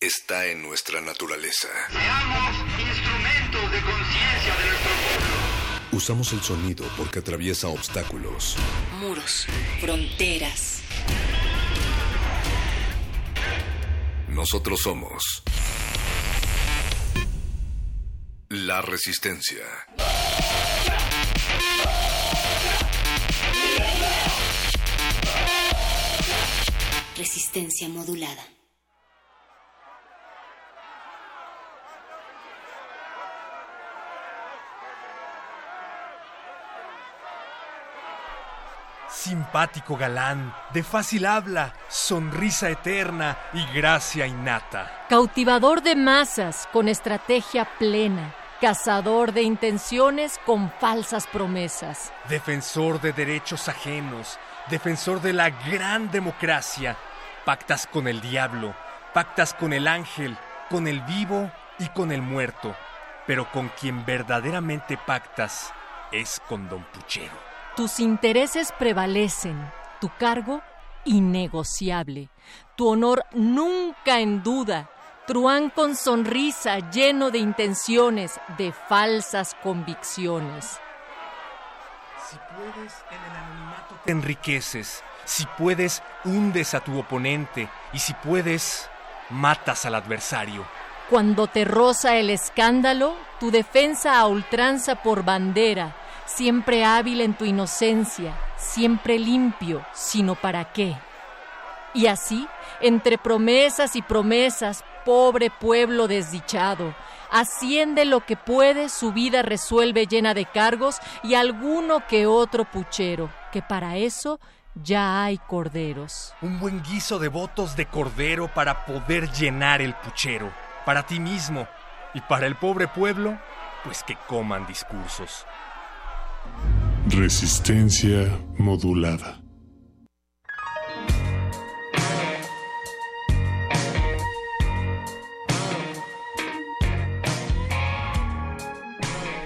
Está en nuestra naturaleza. Seamos instrumentos de conciencia de nuestro pueblo. Usamos el sonido porque atraviesa obstáculos. Muros, fronteras. Nosotros somos la resistencia. Resistencia modulada. Simpático galán, de fácil habla, sonrisa eterna y gracia innata. Cautivador de masas con estrategia plena. Cazador de intenciones con falsas promesas. Defensor de derechos ajenos, defensor de la gran democracia. Pactas con el diablo, pactas con el ángel, con el vivo y con el muerto. Pero con quien verdaderamente pactas es con Don Puchero. Tus intereses prevalecen, tu cargo innegociable, tu honor nunca en duda, truán con sonrisa lleno de intenciones, de falsas convicciones. Si puedes, en el anonimato te enriqueces. Si puedes, hundes a tu oponente. Y si puedes, matas al adversario. Cuando te roza el escándalo, tu defensa a ultranza por bandera, siempre hábil en tu inocencia, siempre limpio, sino para qué. Y así, entre promesas y promesas, pobre pueblo desdichado, asciende lo que puede, su vida resuelve llena de cargos y alguno que otro puchero, que para eso ya hay corderos. Un buen guiso de votos de cordero para poder llenar el puchero, para ti mismo y para el pobre pueblo, pues que coman discursos. Resistencia modulada.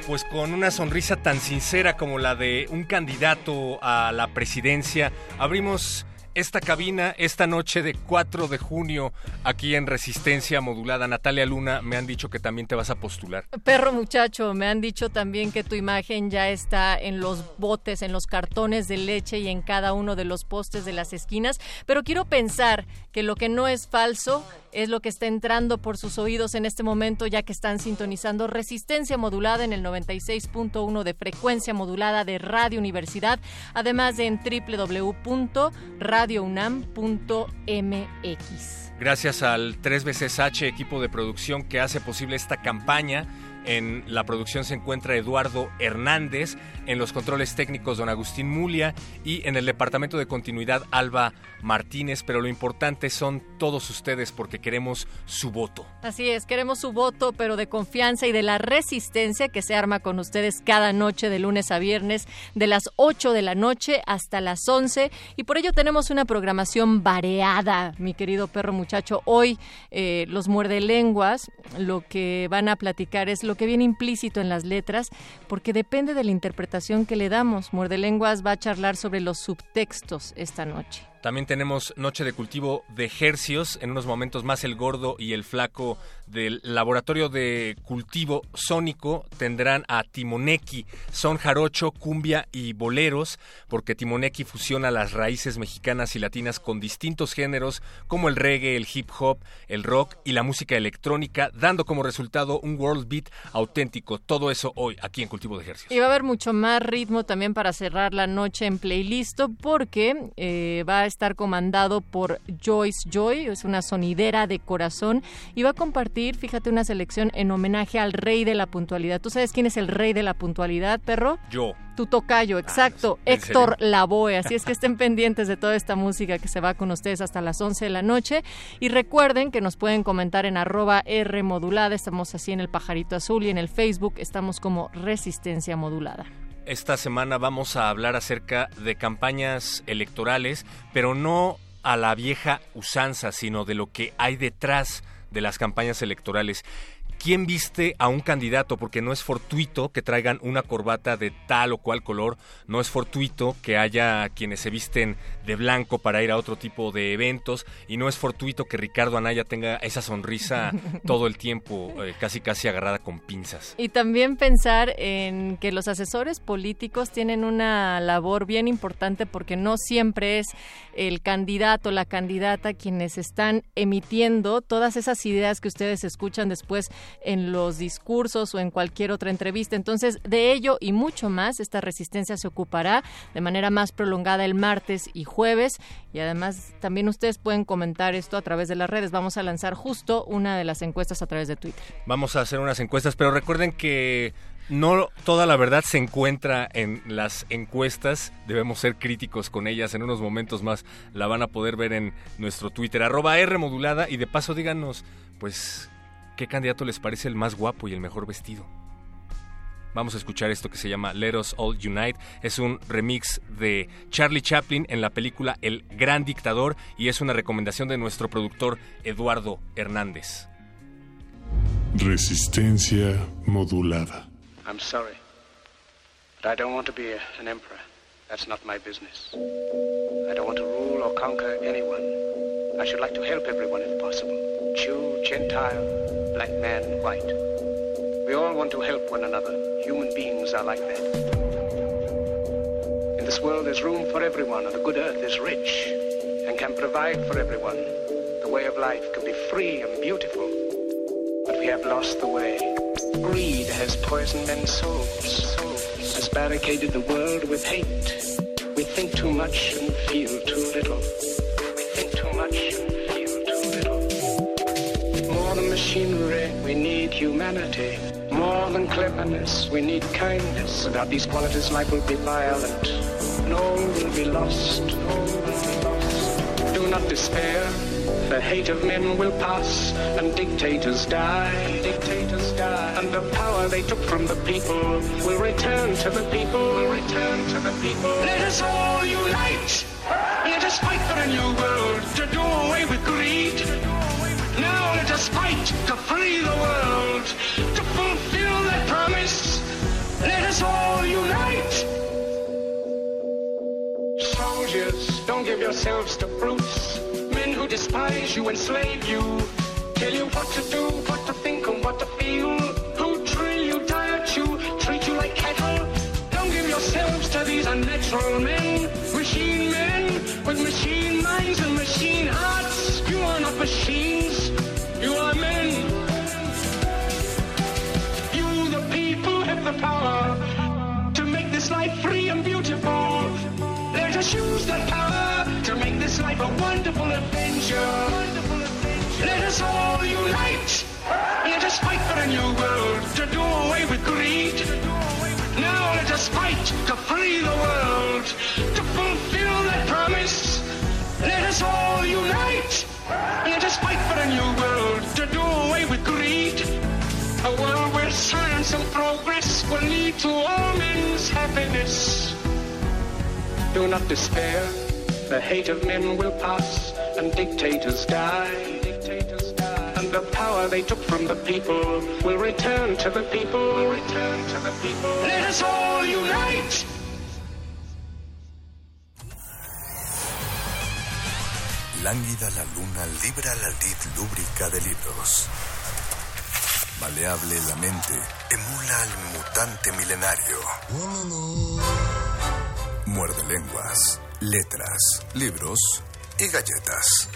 Pues con una sonrisa tan sincera como la de un candidato a la presidencia, abrimos esta cabina esta noche de 4 de junio aquí en Resistencia Modulada. Natalia Luna, me han dicho que también te vas a postular. Perro muchacho, me han dicho también que tu imagen ya está en los botes, en los cartones de leche y en cada uno de los postes de las esquinas, pero quiero pensar que lo que no es falso es lo que está entrando por sus oídos en este momento ya que están sintonizando resistencia modulada en el 96.1 de frecuencia modulada de Radio Universidad, además de en www.radiounam.mx. Gracias al 3 veces H, equipo de producción que hace posible esta campaña. En la producción se encuentra Eduardo Hernández, en los controles técnicos don Agustín Mulia y en el departamento de continuidad Alba Martínez, pero lo importante son todos ustedes porque queremos su voto. Así es, queremos su voto, pero de confianza y de la resistencia que se arma con ustedes cada noche de lunes a viernes, de las 8 de la noche hasta las 11. Y por ello tenemos una programación variada, mi querido perro muchacho. Hoy eh, los muerde lenguas, lo que van a platicar es lo que viene implícito en las letras, porque depende de la interpretación que le damos. Muerde lenguas va a charlar sobre los subtextos esta noche. También tenemos Noche de Cultivo de Hercios, en unos momentos más el gordo y el flaco del Laboratorio de Cultivo Sónico tendrán a Timoneki, son jarocho, cumbia y boleros, porque Timoneki fusiona las raíces mexicanas y latinas con distintos géneros como el reggae, el hip hop, el rock y la música electrónica, dando como resultado un world beat auténtico. Todo eso hoy aquí en Cultivo de Hercios. Y va a haber mucho más ritmo también para cerrar la noche en playlist, porque eh, va a estar comandado por Joyce Joy, es una sonidera de corazón, y va a compartir, fíjate, una selección en homenaje al rey de la puntualidad. ¿Tú sabes quién es el rey de la puntualidad, perro? Yo. Tu tocayo, Ah, exacto, Héctor Lavoe. Así es que estén pendientes de toda esta música que se va con ustedes hasta las 11 de la noche. Y recuerden que nos pueden comentar en arroba R modulada. Estamos así en el pajarito azul y en el Facebook estamos como Resistencia Modulada. Esta semana vamos a hablar acerca de campañas electorales, pero no a la vieja usanza, sino de lo que hay detrás de las campañas electorales. ¿Quién viste a un candidato? Porque no es fortuito que traigan una corbata de tal o cual color, no es fortuito que haya quienes se visten de blanco para ir a otro tipo de eventos y no es fortuito que Ricardo Anaya tenga esa sonrisa todo el tiempo, eh, casi casi agarrada con pinzas. Y también pensar en que los asesores políticos tienen una labor bien importante porque no siempre es el candidato, la candidata quienes están emitiendo todas esas ideas que ustedes escuchan después en los discursos o en cualquier otra entrevista. Entonces, de ello y mucho más, esta resistencia se ocupará de manera más prolongada el martes y jueves. Y además, también ustedes pueden comentar esto a través de las redes. Vamos a lanzar justo una de las encuestas a través de Twitter. Vamos a hacer unas encuestas, pero recuerden que no toda la verdad se encuentra en las encuestas. Debemos ser críticos con ellas. En unos momentos más la van a poder ver en nuestro Twitter, arroba R modulada. Y de paso díganos, pues, ¿qué candidato les parece el más guapo y el mejor vestido? Vamos a escuchar esto que se llama Let Us All Unite. Es un remix de Charlie Chaplin en la película El Gran Dictador y es una recomendación de nuestro productor Eduardo Hernández. Resistencia modulada. I'm sorry. But I don't want to be a, an emperor. That's not my business. I don't want to rule or conquer anyone. I should like to help everyone if possible. Jew, Gentile, black man, white. We all want to help one another. Human beings are like that. In this world there's room for everyone and the good earth is rich and can provide for everyone. The way of life can be free and beautiful. But we have lost the way. Greed has poisoned men's souls, has barricaded the world with hate. We think too much and feel too little. We think too much and feel too little. More than machinery, we need humanity. More than cleverness, we need kindness. Without these qualities, life will be violent. And all will be lost. All will be lost. Do not despair. The hate of men will pass, and dictators die. Dictators And the power they took from the people will return to the people. Will return to the people. Let us all unite. Let us fight for a new world to do away with greed. Now let us fight to free the world, to fulfill that promise. Let us all unite. Soldiers, don't give yourselves to brutes. Men who despise you, enslave you. Tell you what to do, what to think, and what to these men. Machine men with machine minds and machine hearts. You are not machines, you are men. You, the people, have the power to make this life free and beautiful. Let us use that power to make this life a wonderful adventure. Let us all unite. Let us fight for a new world to free the world, to fulfill that promise. Let us all unite. Let us fight for a new world to do away with greed. A world where science and progress will lead to all men's happiness. Do not despair. The hate of men will pass and dictators die. The power they took from the people will return to the people. Will return to the people. Let us all unite. Lánguida la luna libra la lid lúbrica de libros. Maleable la mente emula al mutante milenario. Muerde lenguas, letras, libros y galletas.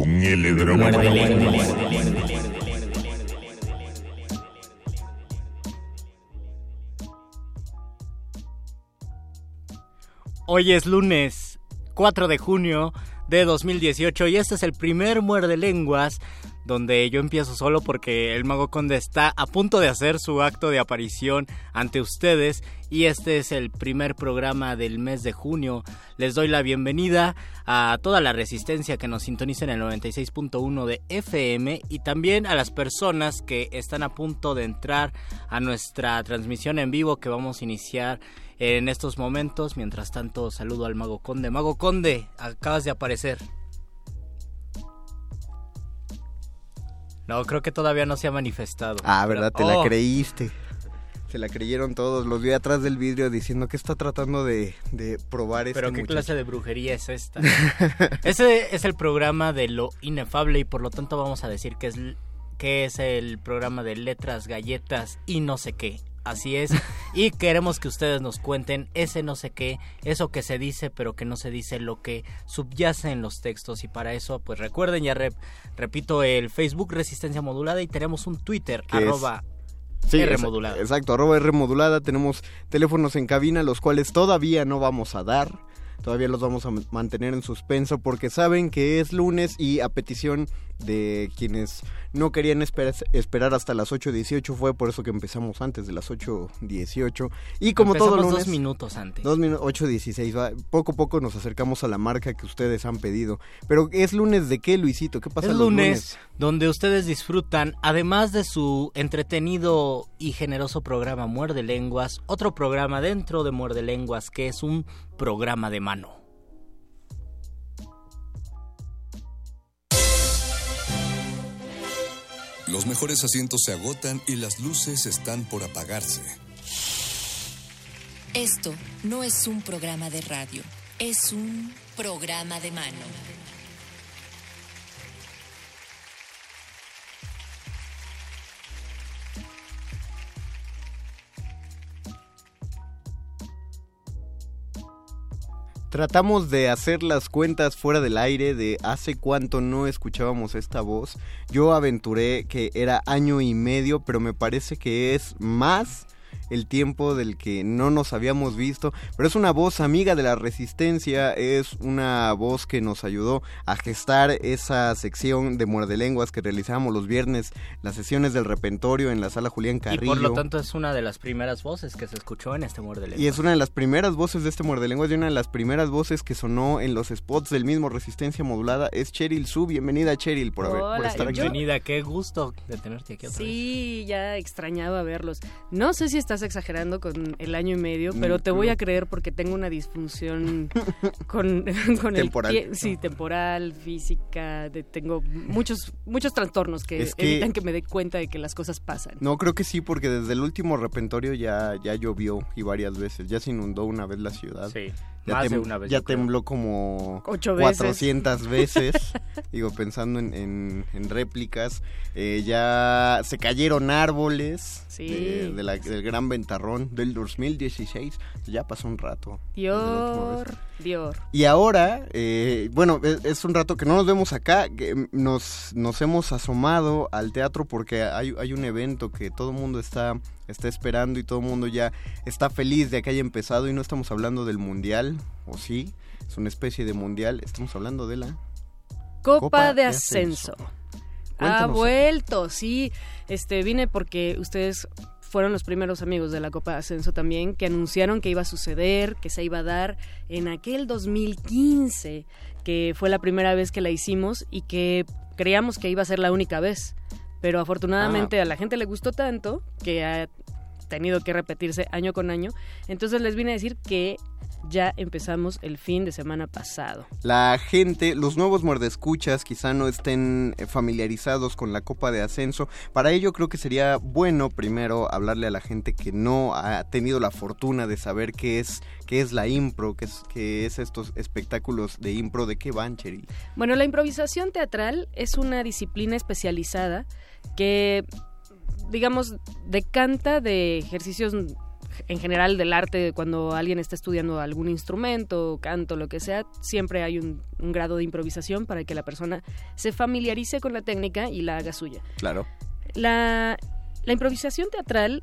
Un. Hoy es lunes 4 de junio de 2018 y este es el primer muerde lenguas donde yo empiezo solo porque el mago conde está a punto de hacer su acto de aparición ante ustedes y este es el primer programa del mes de junio. Les doy la bienvenida a toda la resistencia que nos sintoniza en el 96.1 de FM y también a las personas que están a punto de entrar a nuestra transmisión en vivo que vamos a iniciar en estos momentos. Mientras tanto, saludo al Mago Conde. Mago Conde, acabas de aparecer. No, creo que todavía no se ha manifestado. Ah, ¿verdad? Te la Oh, creíste. Se la creyeron todos. Los vi atrás del vidrio diciendo que está tratando de, de probar este Pero qué muchacho. clase de brujería es esta. Ese es el programa de lo inefable y por lo tanto vamos a decir que es, que es el programa de letras, galletas y no sé qué. Así es. Y queremos que ustedes nos cuenten ese no sé qué, eso que se dice pero que no se dice, lo que subyace en los textos. Y para eso, pues recuerden, ya rep- repito, el Facebook Resistencia Modulada y tenemos un Twitter, Que es- arroba Sí, R modulada. Exacto, arroba R modulada. Tenemos teléfonos en cabina, los cuales todavía no vamos a dar. Todavía los vamos a mantener en suspenso porque saben que es lunes y a petición de quienes no querían espera- esperar hasta las 8.18 fue por eso que empezamos antes de las 8.18. Y como todo Empezamos lunes... dos minutos antes. Dos minutos, 8.16, va. Poco a poco nos acercamos a la marca que ustedes han pedido. Pero ¿es lunes de qué, Luisito? ¿Qué pasa Es los lunes, donde ustedes disfrutan, además de su entretenido y generoso programa Muerde Lenguas, otro programa dentro de Muerde Lenguas que es un programa de mano. Los mejores asientos se agotan y las luces están por apagarse. Esto no es un programa de radio, es un programa de mano. Tratamos de hacer las cuentas fuera del aire de hace cuánto no escuchábamos esta voz. Yo aventuré que era año y medio, pero me parece que es más el tiempo del que no nos habíamos visto. Pero es una voz amiga de la resistencia, es una voz que nos ayudó a gestar esa sección de muerde lenguas que realizábamos los viernes, las sesiones del repentorio en la sala Julián Carrillo. Y por lo tanto es una de las primeras voces que se escuchó en este Muerde Lenguas. Y es una de las primeras voces de este muerde lenguas y una de las primeras voces que sonó en los spots del mismo Resistencia Modulada es Cheryl Su. Bienvenida Cheryl por, haber, por Hola, estar aquí. Bienvenida, qué gusto de tenerte aquí otra vez. Sí, ya extrañaba verlos. No sé si estás exagerando con el año y medio, pero te voy a creer porque tengo una disfunción con, con Temporal. el pie- sí, temporal, física, de- tengo muchos muchos trastornos que, Es que- evitan que me dé cuenta de que las cosas pasan. No, creo que sí, porque desde el último repentorio ya, ya llovió y varias veces. Ya se inundó una vez la ciudad. Sí, Ya, más de una vez, ya tembló como Ocho veces. 400 veces. Digo, pensando en, en- en réplicas. Eh, ya se cayeron árboles Sí. de- de la- del gran ventarrón del 2016. Ya pasó un rato. Dior, Dior. Y ahora, eh, bueno, es, es un rato que no nos vemos acá, que nos, nos hemos asomado al teatro porque hay, hay un evento que todo el mundo está, está esperando y todo el mundo ya está feliz de que haya empezado y no estamos hablando del mundial, o sí, es una especie de mundial, estamos hablando de la... Copa, Copa de de ascenso. Ascenso. Ha vuelto, sí. Este, vine porque ustedes fueron los primeros amigos de la Copa de Ascenso también, que anunciaron que iba a suceder, que se iba a dar en aquel 2015, que fue la primera vez que la hicimos y que creíamos que iba a ser la única vez. Pero afortunadamente Ah. a la gente le gustó tanto que ha tenido que repetirse año con año. Entonces les vine a decir que ya empezamos el fin de semana pasado. La gente, los nuevos muerdescuchas quizá no estén eh, familiarizados con la Copa de Ascenso. Para ello creo que sería bueno primero hablarle a la gente que no ha tenido la fortuna de saber qué es, qué es la impro, qué es, qué es estos espectáculos de impro, de qué van, Cheryl. Bueno, la improvisación teatral es una disciplina especializada que, digamos, decanta de ejercicios en general del arte, cuando alguien está estudiando algún instrumento, canto, lo que sea, siempre hay un, un grado de improvisación para que la persona se familiarice con la técnica y la haga suya. Claro. La, la improvisación teatral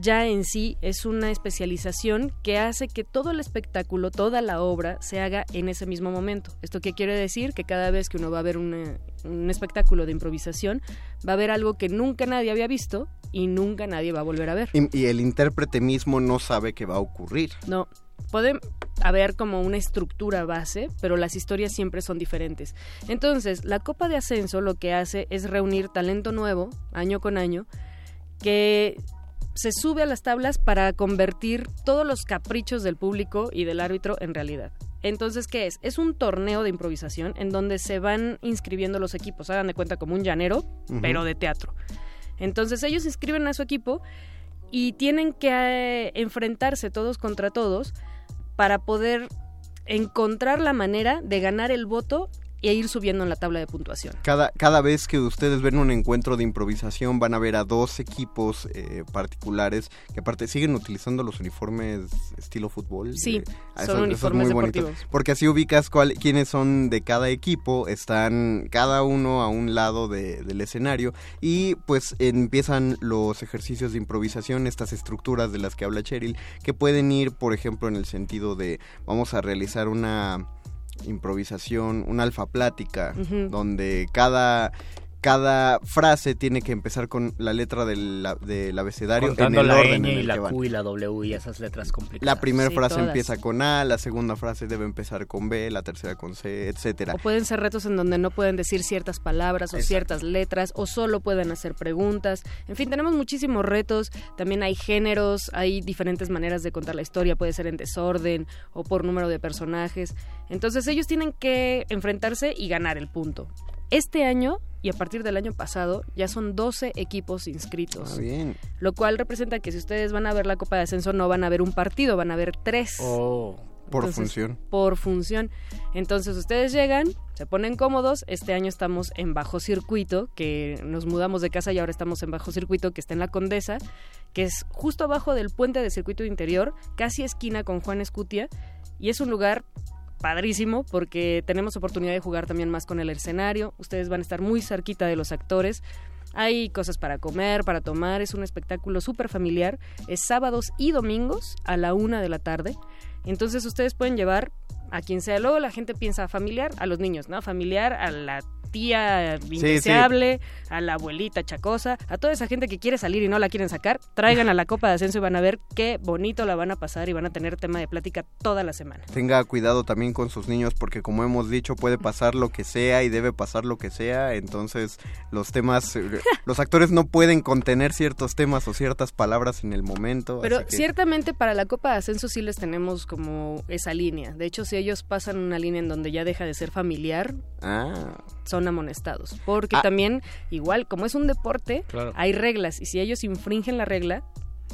ya en sí es una especialización que hace que todo el espectáculo, toda la obra, se haga en ese mismo momento. ¿Esto qué quiere decir? Que cada vez que uno va a ver una- un espectáculo de improvisación, va a ver algo que nunca nadie había visto y nunca nadie va a volver a ver. Y, y el intérprete mismo no sabe qué va a ocurrir. No, puede haber como una estructura base, pero las historias siempre son diferentes. Entonces, la Copa de Ascenso lo que hace es reunir talento nuevo, año con año, que se sube a las tablas para convertir todos los caprichos del público y del árbitro en realidad. Entonces, ¿qué es? Es un torneo de improvisación en donde se van inscribiendo los equipos. Hagan de cuenta como un llanero, pero de teatro. Entonces, ellos inscriben a su equipo y tienen que eh, enfrentarse todos contra todos para poder encontrar la manera de ganar el voto e ir subiendo en la tabla de puntuación. Cada, cada vez que ustedes ven un encuentro de improvisación van a ver a dos equipos eh, particulares que aparte siguen utilizando los uniformes estilo fútbol. Sí, Eh, son eso- eso es uniformes muy bonito, deportivos. Porque así ubicas cuál, quiénes son de cada equipo, están cada uno a un lado de- del escenario y pues empiezan los ejercicios de improvisación, estas estructuras de las que habla Cheryl, que pueden ir, por ejemplo, en el sentido de vamos a realizar una improvisación, una alfa plática, donde cada cada frase tiene que empezar con la letra del, del abecedario Contando en el la orden en y el la que van. Q y la W y esas letras complicadas. La primera Sí, frase todas. empieza con A, la segunda frase debe empezar con B, la tercera con C, etcétera. O pueden ser retos en donde no pueden decir ciertas palabras o ciertas letras o solo pueden hacer preguntas. En fin, tenemos muchísimos retos. También hay géneros, hay diferentes maneras de contar la historia. Puede ser en desorden o por número de personajes. Entonces ellos tienen que enfrentarse y ganar el punto. Este año y a partir del año pasado ya son 12 equipos inscritos. Ah, bien. Lo cual representa que si ustedes van a ver la Copa de Ascenso no van a ver un partido, van a ver tres. Por Entonces, función. Por función. Entonces ustedes llegan, se ponen cómodos. Este año estamos en bajo circuito, que nos mudamos de casa y ahora estamos en bajo circuito, que está en la Condesa, que es justo abajo del puente de circuito interior, casi esquina con Juan Escutia. Y es un lugar padrísimo porque tenemos oportunidad de jugar también más con el escenario. Ustedes van a estar muy cerquita de los actores. Hay cosas para comer, para tomar. Es un espectáculo súper familiar. Es sábados y domingos a la una de la tarde. Entonces ustedes pueden llevar a quien sea. Luego la gente piensa familiar a los niños, ¿no? Familiar a la tía indeseable, a la abuelita chacosa, a toda esa gente que quiere salir y no la quieren sacar, traigan a la Copa de Ascenso y van a ver qué bonito la van a pasar y van a tener tema de plática toda la semana. Tenga cuidado también con sus niños porque como hemos dicho puede pasar lo que sea y debe pasar lo que sea, entonces los temas, eh, los actores no pueden contener ciertos temas o ciertas palabras en el momento. Pero que- ciertamente para la Copa de Ascenso sí les tenemos como esa línea. De hecho, si ellos pasan una línea en donde ya deja de ser familiar, Ah, son amonestados. Porque Ah. también, igual, como es un deporte, Claro. hay reglas. Y si ellos infringen la regla,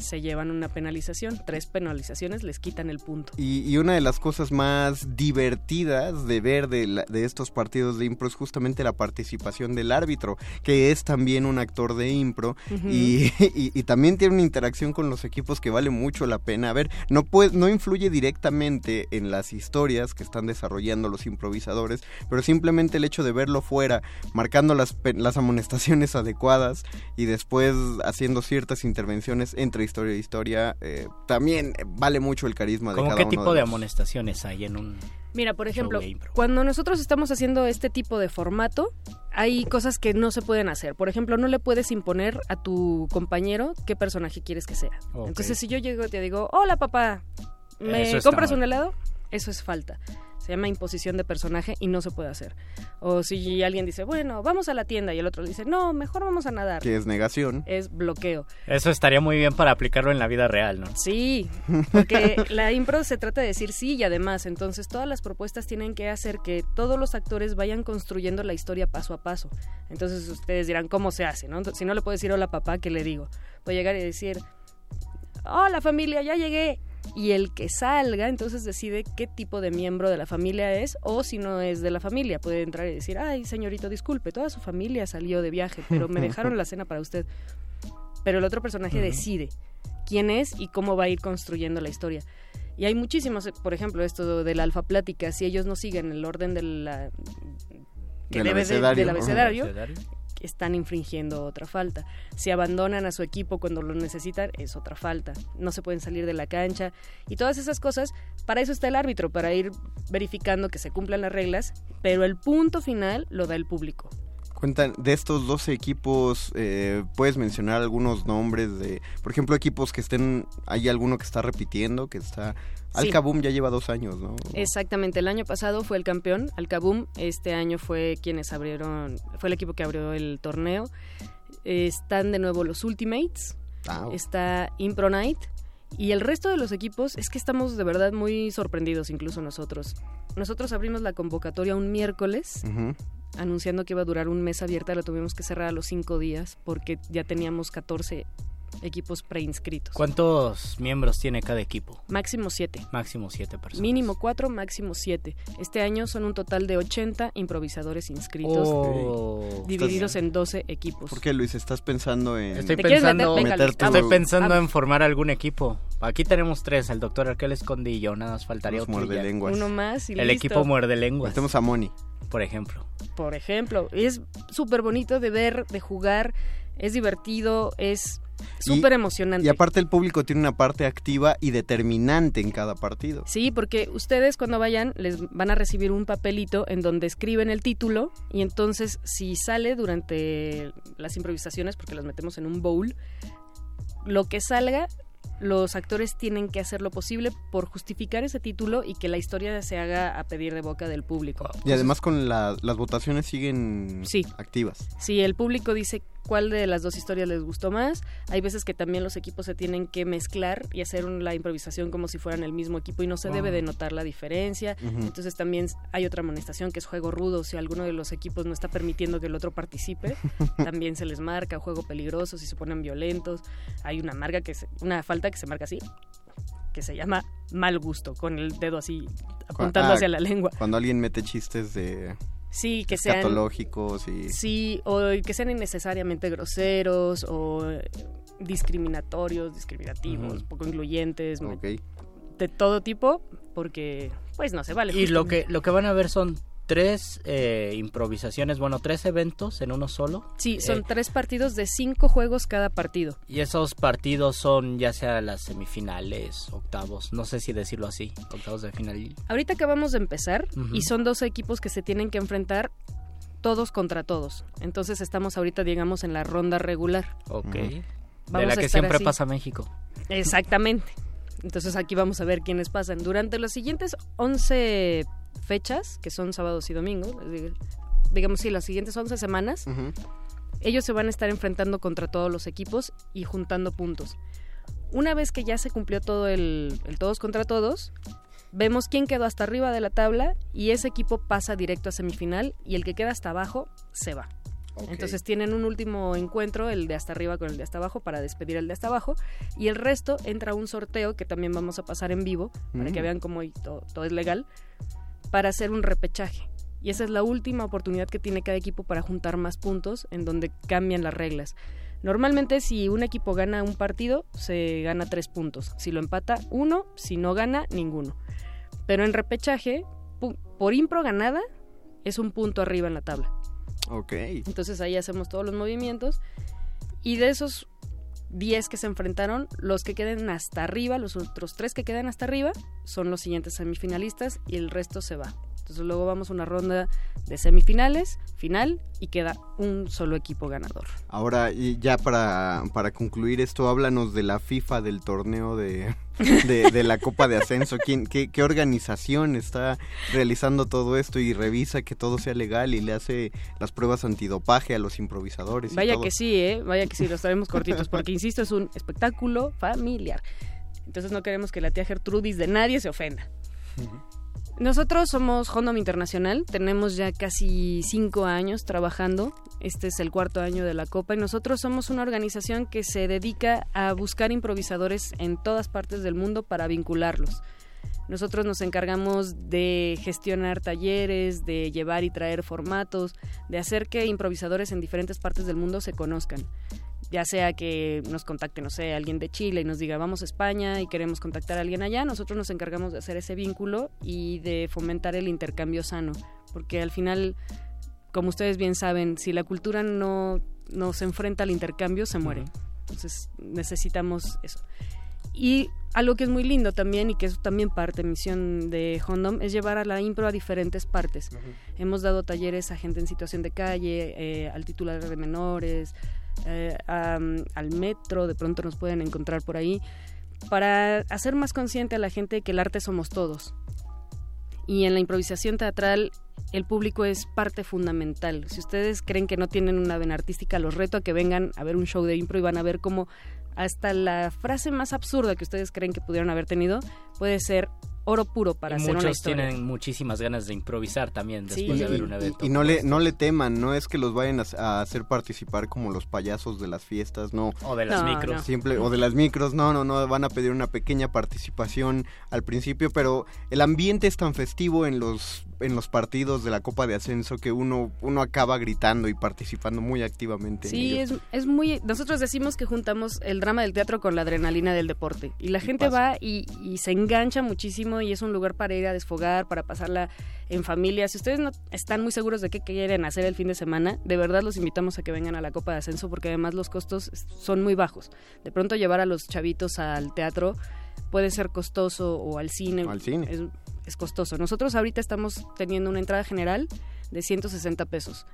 se llevan una penalización. Tres penalizaciones les quitan el punto. Y, y una de las cosas más divertidas de ver de, la- de estos partidos de impro es justamente la participación del árbitro, que es también un actor de impro Ujú. y, y- y también tiene una interacción con los equipos que vale mucho la pena. A ver, no, puede, no influye directamente en las historias que están desarrollando los improvisadores, pero simplemente el hecho de verlo fuera, marcando las, las amonestaciones adecuadas y después haciendo ciertas intervenciones entre historia e historia, eh, también vale mucho el carisma de ¿Cómo cada qué uno tipo de los- amonestaciones hay en un Mira, por ejemplo, de cuando nosotros estamos haciendo este tipo de formato, hay cosas que no se pueden hacer. Por ejemplo, no le puedes imponer a tu compañero qué personaje quieres que sea. Entonces, si yo llego y te digo, hola papá, ¿me compras mal. un helado? Eso es falta. Se llama imposición de personaje y no se puede hacer. O si alguien dice, bueno, vamos a la tienda y el otro dice, no, mejor vamos a nadar. que es negación. Es bloqueo. Eso estaría muy bien para aplicarlo en la vida real, ¿no? Sí, porque la impro se trata de decir sí y además, entonces todas las propuestas tienen que hacer que todos los actores vayan construyendo la historia paso a paso. Entonces ustedes dirán, ¿cómo se hace? ¿no? Si no le puedo decir hola papá, ¿qué le digo? Puedo llegar y decir, hola familia, ya llegué. Y el que salga, entonces decide qué tipo de miembro de la familia es, o si no es de la familia, puede entrar y decir, ay, señorito, disculpe, toda su familia salió de viaje, pero me dejaron la cena para usted. Pero el otro personaje decide quién es y cómo va a ir construyendo la historia. Y hay muchísimos, por ejemplo, esto del alfa plática, si ellos no siguen el orden de la, que Del debe de- abecedario. del abecedario, Abecedario. Están infringiendo otra falta. Si abandonan a su equipo cuando lo necesitan, es otra falta. No se pueden salir de la cancha y todas esas cosas, para eso está el árbitro, para ir verificando que se cumplan las reglas, pero el punto final lo da el público. Cuentan, de estos 12 equipos, eh, ¿puedes mencionar algunos nombres de, por ejemplo, equipos que estén, hay alguno que está repitiendo, que está... Sí. Alcabum ya lleva dos años, ¿no? Exactamente, el año pasado fue el campeón, Alcabum, este año fue quienes abrieron, fue el equipo que abrió el torneo. Eh, Están de nuevo los Ultimates, Ah, está Impro Night y el resto de los equipos es que estamos de verdad muy sorprendidos incluso nosotros. Nosotros abrimos la convocatoria un miércoles anunciando que iba a durar un mes abierta, lo tuvimos que cerrar a los cinco días porque ya teníamos 14 equipos preinscritos. ¿Cuántos miembros tiene cada equipo? Máximo siete. Máximo siete personas. Mínimo cuatro, máximo siete. Este año son un total de 80 improvisadores inscritos, Oh. divididos en 12 equipos. ¿Por qué, Luis? ¿Estás pensando en Estoy ¿Te quieres pensando, meter? Venga, estoy pensando Vamos. en formar algún equipo. Aquí tenemos tres, el doctor Arquel Escondillo, nada más faltaría otro. Uno más y El listo. equipo muerde lenguas, Metemos a Moni. por ejemplo. por ejemplo. Es súper bonito de ver, de jugar, es divertido, es súper emocionante. Y aparte el público tiene una parte activa y determinante en cada partido. Sí, porque ustedes cuando vayan les van a recibir un papelito en donde escriben el título y entonces si sale durante las improvisaciones, porque las metemos en un bowl, lo que salga, los actores tienen que hacer lo posible por justificar ese título y que la historia se haga a pedir de boca del público. Y además con la- las votaciones siguen Sí. activas. Si el público dice cuál de las dos historias les gustó más, hay veces que también los equipos se tienen que mezclar y hacer la improvisación como si fueran el mismo equipo y no se Wow. debe de notar la diferencia. Entonces también hay otra amonestación que es juego rudo. Si alguno de los equipos no está permitiendo que el otro participe, también se les marca juego peligroso si se ponen violentos. Hay una marca que se- una falta que se marca así que se llama mal gusto con el dedo así apuntando Ah, hacia la lengua. Cuando alguien mete chistes de Sí, que sean escatológicos y... Sí, o que sean innecesariamente groseros o discriminatorios, discriminativos, poco incluyentes, Ok. de todo tipo, porque pues no se vale. Y lo que, lo que van a ver son tres eh, improvisaciones, bueno, tres eventos en uno solo. Sí, son Eh, tres partidos de cinco juegos cada partido. y esos partidos son ya sea las semifinales, octavos, no sé si decirlo así, octavos de final. Ahorita acabamos de empezar y son dos equipos que se tienen que enfrentar todos contra todos. Entonces estamos ahorita, digamos, en la ronda regular. Ok. De Vamos la a que estar siempre así. pasa México. Exactamente. Entonces aquí vamos a ver quiénes pasan. Durante las siguientes 11 fechas, que son sábados y domingos, dig- digamos sí, las siguientes 11 semanas, ellos se van a estar enfrentando contra todos los equipos y juntando puntos. Una vez que ya se cumplió todo el, el todos contra todos, vemos quién quedó hasta arriba de la tabla y ese equipo pasa directo a semifinal y el que queda hasta abajo se va. Entonces tienen un último encuentro, el de hasta arriba con el de hasta abajo, para despedir el de hasta abajo. Y el resto entra a un sorteo que también vamos a pasar en vivo, para que Mm. vean cómo todo es legal, para hacer un repechaje. Y esa es la última oportunidad que tiene cada equipo para juntar más puntos, en donde cambian las reglas. Normalmente si un equipo gana un partido, se gana tres puntos. Si lo empata, uno. Si no gana, ninguno. Pero en repechaje, por impro ganada, es un punto arriba en la tabla. Ok. Entonces ahí hacemos todos los movimientos. Y de esos 10 que se enfrentaron, los que queden hasta arriba, los otros 3 que quedan hasta arriba, son los siguientes semifinalistas y el resto se va. Entonces luego vamos a una ronda de semifinales, final y queda un solo equipo ganador. Ahora, y ya para, para concluir esto, háblanos de la FIFA del torneo de, de, de la Copa de Ascenso. ¿Quién, qué, ¿Qué organización está realizando todo esto y revisa que todo sea legal y le hace las pruebas antidopaje a los improvisadores? y Vaya todo? que sí, ¿eh? Vaya que sí, los traemos cortitos, porque insisto, es un espectáculo familiar. Entonces no queremos que la tía Gertrudis de nadie se ofenda. Nosotros somos Hondom Internacional, tenemos ya casi cinco años trabajando, este es el cuarto año de la Copa y nosotros somos una organización que se dedica a buscar improvisadores en todas partes del mundo para vincularlos. Nosotros nos encargamos de gestionar talleres, de llevar y traer formatos, de hacer que improvisadores en diferentes partes del mundo se conozcan. Ya sea que nos contacte, no sé, alguien de Chile y nos diga vamos a España y queremos contactar a alguien allá, nosotros nos encargamos de hacer ese vínculo y de fomentar el intercambio sano, porque al final, como ustedes bien saben, si la cultura no, no se enfrenta al intercambio, se muere. Entonces necesitamos eso. Y algo que es muy lindo también y que es también parte de misión de Hondom es llevar a la impro a diferentes partes. Hemos dado talleres a gente en situación de calle, eh, al titular de menores, eh, al metro, de pronto nos pueden encontrar por ahí, para hacer más consciente a la gente que el arte somos todos. Y en la improvisación teatral el público es parte fundamental. Si ustedes creen que no tienen una vena artística, los reto a que vengan a ver un show de impro y van a ver cómo hasta la frase más absurda que ustedes creen que pudieron haber tenido puede ser oro puro para hacer una historia. tienen muchísimas ganas de improvisar también después de ver un evento. Y, no le no le teman, no es que los vayan a, hacer participar como los payasos de las fiestas, no. O de las micros. Simple, o de las micros, no, no, no, van a pedir una pequeña participación al principio, pero el ambiente es tan festivo en los en los partidos de la Copa de Ascenso que uno uno acaba gritando y participando muy activamente. Sí, es, es muy nosotros decimos que juntamos el drama del teatro con la adrenalina del deporte y la gente va y, y se engancha muchísimo y es un lugar para ir a desfogar, para pasarla en familia. Si ustedes no están muy seguros de qué quieren hacer el fin de semana, de verdad los invitamos a que vengan a la Copa de Ascenso porque además los costos son muy bajos. De pronto llevar a los chavitos al teatro puede ser costoso o al cine. Al cine. Es, es costoso. Nosotros ahorita estamos teniendo una entrada general de 160 pesos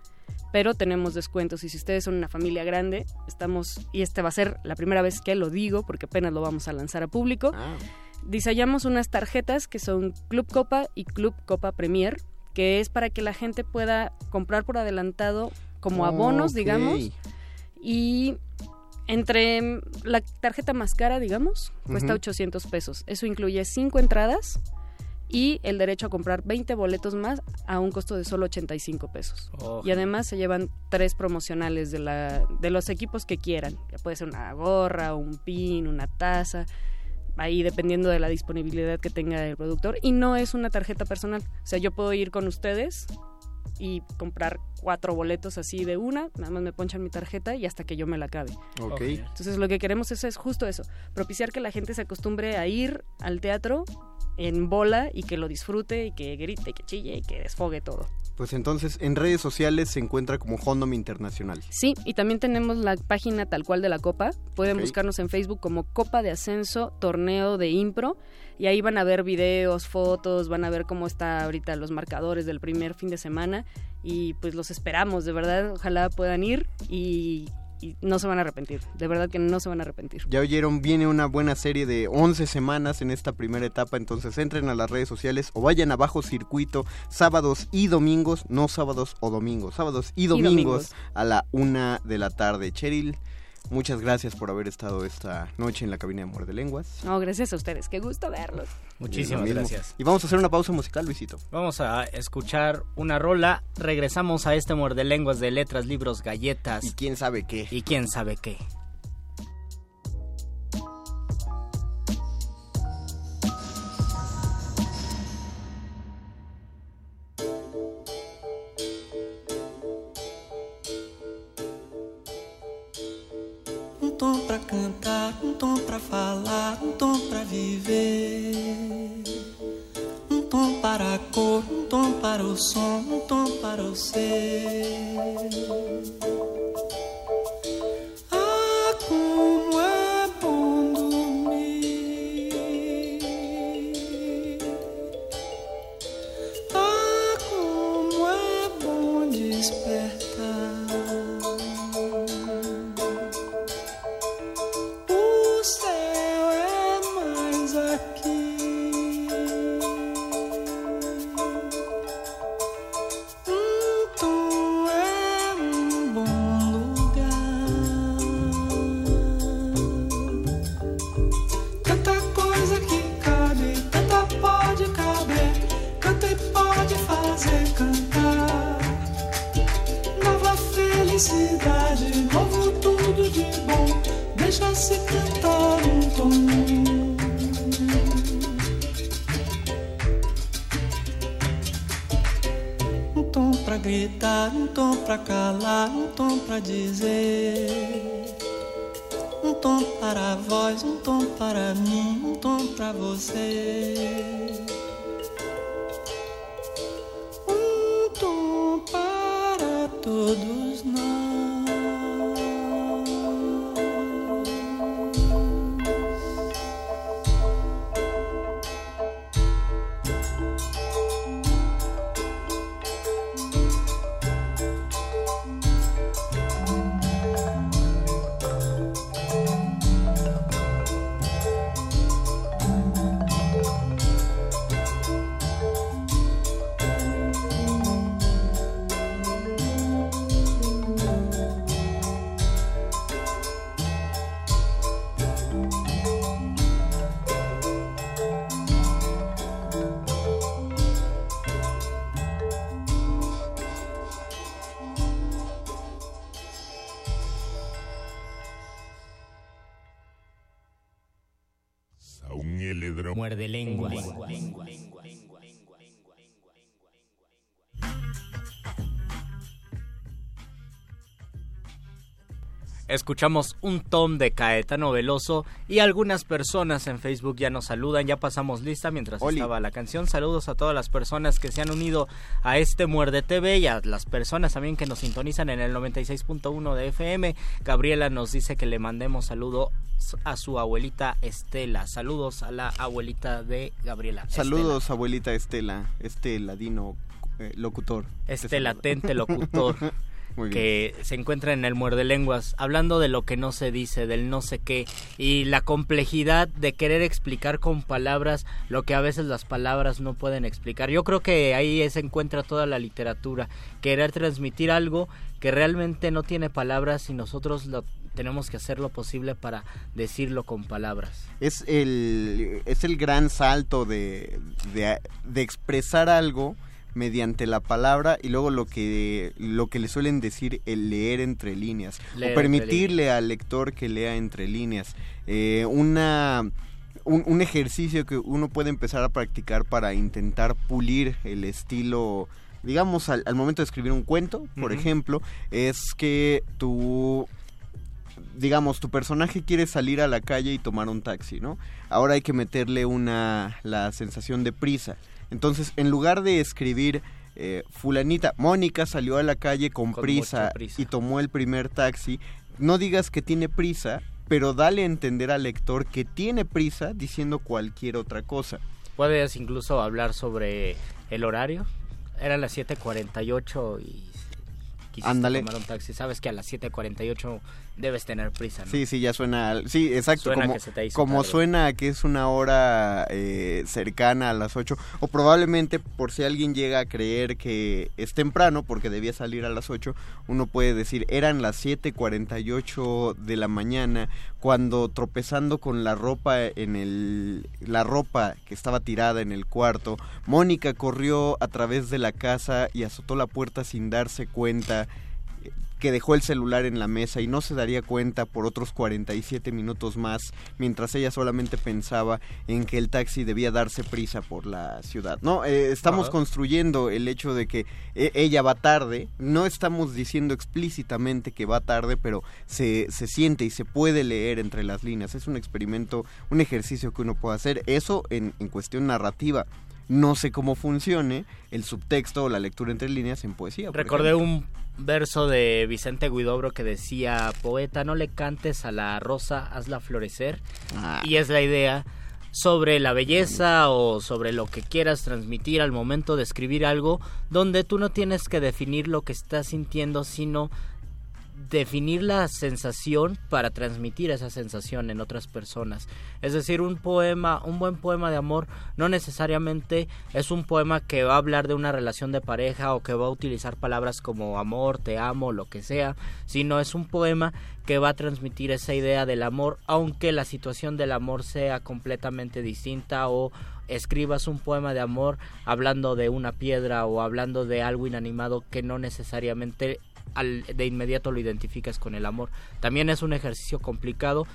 pero tenemos descuentos y si ustedes son una familia grande, estamos, y esta va a ser la primera vez que lo digo porque apenas lo vamos a lanzar a público, Ah. Diseñamos unas tarjetas que son Club Copa y Club Copa Premier, que es para que la gente pueda comprar por adelantado como abonos, digamos, y entre la tarjeta más cara, digamos, cuesta Ujú. 800 pesos. Eso incluye cinco entradas y el derecho a comprar 20 boletos más a un costo de solo 85 pesos. Oh. Y además se llevan tres promocionales de, la, de los equipos que quieran. Ya puede ser una gorra, un pin, una taza, ahí dependiendo de la disponibilidad que tenga el productor. Y no es una tarjeta personal. O sea, yo puedo ir con ustedes y comprar cuatro boletos así de una, nada más me ponchan mi tarjeta y hasta que yo me la acabe. Ok. Entonces lo que queremos es, es justo eso, propiciar que la gente se acostumbre a ir al teatro en bola y que lo disfrute y que grite, que chille y que desfogue todo. Pues entonces en redes sociales se encuentra como Hondom Internacional. Sí, y también tenemos la página tal cual de la Copa. Pueden buscarnos en Facebook como Copa de Ascenso Torneo de Impro y ahí van a ver videos, fotos, van a ver cómo está ahorita los marcadores del primer fin de semana y pues los esperamos, de verdad, ojalá puedan ir y, y no se van a arrepentir, de verdad que no se van a arrepentir. Ya oyeron, viene una buena serie de 11 semanas en esta primera etapa, entonces entren a las redes sociales o vayan a Bajo Circuito sábados y domingos, no sábados o domingos, sábados y domingos, domingos. a la una de la tarde. Cheryl, muchas gracias por haber estado esta noche en la cabina de Muerde Lenguas. No, gracias a ustedes, qué gusto verlos. Muchísimas gracias. Y vamos a hacer una pausa musical, Luisito. Vamos a escuchar una rola. Regresamos a este muerde lenguas de letras, libros, galletas. Y quién sabe qué. Y quién sabe qué. Um tom pra falar, um tom pra viver. Um tom para a cor, um tom para o som, um tom para o ser. Ah, como gritar, um tom pra calar, um tom pra dizer. tom para vós, um tom para mim, um tom para você. Escuchamos un tom de Caetano Veloso y algunas personas en Facebook ya nos saludan. Ya pasamos lista mientras estaba la canción. Saludos a todas las personas que se han unido a este Muerde TV y a las personas también que nos sintonizan en el 96.1 de FM. Gabriela nos dice que le mandemos saludo a su abuelita Estela. Saludos a la abuelita de Gabriela. Saludos, abuelita Estela, este ladino eh, locutor. Este latente locutor. Muy bien. que se encuentra en el muerde lenguas, hablando de lo que no se dice, del no sé qué, y la complejidad de querer explicar con palabras lo que a veces las palabras no pueden explicar. Yo creo que ahí se encuentra toda la literatura, querer transmitir algo que realmente no tiene palabras y nosotros lo tenemos que hacer lo posible para decirlo con palabras. Es el, es el gran salto de, de, de expresar algo mediante la palabra y luego lo que lo que le suelen decir el leer entre líneas Leer o permitirle al lector que lea entre líneas Eh, una un, un ejercicio que uno puede empezar a practicar para intentar pulir el estilo digamos al, al momento de escribir un cuento por ejemplo es que tú digamos, tu personaje quiere salir a la calle y tomar un taxi, ¿no? Ahora hay que meterle una la sensación de prisa. Entonces, en lugar de escribir eh, fulanita, Mónica salió a la calle con, Con prisa, prisa. y tomó el primer taxi, no digas que tiene prisa, pero dale a entender al lector que tiene prisa diciendo cualquier otra cosa. Puedes incluso hablar sobre el horario. Eran las 7:48 y quisiste Ándale. tomar un taxi. Sabes que a las 7:48 debes tener prisa, ¿no? Sí, sí, ya suena. Sí, exacto. Suena como que se te hizo como tarde. suena a que es una hora eh, cercana a las 8. O probablemente, por si alguien llega a creer que es temprano, porque debía salir a las 8, uno puede decir, eran las 7:48 de la mañana, cuando tropezando con la ropa en el. La ropa que estaba tirada en el cuarto, Mónica corrió a través de la casa y azotó la puerta sin darse cuenta que dejó el celular en la mesa y no se daría cuenta por otros 47 minutos más, mientras ella solamente pensaba en que el taxi debía darse prisa por la ciudad. No, eh, estamos Ajá. construyendo el hecho de que eh, ella va tarde, no estamos diciendo explícitamente que va tarde, pero se, se siente y se puede leer entre las líneas. Es un experimento, un ejercicio que uno puede hacer, eso en, en cuestión narrativa. No sé cómo funcione el subtexto o la lectura entre líneas en poesía. Recordé ejemplo. un verso de Vicente Guidobro que decía, poeta, no le cantes a la rosa, hazla florecer. Ah. Y es la idea sobre la belleza o sobre lo que quieras transmitir al momento de escribir algo donde tú no tienes que definir lo que estás sintiendo, sino definir la sensación para transmitir esa sensación en otras personas. Es decir, un poema, un buen poema de amor no necesariamente es un poema que va a hablar de una relación de pareja o que va a utilizar palabras como amor, te amo, lo que sea, sino es un poema que va a transmitir esa idea del amor, aunque la situación del amor sea completamente distinta o escribas un poema de amor hablando de una piedra o hablando de algo inanimado que no necesariamente al, de inmediato lo identificas con el amor. También es un ejercicio complicado,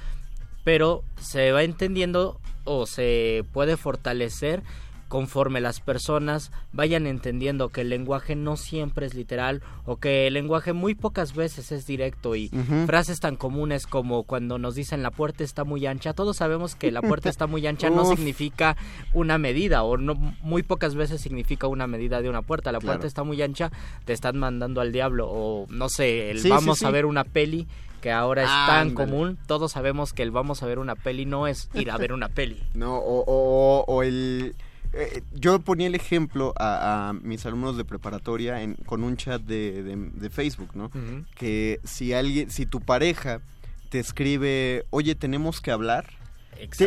pero se va entendiendo o se puede fortalecer conforme las personas vayan entendiendo que el lenguaje no siempre es literal o que el lenguaje muy pocas veces es directo y frases tan comunes como cuando nos dicen la puerta está muy ancha, todos sabemos que la puerta está muy ancha no significa una medida o no muy pocas veces significa una medida de una puerta, la puerta está muy ancha, te están mandando al diablo o no sé, el Sí, sí, vamos sí. a ver una peli que ahora es Ah, tan ándale. común, todos sabemos que el vamos a ver una peli no es ir a ver una peli. No, o, o- o el... eh, yo ponía el ejemplo a, a mis alumnos de preparatoria en- con un chat de, de- de Facebook, ¿no? Que si alguien, si tu pareja te escribe, oye, tenemos que hablar,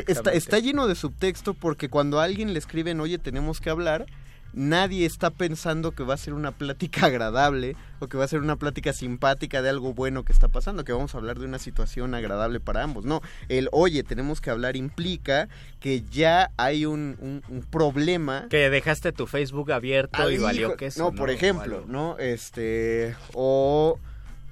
te- está, está lleno de subtexto porque cuando a alguien le escriben, oye, tenemos que hablar, nadie está pensando que va a ser una plática agradable o que va a ser una plática simpática de algo bueno que está pasando, que vamos a hablar de una situación agradable para ambos. No, el oye, tenemos que hablar implica que ya hay un, un- un problema. Que dejaste tu Facebook abierto y Al valió que eso. No, por ejemplo, ¿no? Este, o,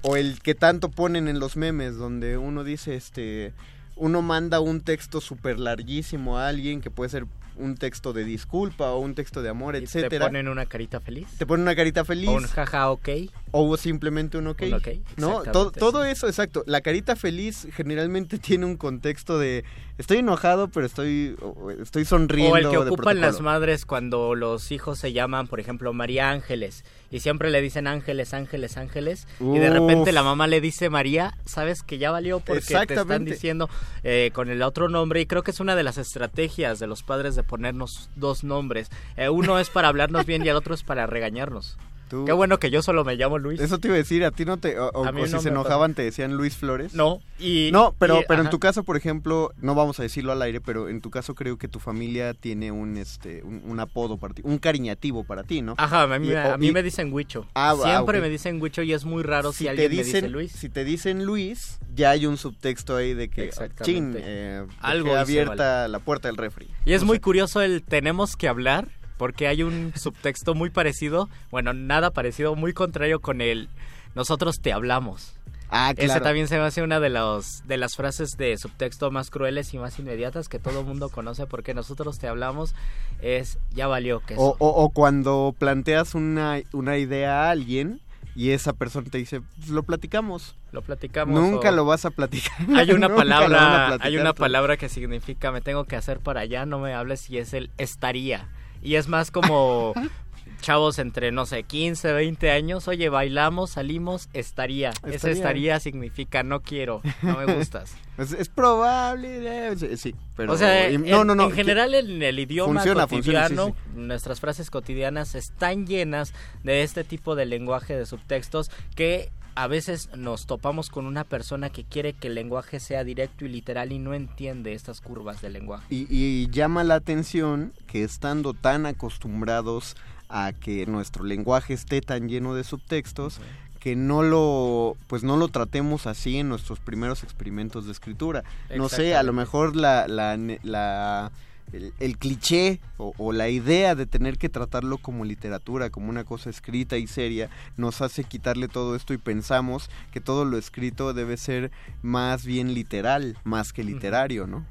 o el que tanto ponen en los memes, donde uno dice, este, uno manda un texto súper larguísimo a alguien que puede ser un texto de disculpa o un texto de amor, ¿Te etcétera. ponen una carita feliz? Te ponen una carita feliz. O un jaja ok. O simplemente un ok. Un ok, ¿No? todo eso, exacto. La carita feliz generalmente tiene un contexto de estoy enojado, pero estoy, estoy sonriendo. O el que de ocupan las madres cuando los hijos se llaman, por ejemplo, María Ángeles. Y siempre le dicen ángeles, ángeles, ángeles. Y de repente la mamá le dice María, sabes que ya valió porque te están diciendo eh, con el otro nombre. Y creo que es una de las estrategias de los padres de ponernos dos nombres. Eh, uno es para hablarnos bien y el otro es para regañarnos. Tú- Qué bueno que yo solo me llamo Luis. Eso te iba a decir, a ti no te... O, si se enojaban te decían Luis Flores. No, y... No, pero, y- pero en tu caso, por ejemplo, no vamos a decirlo al aire, pero en tu caso creo que tu familia tiene un este un, un apodo para ti, un cariñativo para ti, ¿no? Ajá, a mí, Y- a o- mí y- me dicen Huicho. Ah, ah, Siempre me dicen Huicho y es muy raro si, si te alguien dicen me dice Luis. si te dicen Luis, ya hay un subtexto ahí de que chin, eh, Algo abierta la puerta del refri. Y es muy curioso el tenemos que hablar, porque hay un subtexto muy parecido, bueno, nada parecido, muy contrario con el nosotros te hablamos. Ah, claro. también se me hace una de los de las frases de subtexto más crueles y más inmediatas que todo el mundo conoce porque nosotros te hablamos es ya valió que O, o- o cuando planteas una, una idea a alguien y esa persona te dice, "Pues lo platicamos. lo platicamos. Nunca o- lo vas a platicar. Hay una palabra, platicar hay una palabra que significa me tengo que hacer para allá, no me hables y es el estaría. Y es más como chavos entre, no sé, 15, 20 años, oye, bailamos, salimos, estaría. Ese Estaría. estaría significa no quiero, no me gustas. Es, es probable, eh, sí, pero... o sea, en, no, no, no, en general en el idioma Funciona, funciona, sí, cotidiano, nuestras frases cotidianas están llenas de este tipo de lenguaje de subtextos que a veces nos topamos con una persona que quiere que el lenguaje sea directo y literal y no entiende estas curvas del lenguaje. Y, y llama la atención que estando tan acostumbrados a que nuestro lenguaje esté tan lleno de subtextos, que no lo pues no lo tratemos así en nuestros primeros experimentos de escritura. No sé, a lo mejor la, la- el, el cliché o, o la idea de tener que tratarlo como literatura, como una cosa escrita y seria, nos hace quitarle todo esto y pensamos que todo lo escrito debe ser más bien literal, más que literario, ¿no?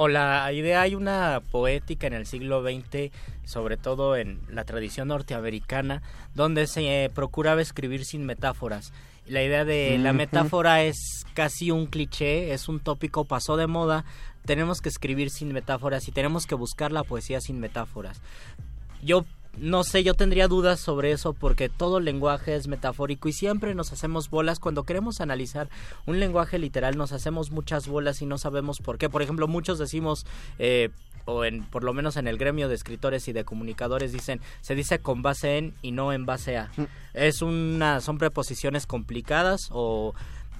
O la idea, hay una poética en el siglo XX, sobre todo en la tradición norteamericana, donde se procuraba escribir sin metáforas. La idea de la metáfora es casi un cliché, es un tópico, pasó de moda. Tenemos que escribir sin metáforas y tenemos que buscar la poesía sin metáforas. Yo no sé, yo tendría dudas sobre eso porque todo lenguaje es metafórico y siempre nos hacemos bolas cuando queremos analizar un lenguaje literal nos hacemos muchas bolas y no sabemos por qué. Por ejemplo, muchos decimos eh, o en por lo menos en el gremio de escritores y de comunicadores dicen se dice con base en y no en base a. Es una son preposiciones complicadas o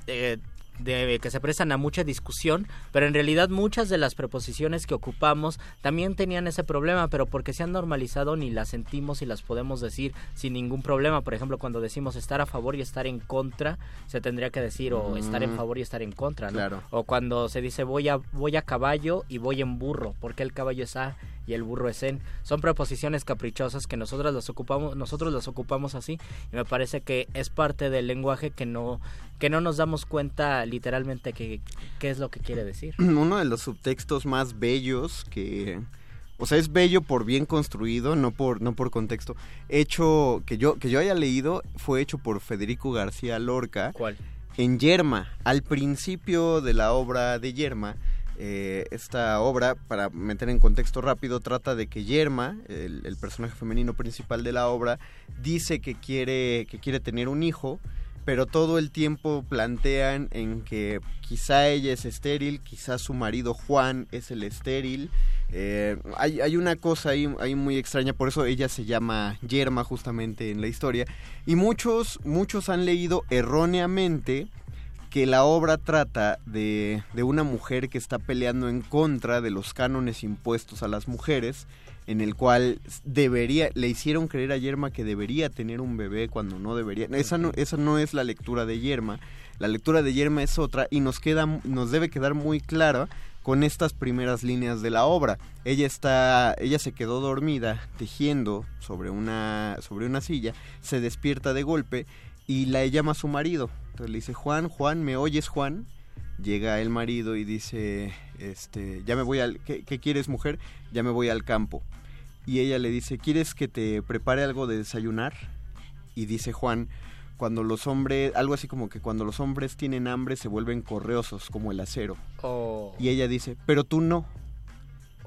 eh, de, que se prestan a mucha discusión, pero en realidad muchas de las preposiciones que ocupamos también tenían ese problema, pero porque se han normalizado ni las sentimos y las podemos decir sin ningún problema. Por ejemplo, cuando decimos estar a favor y estar en contra, se tendría que decir o estar en favor y estar en contra, ¿no? Claro. O cuando se dice voy a voy a caballo y voy en burro, porque el caballo es a y el burro es en. Son preposiciones caprichosas que nosotros las ocupamos nosotros las ocupamos así y me parece que es parte del lenguaje que no que no nos damos cuenta literalmente que qué es lo que quiere decir. uno de los subtextos más bellos que O sea, es bello por bien construido, no por, no por contexto. Hecho, que yo, que yo haya leído, fue hecho por Federico García Lorca. ¿Cuál? En Yerma. Al principio de la obra de Yerma, eh, esta obra, para meter en contexto rápido, trata de que Yerma, el, personaje femenino principal de la obra, dice que quiere, que quiere tener un hijo, pero todo el tiempo plantean en que quizá ella es estéril, quizá su marido Juan es el estéril. Eh, hay, hay, una cosa ahí, ahí, muy extraña, por eso ella se llama Yerma justamente en la historia. Y muchos, muchos han leído erróneamente que la obra trata de, de una mujer que está peleando en contra de los cánones impuestos a las mujeres en el cual debería, le hicieron creer a Yerma que debería tener un bebé cuando no debería. Esa no, esa no es la lectura de Yerma. La lectura de Yerma es otra y nos queda, nos debe quedar muy clara con estas primeras líneas de la obra. Ella está, ella se quedó dormida tejiendo sobre una, sobre una silla, se despierta de golpe y la llama a su marido. Entonces le dice Juan, Juan, ¿me oyes Juan? Llega el marido y dice, este, ya me voy al, ¿qué, ¿qué quieres mujer? Ya me voy al campo y ella le dice, ¿quieres que te prepare algo de desayunar? Y dice Juan, cuando los hombres, algo así como que cuando los hombres tienen hambre se vuelven correosos como el acero. Oh. Y ella dice, pero tú no.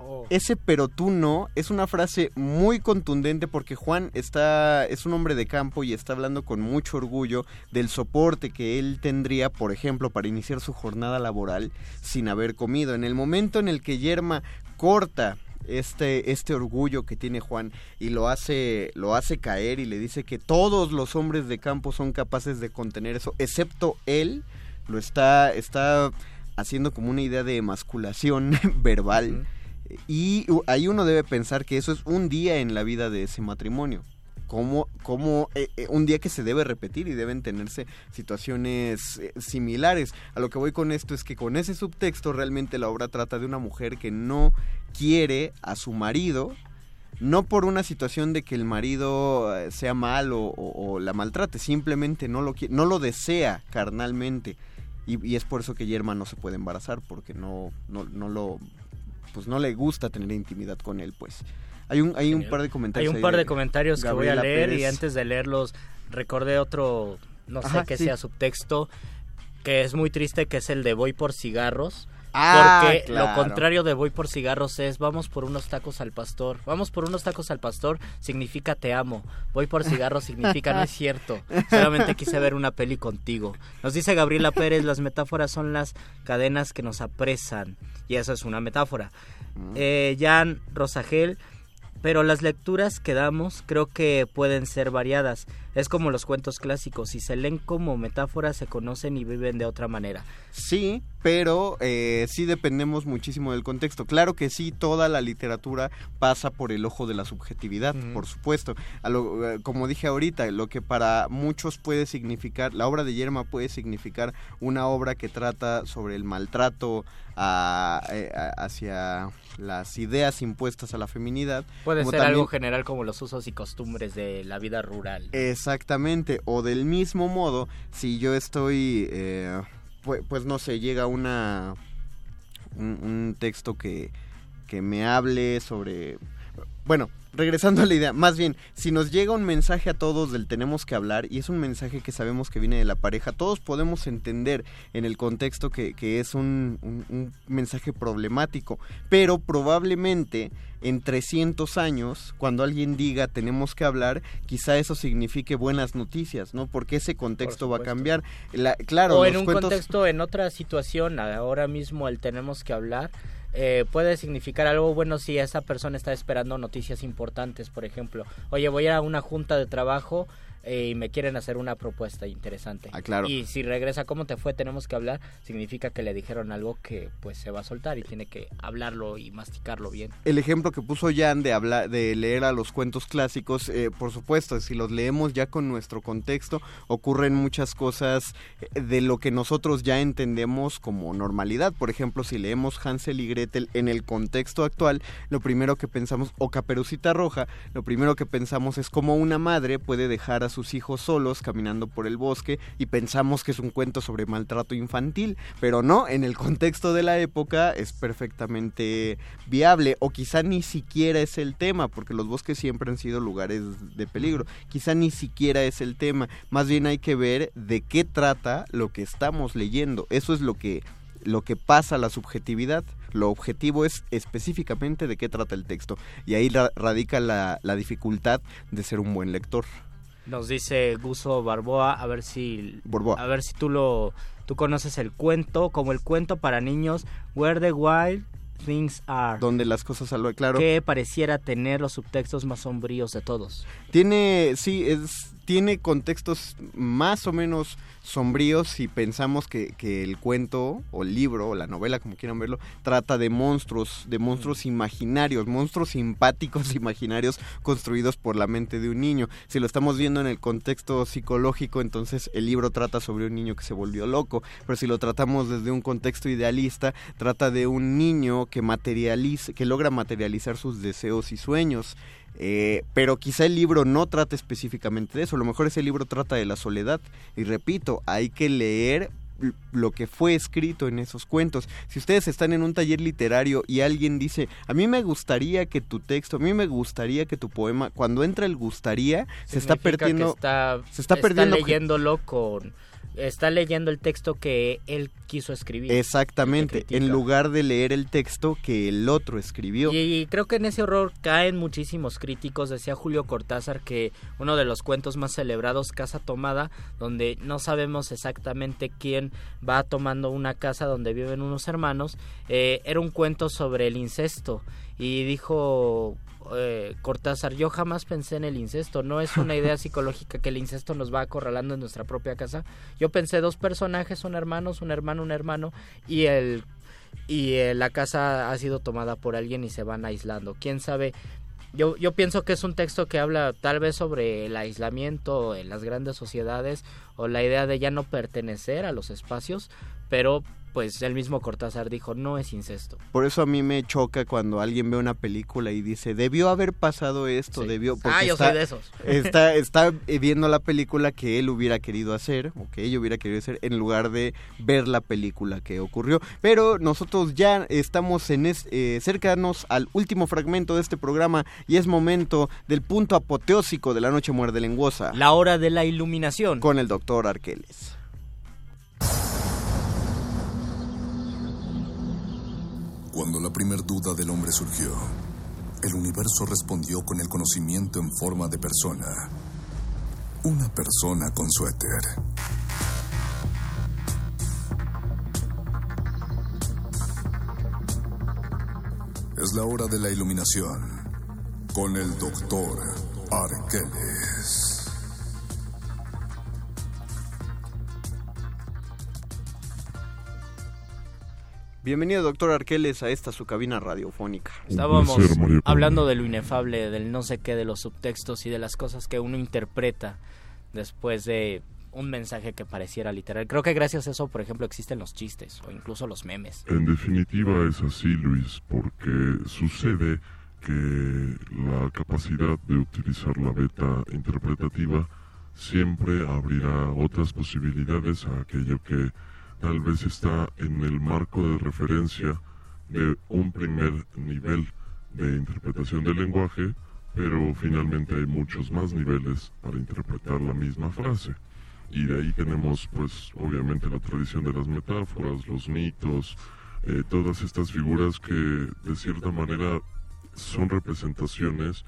Oh. Ese pero tú no es una frase muy contundente porque Juan está es un hombre de campo y está hablando con mucho orgullo del soporte que él tendría, por ejemplo, para iniciar su jornada laboral sin haber comido. En el momento en el que Yerma corta este, este orgullo que tiene Juan y lo hace, lo hace caer y le dice que todos los hombres de campo son capaces de contener eso, excepto él, lo está, está haciendo como una idea de emasculación verbal. Uh -huh. Y ahí uno debe pensar que eso es un día en la vida de ese matrimonio. Como, como eh, eh, un día que se debe repetir y deben tenerse situaciones eh, similares. A lo que voy con esto es que con ese subtexto realmente la obra trata de una mujer que no quiere a su marido, no por una situación de que el marido sea mal o, la maltrate, simplemente no lo, no lo desea carnalmente. Y, y, es por eso que Yerma no se puede embarazar, porque no, no, no lo pues no le gusta tener intimidad con él, pues. Hay un, hay un par de comentarios. Hay un par de comentarios que voy a leer Pérez. y antes de leerlos recordé otro, no sé Ajá, qué sí. sea subtexto, que es muy triste, que es el de voy por cigarros. Ah, porque claro. lo contrario de voy por cigarros es vamos por unos tacos al pastor. Vamos por unos tacos al pastor significa te amo. Voy por cigarros significa no es cierto. Solamente quise ver una peli contigo. Nos dice Gabriela Pérez, las metáforas son las cadenas que nos apresan. Y eso es una metáfora. Mm. Eh, Jan Rosagel, pero las lecturas que damos creo que pueden ser variadas. Es como los cuentos clásicos, si se leen como metáforas se conocen y viven de otra manera. Sí, pero eh, sí dependemos muchísimo del contexto. Claro que sí, toda la literatura pasa por el ojo de la subjetividad, por supuesto. A lo- eh, como dije ahorita, lo que para muchos puede significar, la obra de Yerma puede significar una obra que trata sobre el maltrato a- eh, a- hacia las ideas impuestas a la feminidad. Puede como ser también- algo general como los usos y costumbres de la vida rural. Exactamente, o del mismo modo, si yo estoy, eh, pues, pues no sé, llega una un, un texto que, que me hable sobre, bueno, regresando a la idea, más bien, si nos llega un mensaje a todos del tenemos que hablar y es un mensaje que sabemos que viene de la pareja, todos podemos entender en el contexto que, que es un, un- un mensaje problemático, pero probablemente en 300 años, cuando alguien diga tenemos que hablar, quizá eso signifique buenas noticias, ¿no? Porque ese contexto va a cambiar. La- claro, o en un cuentos- contexto, en otra situación, ahora mismo el tenemos que hablar, eh, puede significar algo bueno si esa persona está esperando noticias importantes, por ejemplo. Oye, voy a una junta de trabajo eh, y me quieren hacer una propuesta interesante. Ah, claro. Y si regresa, ¿cómo te fue? Tenemos que hablar. Significa que le dijeron algo que pues se va a soltar y tiene que hablarlo y masticarlo bien. el ejemplo que puso Jan de hablar de leer a los cuentos clásicos eh, por supuesto si los leemos ya con nuestro contexto ocurren muchas cosas eh, de lo que nosotros ya entendemos como normalidad por ejemplo si leemos Hansel y Gretel en el contexto actual lo primero que pensamos o Caperucita Roja lo primero que pensamos es cómo una madre puede dejar a sus hijos solos caminando por el bosque y pensamos que es un cuento sobre maltrato infantil, pero no, en el contexto de la época es perfectamente viable o quizá ni siquiera es el tema, porque los bosques siempre han sido lugares de peligro, quizá ni siquiera es el tema, más bien hay que ver de qué trata lo que estamos leyendo, eso es lo que lo que pasa a la subjetividad. Lo objetivo es específicamente de qué trata el texto. Y ahí radica la, la dificultad de ser un buen lector. Nos dice Guso Barboa, a ver si Borboa. a ver si tú lo tú conoces el cuento como el cuento para niños Where the Wild Things Are. Donde las cosas salvan, claro. Que pareciera tener los subtextos más sombríos de todos. Tiene, sí, es tiene contextos más o menos sombríos si pensamos que, que, el cuento o el libro o la novela, como quieran verlo, trata de monstruos, de monstruos imaginarios, monstruos simpáticos imaginarios construidos por la mente de un niño. Si lo estamos viendo en el contexto psicológico, entonces el libro trata sobre un niño que se volvió loco, pero si lo tratamos desde un contexto idealista, trata de un niño que materializa, que logra materializar sus deseos y sueños. Eh, pero quizá el libro no trata específicamente de eso, a lo mejor ese libro trata de la soledad. Y repito, hay que leer lo que fue escrito en esos cuentos. Si ustedes están en un taller literario y alguien dice, a mí me gustaría que tu texto, a mí me gustaría que tu poema, cuando entra el gustaría, se está perdiendo... se está, perdiendo leyéndolo con está leyendo el texto que él quiso escribir. Exactamente, en lugar de leer el texto que el otro escribió. Y, creo que en ese horror caen muchísimos críticos. Decía Julio Cortázar que uno de los cuentos más celebrados, Casa Tomada, donde no sabemos exactamente quién va tomando una casa donde viven unos hermanos, eh, era un cuento sobre el incesto. Y dijo eh, Cortázar, yo jamás pensé en el incesto, no es una idea psicológica que el incesto nos va acorralando en nuestra propia casa. Yo pensé dos personajes, son hermanos, un hermano, un hermano, y el y eh, la casa ha sido tomada por alguien y se van aislando. ¿Quién sabe? Yo, yo pienso que es un texto que habla tal vez sobre el aislamiento en las grandes sociedades o la idea de ya no pertenecer a los espacios, pero pues el mismo Cortázar dijo, no es incesto. Por eso a mí me choca cuando alguien ve una película y dice, debió haber pasado esto, debió... ah, yo soy de esos. Está, está viendo la película que él hubiera querido hacer, o que ella hubiera querido hacer, en lugar de ver la película que ocurrió. Pero nosotros ya estamos en eh, cercanos al último fragmento de este programa y es momento del punto apoteósico de la noche muerde lenguosa. La hora de la iluminación. Con el doctor Arqueles. Cuando la primer duda del hombre surgió, el universo respondió con el conocimiento en forma de persona. Una persona con suéter. Es la hora de la iluminación con el doctor Arqueles. Bienvenido, doctor Arqueles, a esta su cabina radiofónica. Estábamos hablando de lo inefable, del no sé qué, de los subtextos y de las cosas que uno interpreta después de un mensaje que pareciera literal. Creo que gracias a eso, por ejemplo, existen los chistes o incluso los memes. En definitiva es así, Luis, porque sucede que la capacidad de utilizar la beta interpretativa siempre abrirá otras posibilidades a aquello que tal vez está en el marco de referencia de un primer nivel de interpretación del lenguaje, pero finalmente hay muchos más niveles para interpretar la misma frase. Y de ahí tenemos, pues, obviamente la tradición de las metáforas, los mitos, eh, todas estas figuras que de cierta manera son representaciones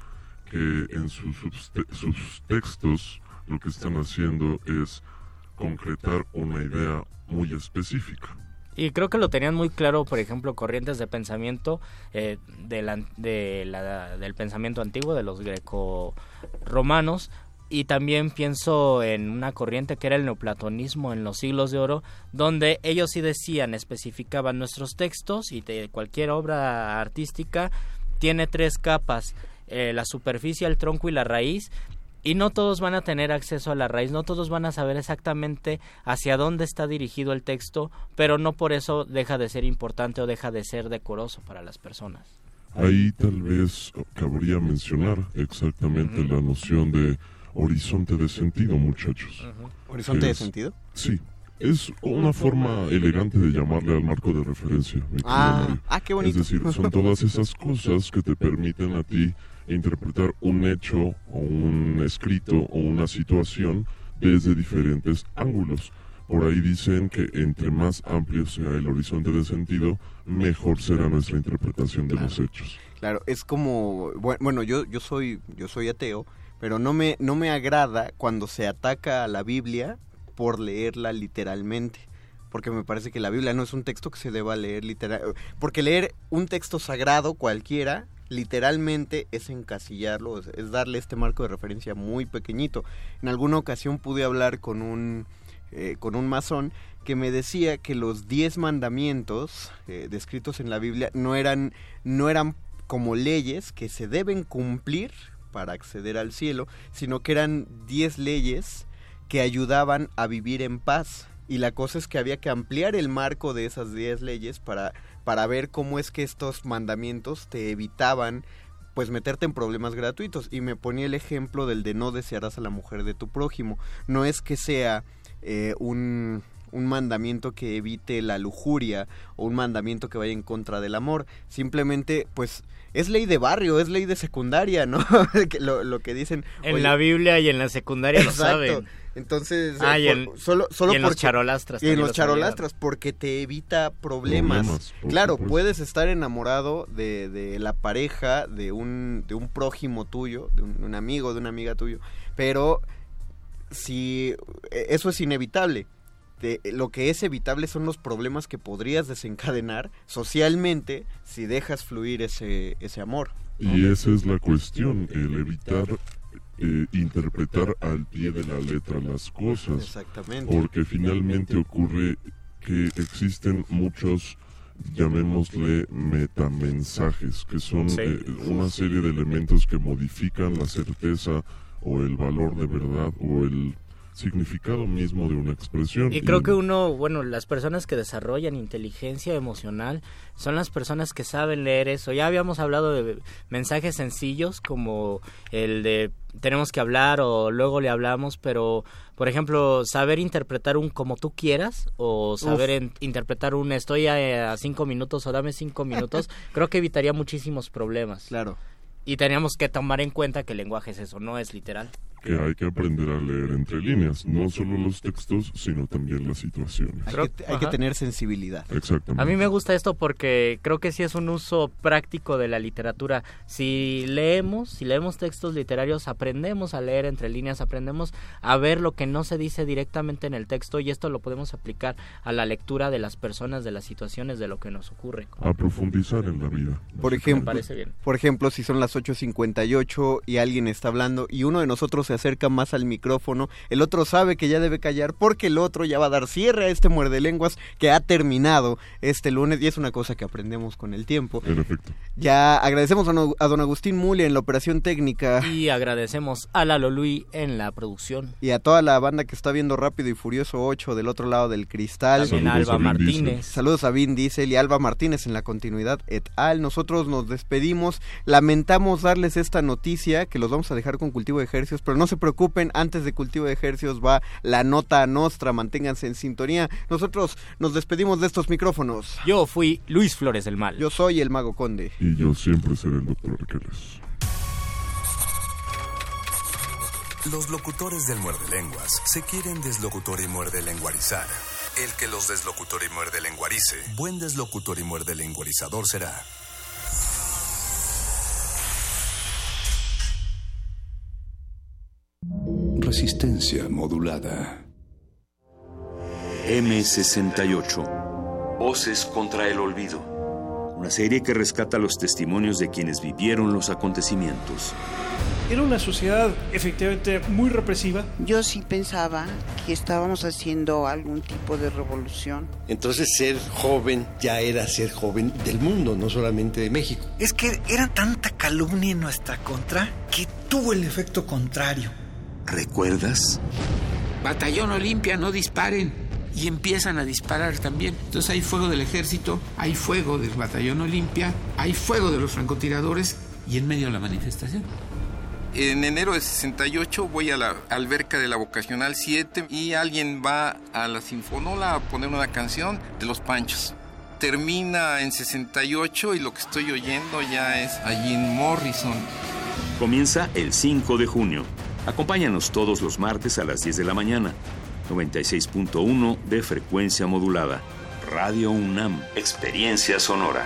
que en sus, sus textos lo que están haciendo es concretar una idea muy específica. Y creo que lo tenían muy claro, por ejemplo, corrientes de pensamiento eh, de del pensamiento antiguo, de los greco-romanos, y también pienso en una corriente que era el neoplatonismo en los siglos de oro, donde ellos sí decían, especificaban nuestros textos y de cualquier obra artística tiene tres capas, eh, la superficie, el tronco y la raíz, y no todos van a tener acceso a la raíz, no todos van a saber exactamente hacia dónde está dirigido el texto, pero no por eso deja de ser importante o deja de ser decoroso para las personas. Ahí tal vez cabría mencionar exactamente la noción de horizonte de sentido, muchachos. ¿Horizonte de Es- sentido? Sí. Es una forma elegante de llamarle al marco de referencia. Ah, ah, qué bonito. Es decir, son todas esas cosas que te permiten a ti interpretar un hecho o un escrito o una situación desde diferentes ángulos. Por ahí dicen que entre más amplio sea el horizonte de sentido, mejor será nuestra interpretación de los hechos. Claro, es como bue- bueno, yo yo soy yo soy ateo, pero no me no me agrada cuando se ataca a la Biblia por leerla literalmente. Porque me parece que la Biblia no es un texto que se deba leer literal. Porque leer un texto sagrado cualquiera, literalmente, es encasillarlo, es, darle este marco de referencia muy pequeñito. En alguna ocasión pude hablar con un, eh, con un masón que me decía que los diez mandamientos eh, descritos en la Biblia no eran, no eran como leyes que se deben cumplir para acceder al cielo, sino que eran diez leyes que ayudaban a vivir en paz. Y la cosa es que había que ampliar el marco de esas 10 leyes para, para ver cómo es que estos mandamientos te evitaban pues meterte en problemas gratuitos. Y me ponía el ejemplo del de no desearás a la mujer de tu prójimo. No es que sea eh, un, un mandamiento que evite la lujuria o un mandamiento que vaya en contra del amor. Simplemente, pues, es ley de barrio, es ley de secundaria, ¿no? Lo, lo que dicen. En oye, la Biblia y en la secundaria lo saben. Entonces, Ah, y por- en- solo, solo y en los charolastras Y en los charolastras, porque te evita problemas. Claro, supuesto. puedes estar enamorado de, de la pareja, de un, de un prójimo tuyo, de un, un amigo, de una amiga tuyo, pero si eh, eso es inevitable. De- lo que es evitable son los problemas que podrías desencadenar socialmente si dejas fluir ese, ese amor. Y esa es la cuestión, el evitar eh, interpretar al pie de la letra las cosas. Exactamente. Porque finalmente ocurre que existen muchos, llamémosle, metamensajes, que son eh, una serie de elementos que modifican la certeza o el valor de verdad o el significado mismo de una expresión. Y creo que uno, bueno, las personas que desarrollan inteligencia emocional son las personas que saben leer eso. Ya habíamos hablado de mensajes sencillos como el de tenemos que hablar o luego le hablamos, pero por ejemplo, saber interpretar un como tú quieras o saber en- interpretar un estoy a, a cinco minutos o dame cinco minutos, creo que evitaría muchísimos problemas. Claro. Y teníamos que tomar en cuenta que el lenguaje es eso, no es literal. que hay que aprender a leer entre líneas, no solo los textos, sino también las situaciones. Hay, Creo- que, hay que tener sensibilidad. Exactamente. A mí me gusta esto porque creo que sí es un uso práctico de la literatura. Si leemos, si leemos textos literarios, aprendemos a leer entre líneas, aprendemos a ver lo que no se dice directamente en el texto y esto lo podemos aplicar a la lectura de las personas, de las situaciones, de lo que nos ocurre. A profundizar en la vida. Por ejemplo, parece bien. por ejemplo, si son las 8.58 y alguien está hablando y uno de nosotros se acerca más al micrófono, el otro sabe que ya debe callar porque el otro ya va a dar cierre a este muerde lenguas que ha terminado este lunes y es una cosa que aprendemos con el tiempo. En efecto. Ya agradecemos a, don Agustín Muli en la operación técnica Y agradecemos a Lalo Lui en la producción. y a toda la banda que está viendo Rápido y Furioso 8 del otro lado del cristal. También Saludos Alba a Vin Diesel. Martínez. Saludos a Vin Diesel y Alba Martínez en la continuidad et al. Nosotros nos despedimos. Lamentamos darles esta noticia que los vamos a dejar con cultivo de ejercicios, pero no se preocupen, antes de cultivo de ejercicios va la nota nostra, manténganse en sintonía. Nosotros nos despedimos de estos micrófonos. Yo fui Luis Flores del Mal. Yo soy el Mago Conde. Y yo siempre seré el doctor Arqueles. Los locutores del muerde lenguas se quieren deslocutor y muerde lenguarizar. El que los deslocutor y muerde lenguarice, buen deslocutor y muerde lenguarizador será. Resistencia modulada. M68. Voces contra el olvido. Una serie que rescata los testimonios de quienes vivieron los acontecimientos. Era una sociedad efectivamente muy represiva. Yo sí pensaba que estábamos haciendo algún tipo de revolución. Entonces ser joven ya era ser joven del mundo, no solamente de México. Es que era tanta calumnia en nuestra contra que tuvo el efecto contrario. ¿Recuerdas? Batallón Olimpia, no disparen. Y empiezan a disparar también. Entonces hay fuego del ejército, hay fuego del batallón Olimpia, hay fuego de los francotiradores y en medio la manifestación. En enero de 68 voy a la alberca de la Vocacional 7 y alguien va a la Sinfonola a poner una canción de Los Panchos. Termina en 68 y lo que estoy oyendo ya es a Jim Morrison. Comienza el 5 de junio. Acompáñanos todos los martes a las 10 de la mañana. 96.1 de frecuencia modulada. Radio UNAM. Experiencia sonora.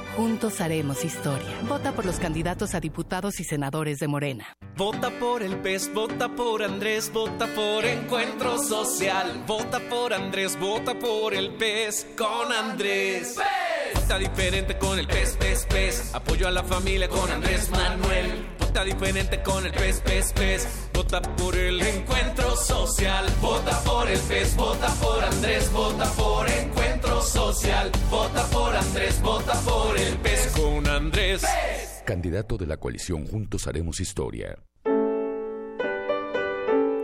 Juntos haremos historia. Vota por los candidatos a diputados y senadores de Morena. Vota por el PES, vota por Andrés, vota por Encuentro Social. Vota por Andrés, vota por el PES con Andrés. Vota diferente con el PES, PES, PES. Apoyo a la familia con Andrés Manuel. Vota diferente con el PES, PES, PES. Vota por el Encuentro Social. Vota por el PES, vota por Andrés, vota por Encuentro Social. Vota por Andrés, vota por el PES con Andrés. Candidato de la coalición Juntos Haremos Historia.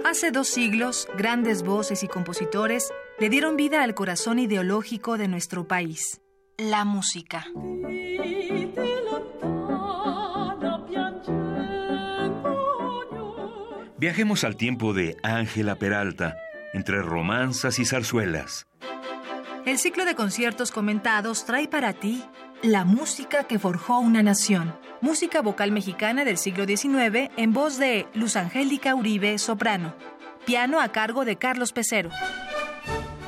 Hace dos siglos, grandes voces y compositores le dieron vida al corazón ideológico de nuestro país, la música. Viajemos al tiempo de Ángela Peralta, entre romanzas y zarzuelas. El ciclo de conciertos comentados trae para ti la música que forjó una nación. Música vocal mexicana del siglo XIX en voz de Luz Angélica Uribe, soprano. Piano a cargo de Carlos Pecero.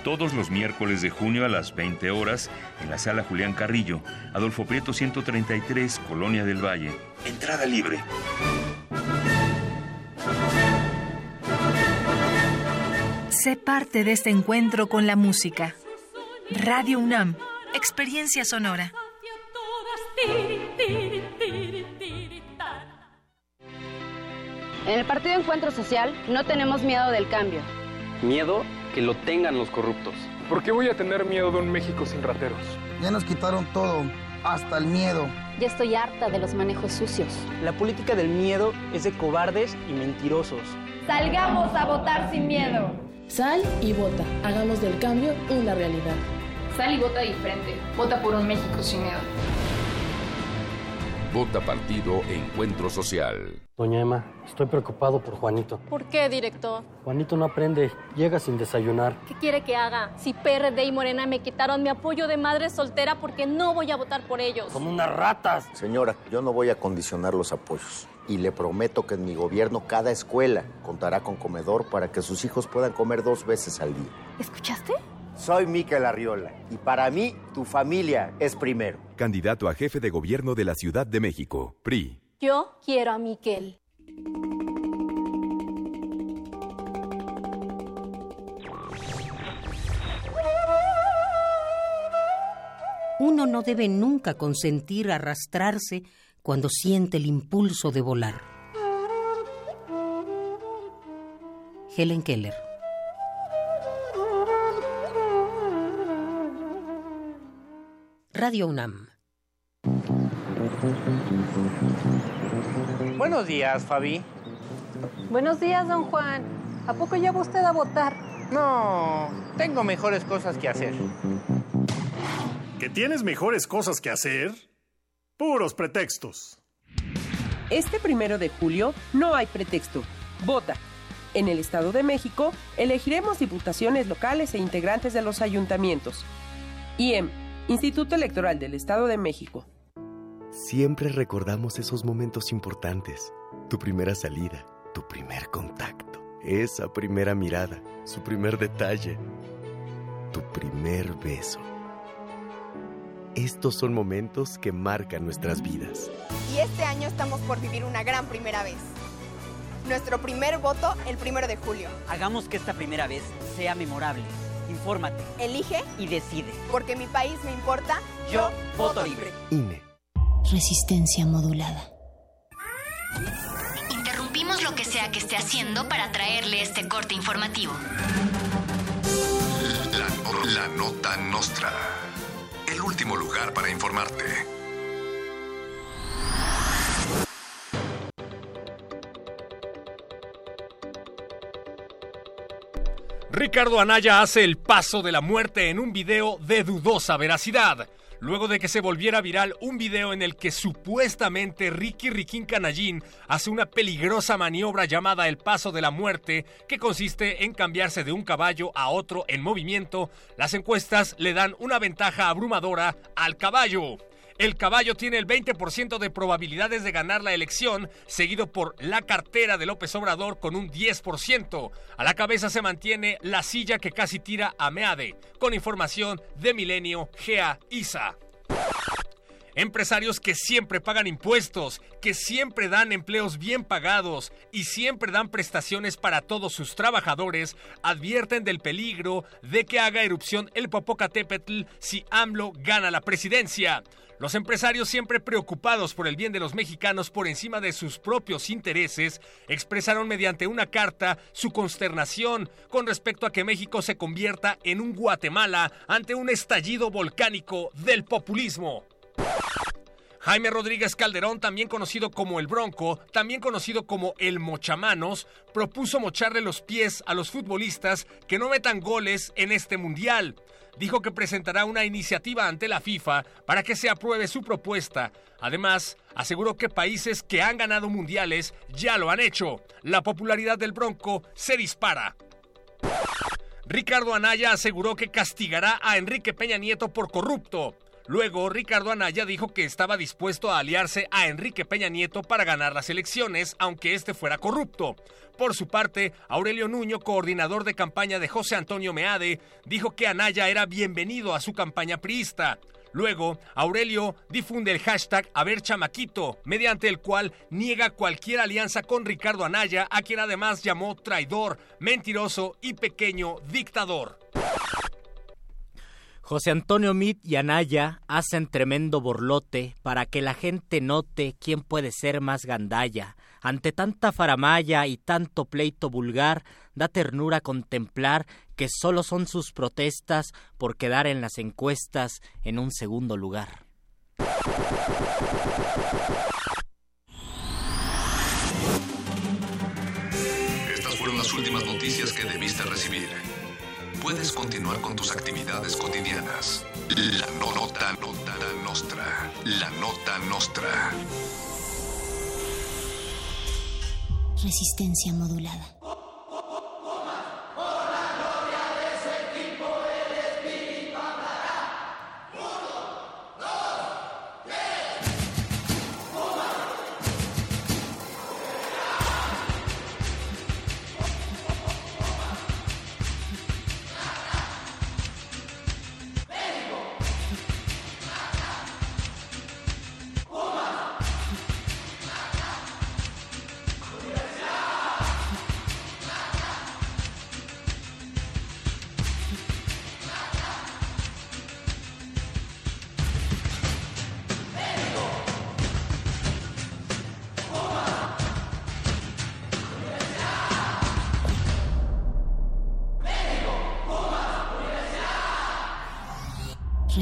Todos los miércoles de junio a las 20 horas en la sala Julián Carrillo, Adolfo Prieto 133, Colonia del Valle. Entrada libre. Sé parte de este encuentro con la música. Radio UNAM, experiencia sonora. En el Partido Encuentro Social no tenemos miedo del cambio. Miedo que lo tengan los corruptos. ¿Por qué voy a tener miedo de un México sin rateros? Ya nos quitaron todo, hasta el miedo. Ya estoy harta de los manejos sucios. La política del miedo es de cobardes y mentirosos. Salgamos a votar sin miedo. Sal y vota. Hagamos del cambio una realidad. Sal y vota diferente. Vota por un México sin miedo. Vota Partido Encuentro Social. Doña Emma, estoy preocupado por Juanito. ¿Por qué, director? Juanito no aprende, llega sin desayunar. ¿Qué quiere que haga? Si PRD y Morena me quitaron mi apoyo de madre soltera porque no voy a votar por ellos. Como unas ratas. Señora, yo no voy a condicionar los apoyos. Y le prometo que en mi gobierno cada escuela contará con comedor para que sus hijos puedan comer dos veces al día. ¿Escuchaste? Soy Miquel Arriola y para mí tu familia es primero. Candidato a jefe de gobierno de la Ciudad de México, PRI. Yo quiero a Miquel. Uno no debe nunca consentir arrastrarse cuando siente el impulso de volar. Helen Keller Radio UNAM. Buenos días, Fabi. Buenos días, don Juan. ¿A poco ya va usted a votar? No, tengo mejores cosas que hacer. ¿Que tienes mejores cosas que hacer? Puros pretextos. Este primero de julio no hay pretexto. Vota. En el Estado de México elegiremos diputaciones locales e integrantes de los ayuntamientos. IEM, Instituto Electoral del Estado de México. Siempre recordamos esos momentos importantes. Tu primera salida, tu primer contacto, esa primera mirada, su primer detalle, tu primer beso. Estos son momentos que marcan nuestras vidas. Y este año estamos por vivir una gran primera vez. Nuestro primer voto el primero de julio. Hagamos que esta primera vez sea memorable. Infórmate. Elige y decide. Porque mi país me importa. Yo, voto libre. INE. Resistencia modulada. interrumpimos lo que sea que esté haciendo para traerle este corte informativo. La, nota nostra. El último lugar para informarte. Ricardo Anaya hace el paso de la muerte en un video de dudosa veracidad luego de que se volviera viral un video en el que supuestamente Ricky Riquín Canallín hace una peligrosa maniobra llamada el paso de la muerte, que consiste en cambiarse de un caballo a otro en movimiento, las encuestas le dan una ventaja abrumadora al caballo. El caballo tiene el 20% de probabilidades de ganar la elección, seguido por la cartera de López Obrador con un 10%. A la cabeza se mantiene la silla que casi tira a Meade, con información de Milenio GA ISA. Empresarios que siempre pagan impuestos, que siempre dan empleos bien pagados y siempre dan prestaciones para todos sus trabajadores, advierten del peligro de que haga erupción el Popocatépetl si AMLO gana la presidencia. Los empresarios, siempre preocupados por el bien de los mexicanos por encima de sus propios intereses, expresaron mediante una carta su consternación con respecto a que México se convierta en un Guatemala ante un estallido volcánico del populismo. Jaime Rodríguez Calderón, también conocido como el Bronco, también conocido como el Mochamanos, propuso mocharle los pies a los futbolistas que no metan goles en este mundial dijo que presentará una iniciativa ante la FIFA para que se apruebe su propuesta. Además, aseguró que países que han ganado mundiales ya lo han hecho. La popularidad del Bronco se dispara. Ricardo Anaya aseguró que castigará a Enrique Peña Nieto por corrupto. Luego, Ricardo Anaya dijo que estaba dispuesto a aliarse a Enrique Peña Nieto para ganar las elecciones, aunque este fuera corrupto. Por su parte, Aurelio Nuño, coordinador de campaña de José Antonio Meade, dijo que Anaya era bienvenido a su campaña priista. Luego, Aurelio difunde el hashtag Chamaquito, mediante el cual niega cualquier alianza con Ricardo Anaya, a quien además llamó traidor, mentiroso y pequeño dictador. José Antonio Mit y Anaya hacen tremendo borlote para que la gente note quién puede ser más gandalla. Ante tanta faramaya y tanto pleito vulgar, da ternura contemplar que solo son sus protestas por quedar en las encuestas en un segundo lugar. Estas fueron las últimas noticias que debiste recibir puedes continuar con tus actividades cotidianas. La nota, nota nostra. La nota nostra. Resistencia modulada.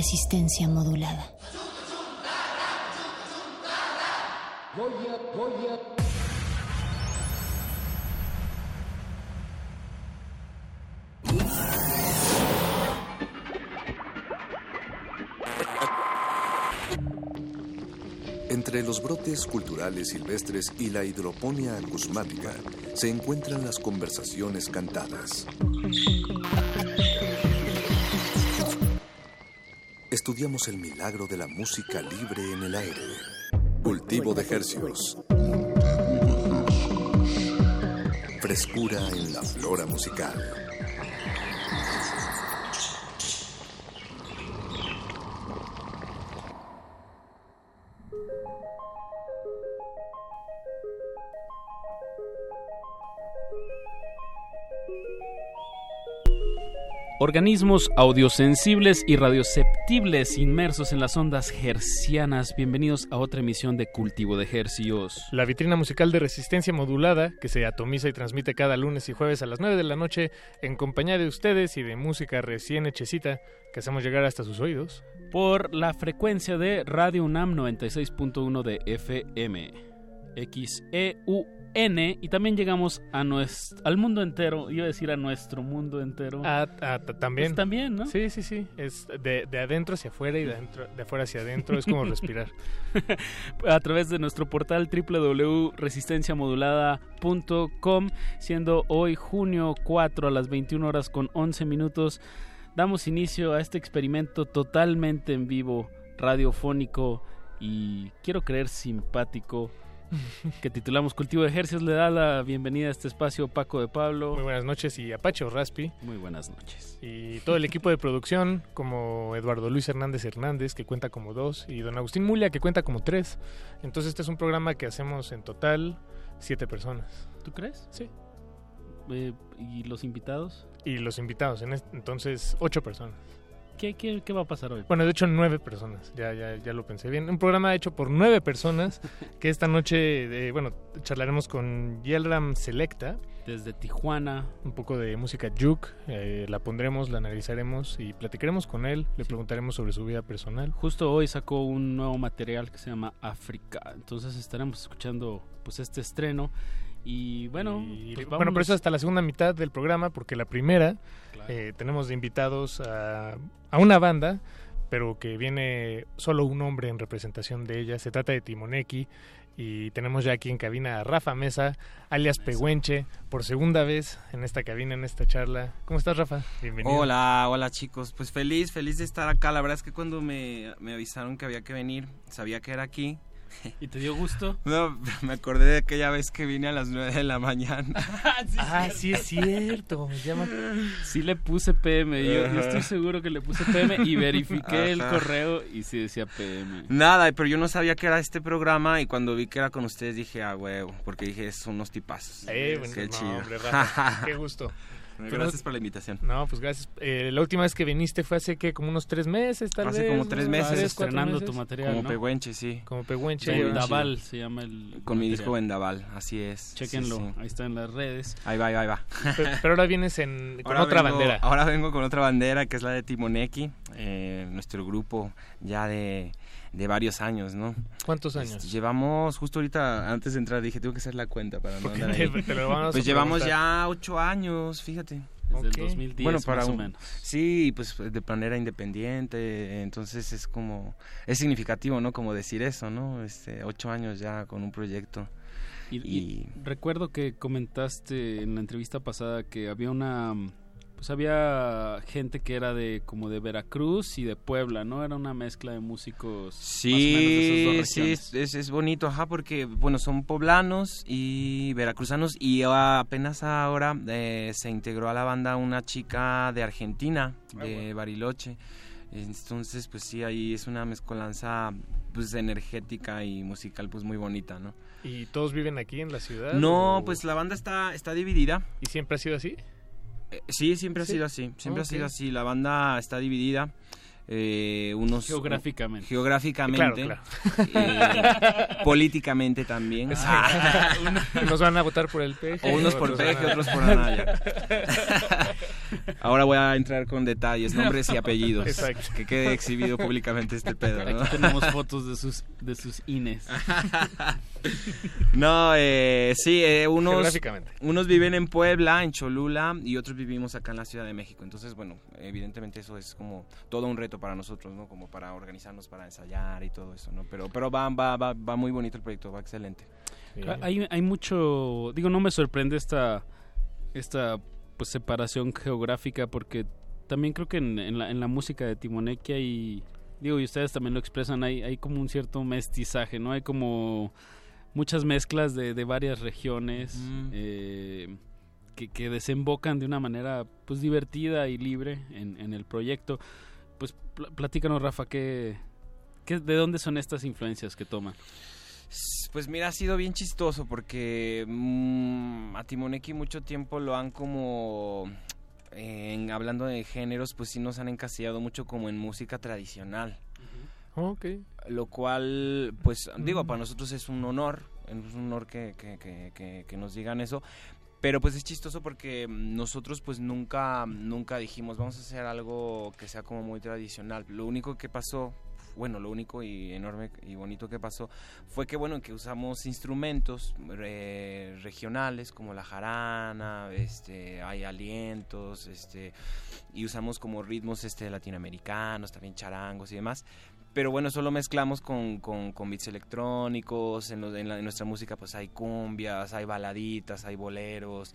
Resistencia modulada. Entre los brotes culturales silvestres y la hidroponía acusmática se encuentran las conversaciones cantadas. Estudiamos el milagro de la música libre en el aire. Cultivo de hercios. Frescura en la flora musical. Organismos audiosensibles y radioceptibles inmersos en las ondas hercianas. Bienvenidos a otra emisión de Cultivo de Hercios. La vitrina musical de resistencia modulada que se atomiza y transmite cada lunes y jueves a las 9 de la noche en compañía de ustedes y de música recién hechecita que hacemos llegar hasta sus oídos. Por la frecuencia de Radio UNAM 96.1 de FM. XEU N y también llegamos a nuestro, al mundo entero, iba a decir a nuestro mundo entero. Ah, ah también. Pues también, ¿no? Sí, sí, sí. Es de, de adentro hacia afuera y de, de afuera hacia adentro. Es como respirar. a través de nuestro portal www.resistenciamodulada.com, siendo hoy junio 4 a las 21 horas con 11 minutos, damos inicio a este experimento totalmente en vivo, radiofónico y quiero creer simpático que titulamos Cultivo de Ejercicios. Le da la bienvenida a este espacio Paco de Pablo. Muy buenas noches y Apache Raspi. Muy buenas noches. Y todo el equipo de producción, como Eduardo Luis Hernández Hernández, que cuenta como dos, y don Agustín Mulia, que cuenta como tres. Entonces este es un programa que hacemos en total siete personas. ¿Tú crees? Sí. Eh, ¿Y los invitados? Y los invitados, en entonces ocho personas. ¿Qué, qué, qué va a pasar hoy? Bueno, de hecho, nueve personas. Ya, ya, ya lo pensé bien. Un programa hecho por nueve personas que esta noche, eh, bueno, charlaremos con Yelram Selecta. Desde Tijuana. Un poco de música juke. Eh, la pondremos, la analizaremos y platicaremos con él. Le preguntaremos sobre su vida personal. Justo hoy sacó un nuevo material que se llama África. Entonces estaremos escuchando pues este estreno. Y bueno, pues bueno, pero eso hasta la segunda mitad del programa, porque la primera eh, tenemos de invitados a, a, una banda, pero que viene solo un hombre en representación de ella. Se trata de Timoneki. Y tenemos ya aquí en cabina a Rafa Mesa, alias Pehuenche, por segunda vez en esta cabina, en esta charla. ¿Cómo estás, Rafa? Bienvenido. Hola, hola chicos. Pues feliz, feliz de estar acá. La verdad es que cuando me, me avisaron que había que venir, sabía que era aquí ¿Y te dio gusto? No, me acordé de aquella vez que vine a las 9 de la mañana. ah, sí es cierto. Sí le puse PM. Yo, estoy seguro que le puse PM y verifiqué el correo y sí decía PM. Nada, pero yo no sabía que era este programa y cuando vi que era con ustedes dije, ah, huevo, porque dije, son unos tipazos. Eh, qué chido. qué gusto. Gracias por la invitación. No, pues gracias. Eh, la última vez que viniste fue hace que como unos tres meses, tal hace vez. Hace como tres meses. estrenando tu material. Como Pehuenche, sí. Como Pehuenche. Vendaval se llama el. Con mi disco Vendaval, así es. Chequenlo, ahí está en las redes. Ahí va, ahí va, ahí va. Pero, ahora vienes en, con otra bandera. Ahora vengo con otra bandera que es la de Timoneki, eh, nuestro grupo ya de de varios años, ¿no? ¿Cuántos años? llevamos, justo ahorita, antes de entrar, dije, tengo que hacer la cuenta para no andar ahí. pues llevamos ya ocho años, fíjate. Desde el 2010 bueno, para más o menos. Sí, pues de manera independiente, entonces es como, es significativo, ¿no? Como decir eso, ¿no? Este, ocho años ya con un proyecto. y recuerdo que comentaste en la entrevista pasada que había una pues había gente que era de como de Veracruz y de Puebla, ¿no? Era una mezcla de músicos. Sí, sí, es, es, bonito, ajá, porque bueno, son poblanos y veracruzanos y apenas ahora eh, se integró a la banda una chica de Argentina, ah, de Bariloche. Entonces, pues sí, ahí es una mezcolanza pues energética y musical pues muy bonita, ¿no? ¿Y todos viven aquí en la ciudad? No, pues la banda está está dividida. ¿Y siempre ha sido así? Eh, sí, siempre ha sido así. Siempre ha sido así. La banda está dividida. Eh, unos geográficamente geográficamente eh, políticamente también nos van a votar por el peje o unos por peje otros por Anaya ahora voy a entrar con detalles nombres y apellidos Exacto. que quede exhibido públicamente este pedo aquí tenemos fotos de sus de sus ines no eh, sí unos unos viven en Puebla en Cholula y otros vivimos acá en la Ciudad de México entonces bueno evidentemente eso es como todo un reto para nosotros, ¿no? Como para organizarnos para ensayar y todo eso, ¿no? Pero, pero va, va, va, va muy bonito el proyecto, va excelente. Hay, hay mucho, digo, no me sorprende esta, esta pues separación geográfica porque también creo que en, en, la, en la música de Timoneki hay, digo, y ustedes también lo expresan, hay, hay como un cierto mestizaje, ¿no? Hay como muchas mezclas de, de varias regiones. Eh, que, que, desembocan de una manera pues divertida y libre en, en el proyecto pues platícanos, Rafa, ¿qué, qué, ¿de dónde son estas influencias que toman? Pues mira, ha sido bien chistoso porque mmm, a Timoneki mucho tiempo lo han como en, hablando de géneros, pues sí nos han encasillado mucho como en música tradicional. Ok. Lo cual, pues digo, para nosotros es un honor, es un honor que, que, que, que nos digan eso, pero pues es chistoso porque nosotros pues nunca nunca dijimos vamos a hacer algo que sea como muy tradicional lo único que pasó bueno, lo único y enorme y bonito que pasó fue que, bueno, que usamos instrumentos regionales como la jarana, este, hay alientos, este, y usamos como ritmos este, latinoamericanos, también charangos y demás. Pero bueno, solo mezclamos con, con, con beats electrónicos, en, en, en nuestra música pues hay cumbias, hay baladitas, hay boleros,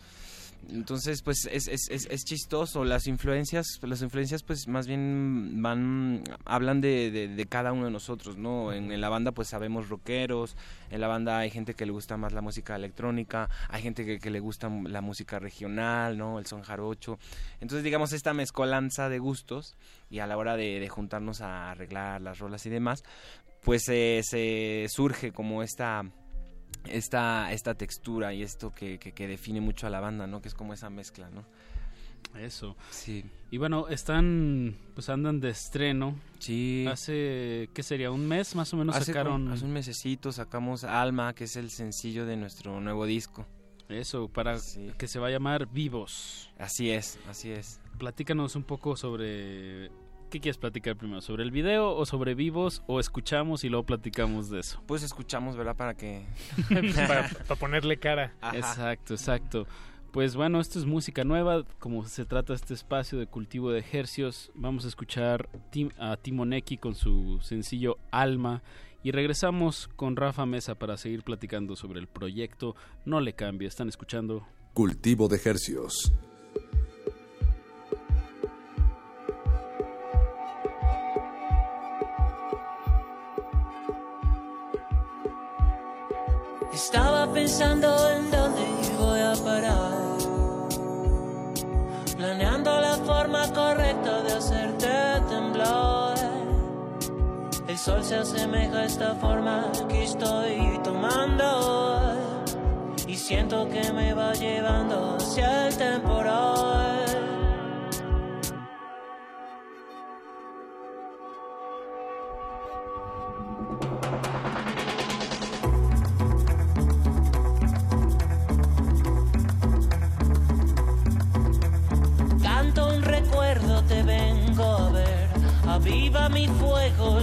entonces, pues es, es, es, chistoso. Las influencias, las influencias, pues más bien van, hablan de, de, cada uno de nosotros, ¿no? En, la banda, pues sabemos rockeros. En la banda hay gente que le gusta más la música electrónica. Hay gente que, que le gusta la música regional, ¿no? El son jarocho. Entonces, digamos, esta mezcolanza de gustos y a la hora de, de juntarnos a arreglar las rolas y demás, pues eh, se surge como esta esta, esta textura y esto que, que, define mucho a la banda, ¿no? Que es como esa mezcla, ¿no? Eso. Sí. Y bueno, están, pues andan de estreno. Sí. Hace, ¿qué sería? ¿Un mes más o menos sacaron? hace un mesecito sacamos Alma, que es el sencillo de nuestro nuevo disco. Eso, para que se va a llamar Vivos. Así es, así es. Platícanos un poco sobre ¿Qué quieres platicar primero? ¿Sobre el video o sobre vivos? ¿O escuchamos y luego platicamos de eso? Pues escuchamos, ¿verdad? Para que... para, ponerle cara. Exacto, exacto. Pues bueno, esto es música nueva, como se trata este espacio de cultivo de ejercios, vamos a escuchar a Timoneki con su sencillo Alma y regresamos con Rafa Mesa para seguir platicando sobre el proyecto. No le cambie, están escuchando Cultivo de ejercios. Estaba pensando en dónde voy a parar. Planeando la forma correcta de hacerte temblar. El sol se asemeja a esta forma que estoy tomando. Y siento que me va llevando hacia el temporal.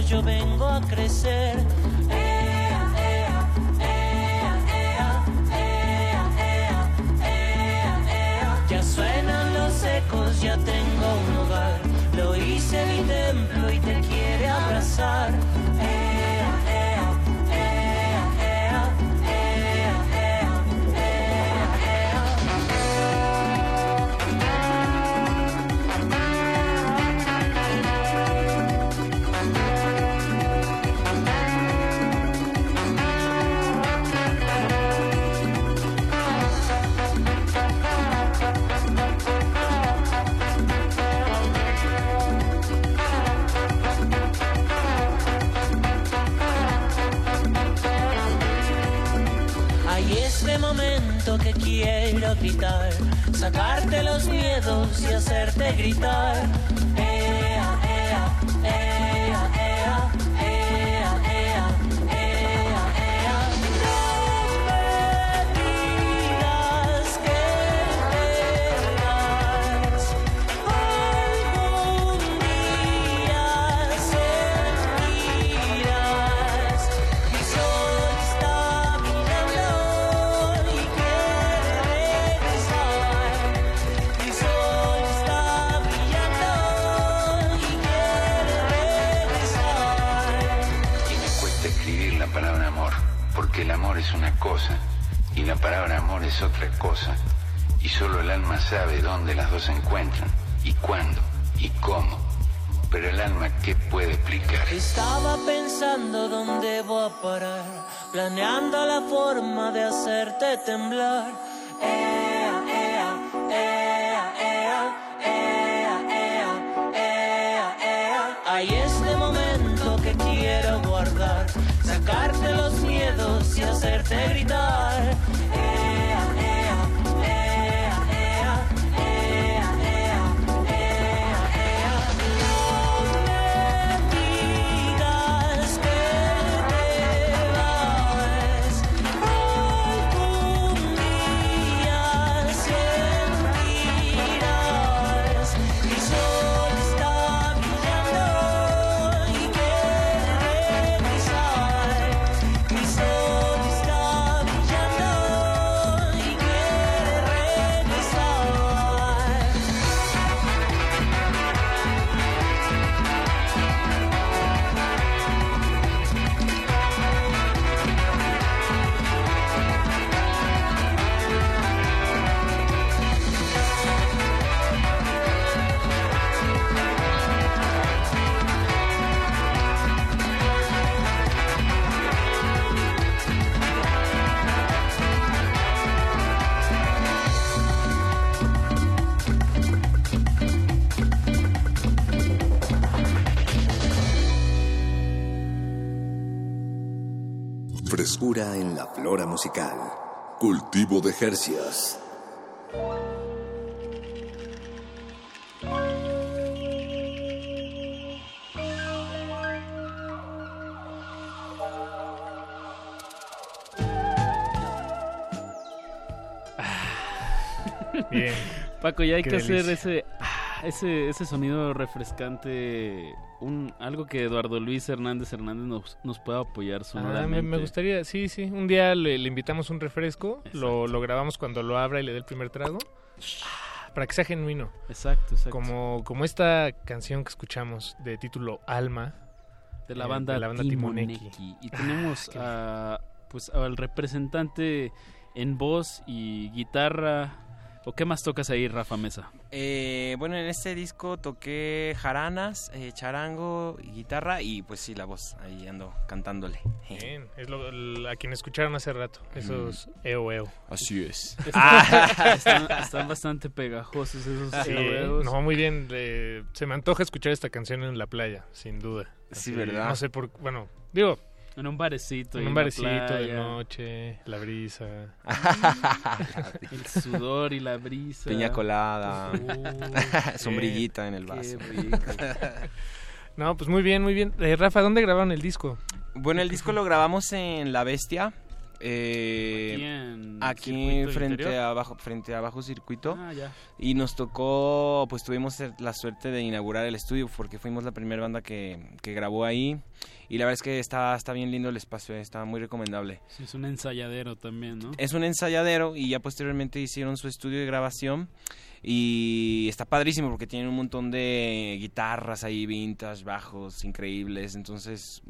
Yo vengo a crecer. Quiero gritar, sacarte los miedos y hacerte gritar. Palabra amor es otra cosa. Y solo el alma sabe dónde las dos se encuentran, y cuándo, y cómo. Pero el alma, ¿qué puede explicar? Estaba pensando dónde voy a parar, planeando la forma de hacerte temblar. Ea, ea, ea, ea, ea, ea, ea, ea. Hay este momento que quiero guardar, sacarte los miedos y hacerte gritar. Frescura en la flora musical. Cultivo de Jercias. Bien. Paco, ya hay Qué que hacer ese, ah, ese ese sonido refrescante, un algo que Eduardo Luis Hernández Hernández nos, nos pueda apoyar Ah, sonoramente. me, me gustaría, sí, sí. Un día le, le invitamos un refresco, lo, lo grabamos cuando lo abra y le dé el primer trago. Ah, Para que sea genuino. Exacto, exacto. Como, como esta canción que escuchamos de título Alma. de la eh, banda, de la banda Timoneki. Timoneki. Y tenemos a, pues al representante en voz y guitarra. ¿O qué más tocas ahí, Rafa Mesa? Eh, bueno, en este disco toqué jaranas, eh, charango, y guitarra y pues sí, la voz. Ahí ando cantándole. Bien, es lo, a quien escucharon hace rato, esos Mm. eo eo. Así es. están, están bastante pegajosos esos Sí, no, muy bien. le- se me antoja escuchar esta canción en la playa, sin duda. Sí, ¿verdad? No sé por bueno, digo, En un barecito. en un barecito de noche, la brisa. El sudor y la brisa. Piña colada. Uh, Sombrillita en el qué vaso. rico. No, pues muy bien, muy bien. Eh, Rafa, ¿dónde grabaron el disco? Bueno, el disco lo grabamos en La Bestia. eh, Aquí en aquí frente Interior. a bajo frente a bajo circuito Ah, ya. y nos tocó pues tuvimos la suerte de inaugurar el estudio porque fuimos la primera banda que, que grabó ahí y la verdad es que está está bien lindo el espacio eh, está muy recomendable Sí, es un ensayadero también, ¿no? es un ensayadero y ya posteriormente hicieron su estudio de grabación y está padrísimo porque tienen un montón de guitarras ahí vintage, bajos increíbles, entonces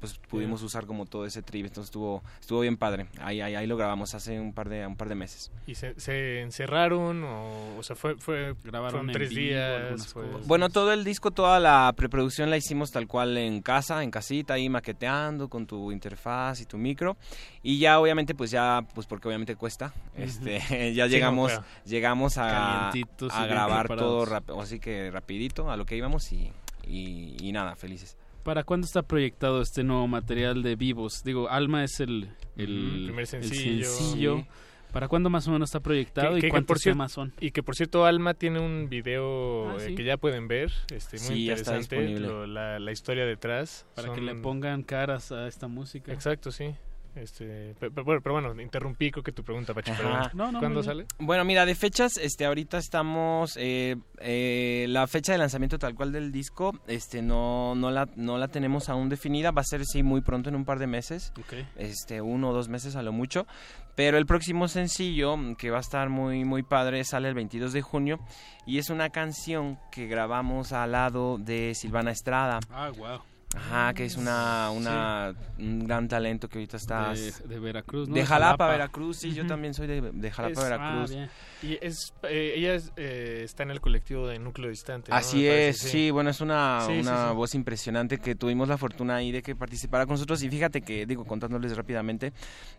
pues pudimos usar como todo ese trip, entonces estuvo estuvo bien padre. Ahí ahí, ahí lo grabamos hace un par de un par de meses. ¿Y se, se encerraron o, o sea, fue, fue Grabaron tres vivo días? fue-. Bueno, todo el disco, toda la preproducción la hicimos tal cual en casa, en casita, ahí maqueteando con tu interfaz y tu micro. Y ya obviamente, pues ya, pues porque obviamente cuesta, este, ya Sí, llegamos, no, claro. llegamos a, A grabar todo rápido, así que rapidito a lo que íbamos y, y, y nada, felices. ¿Para cuándo está proyectado este nuevo material de Vivos? Digo, Alma es el, primer el sencillo. Sí. ¿Para cuándo más o menos está proyectado Que- y que- que cuántos por cier- temas son? Y que por cierto, Alma tiene un video Ah, eh, que ya pueden ver, este, muy Sí, ya está interesante, lo- la, la historia detrás. Para que le pongan caras a esta música. Exacto, sí. Este, pe- pe- bueno, pero, bueno, interrumpí creo que tu pregunta, Pachi. No, no, ¿Cuándo sale? Bueno, mira, de fechas, este, ahorita estamos, eh, eh, la fecha de lanzamiento tal cual del disco, este, no, no la, no la tenemos aún definida, va a ser sí muy pronto, en un par de meses, Ok. este, uno o dos meses a lo mucho, pero el próximo sencillo, que va a estar muy, muy padre, sale el 22 de junio, y es una canción que grabamos al lado de Silvana Estrada, Ah, wow. Ajá, que es una, una, un gran talento que ahorita está... De, de Veracruz, ¿no? De Jalapa, Veracruz, sí, yo también soy de, de Jalapa, Es- Veracruz. Ah, bien. Y es, eh, ella es, eh, está en el colectivo de Núcleo Distante. ¿no? Así parece, es, sí. bueno, es una, Sí, una voz impresionante que tuvimos la fortuna ahí de que participara con nosotros y fíjate que, digo, contándoles rápidamente,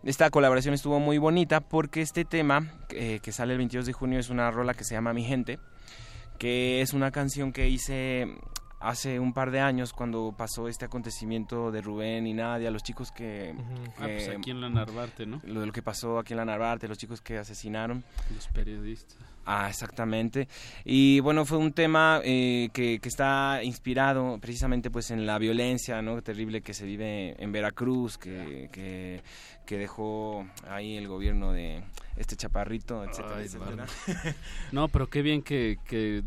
esta colaboración estuvo muy bonita porque este tema eh, que sale el 22 de junio es una rola que se llama Mi Gente, que es una canción que hice hace un par de años cuando pasó este acontecimiento de Rubén y Nadia, los chicos que... Ah, pues aquí en la Narvarte, ¿no? lo de lo que pasó aquí en la Narvarte, los chicos que asesinaron. Los periodistas. Ah, exactamente. Y bueno, fue un tema eh, que, que está inspirado precisamente pues en la violencia ¿no? terrible que se vive en Veracruz, que, que, que dejó ahí el gobierno de este chaparrito, etcétera, Ay, etcétera. No, pero qué bien que, que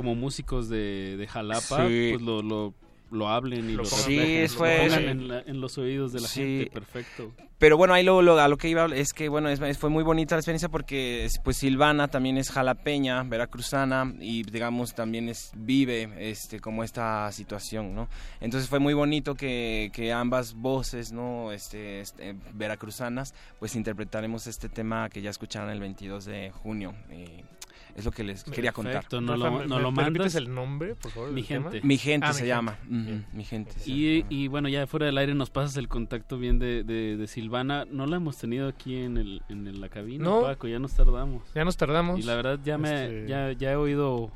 como músicos de, de Jalapa, Sí. pues lo, lo, lo hablen y Lo lo, pongan- Sí, reflejen, es- lo fue- pongan sí. en, la- en los oídos de la Sí. gente. Perfecto. Pero bueno, ahí lo, lo- a lo que iba es que bueno, es- fue muy bonita la experiencia porque es- pues Silvana también es jalapeña, veracruzana y digamos también es vive este como esta situación, ¿no? Entonces fue muy bonito que, que ambas voces, ¿no? Este, este, veracruzanas, pues interpretaremos este tema que ya escucharon el 22 de junio. y es lo que les quería contar. Perfecto, no Rafa, lo, ¿me- no me- lo mandas. el nombre, por favor? Mi tema? gente. Mi gente Ah, se Mi llama. Gente. Bien. mi gente. se Y, llama. y bueno, ya fuera del aire nos pasas el contacto bien de, de, de Silvana. No la hemos tenido aquí en, el, en la cabina, No. Paco, ya nos tardamos. Ya nos tardamos. Y la verdad ya me Este- ya, ya he oído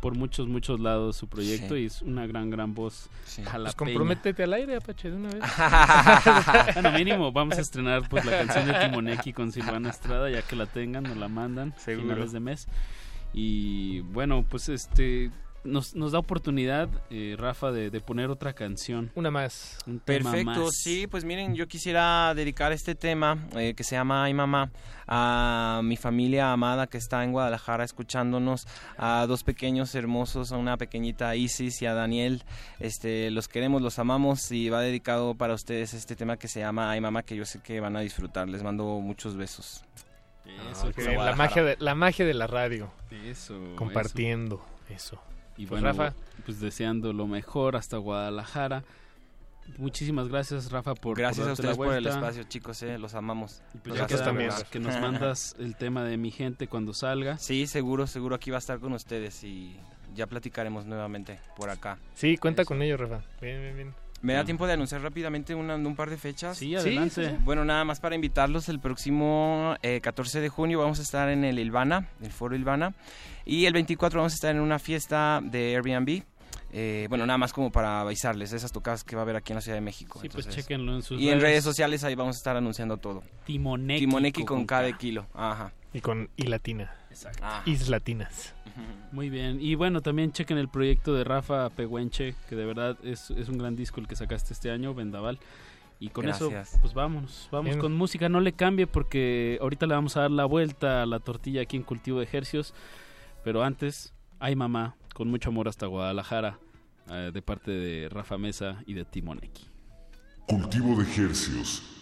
por muchos, muchos lados su proyecto y es una gran, gran voz sí. Pues comprométete al aire, Apache, de una vez. bueno, mínimo, vamos a estrenar pues la canción de Timoneki con Silvana Estrada, ya que la tengan, nos la mandan a finales de mes. Y bueno, pues este nos, nos da oportunidad, eh, Rafa, de, poner otra canción. Una más. Perfecto, sí, pues miren, yo quisiera dedicar este tema eh, que se llama Ay Mamá a mi familia amada que está en Guadalajara escuchándonos, a dos pequeños hermosos, a una pequeñita Isis y a Daniel. Este, los queremos, los amamos y va dedicado para ustedes este tema que se llama Ay Mamá, que yo sé que van a disfrutar. Les mando muchos besos. Eso, ah, la, magia de, la magia de la radio. Eso. Compartiendo. eso. Y pues bueno, Rafa. pues deseando lo mejor hasta Guadalajara. Muchísimas gracias, Rafa, por Gracias a ustedes por el espacio, chicos, eh, los amamos. Pues gracias también. Que nos mandas el tema de mi gente cuando salga. Sí, seguro, seguro aquí va a estar con ustedes y ya platicaremos nuevamente por acá. Sí, cuenta con ellos, Rafa. Bien, bien, bien. ¿Me da tiempo de anunciar rápidamente un par de fechas? Sí, adelante. Bueno, nada más para invitarlos, el próximo 14 eh, de junio vamos a estar en el Ilvana, el Foro Ilvana, y el 24 vamos a estar en una fiesta de Airbnb. Eh, bueno, nada más como para avisarles de esas tocadas que va a haber aquí en la Ciudad de México. Sí, pues chequenlo en sus Y en redes sociales ahí vamos a estar anunciando todo. Timoneki. Timoneki con, cada kilo. Ajá. Y con I latina. Exacto. Is latinas. Muy bien. Y bueno, también chequen el proyecto de Rafa Pehuenche, que de verdad es, es un gran disco el que sacaste este año, Vendaval. Y con eso, pues vámonos, vamos con música. No le cambie porque ahorita le vamos a dar la vuelta a la tortilla aquí en Cultivo de Ejercios. Pero antes, ay mamá, con mucho amor hasta Guadalajara, eh, de parte de Rafa Mesa y de Timoneki. Cultivo de Ejercios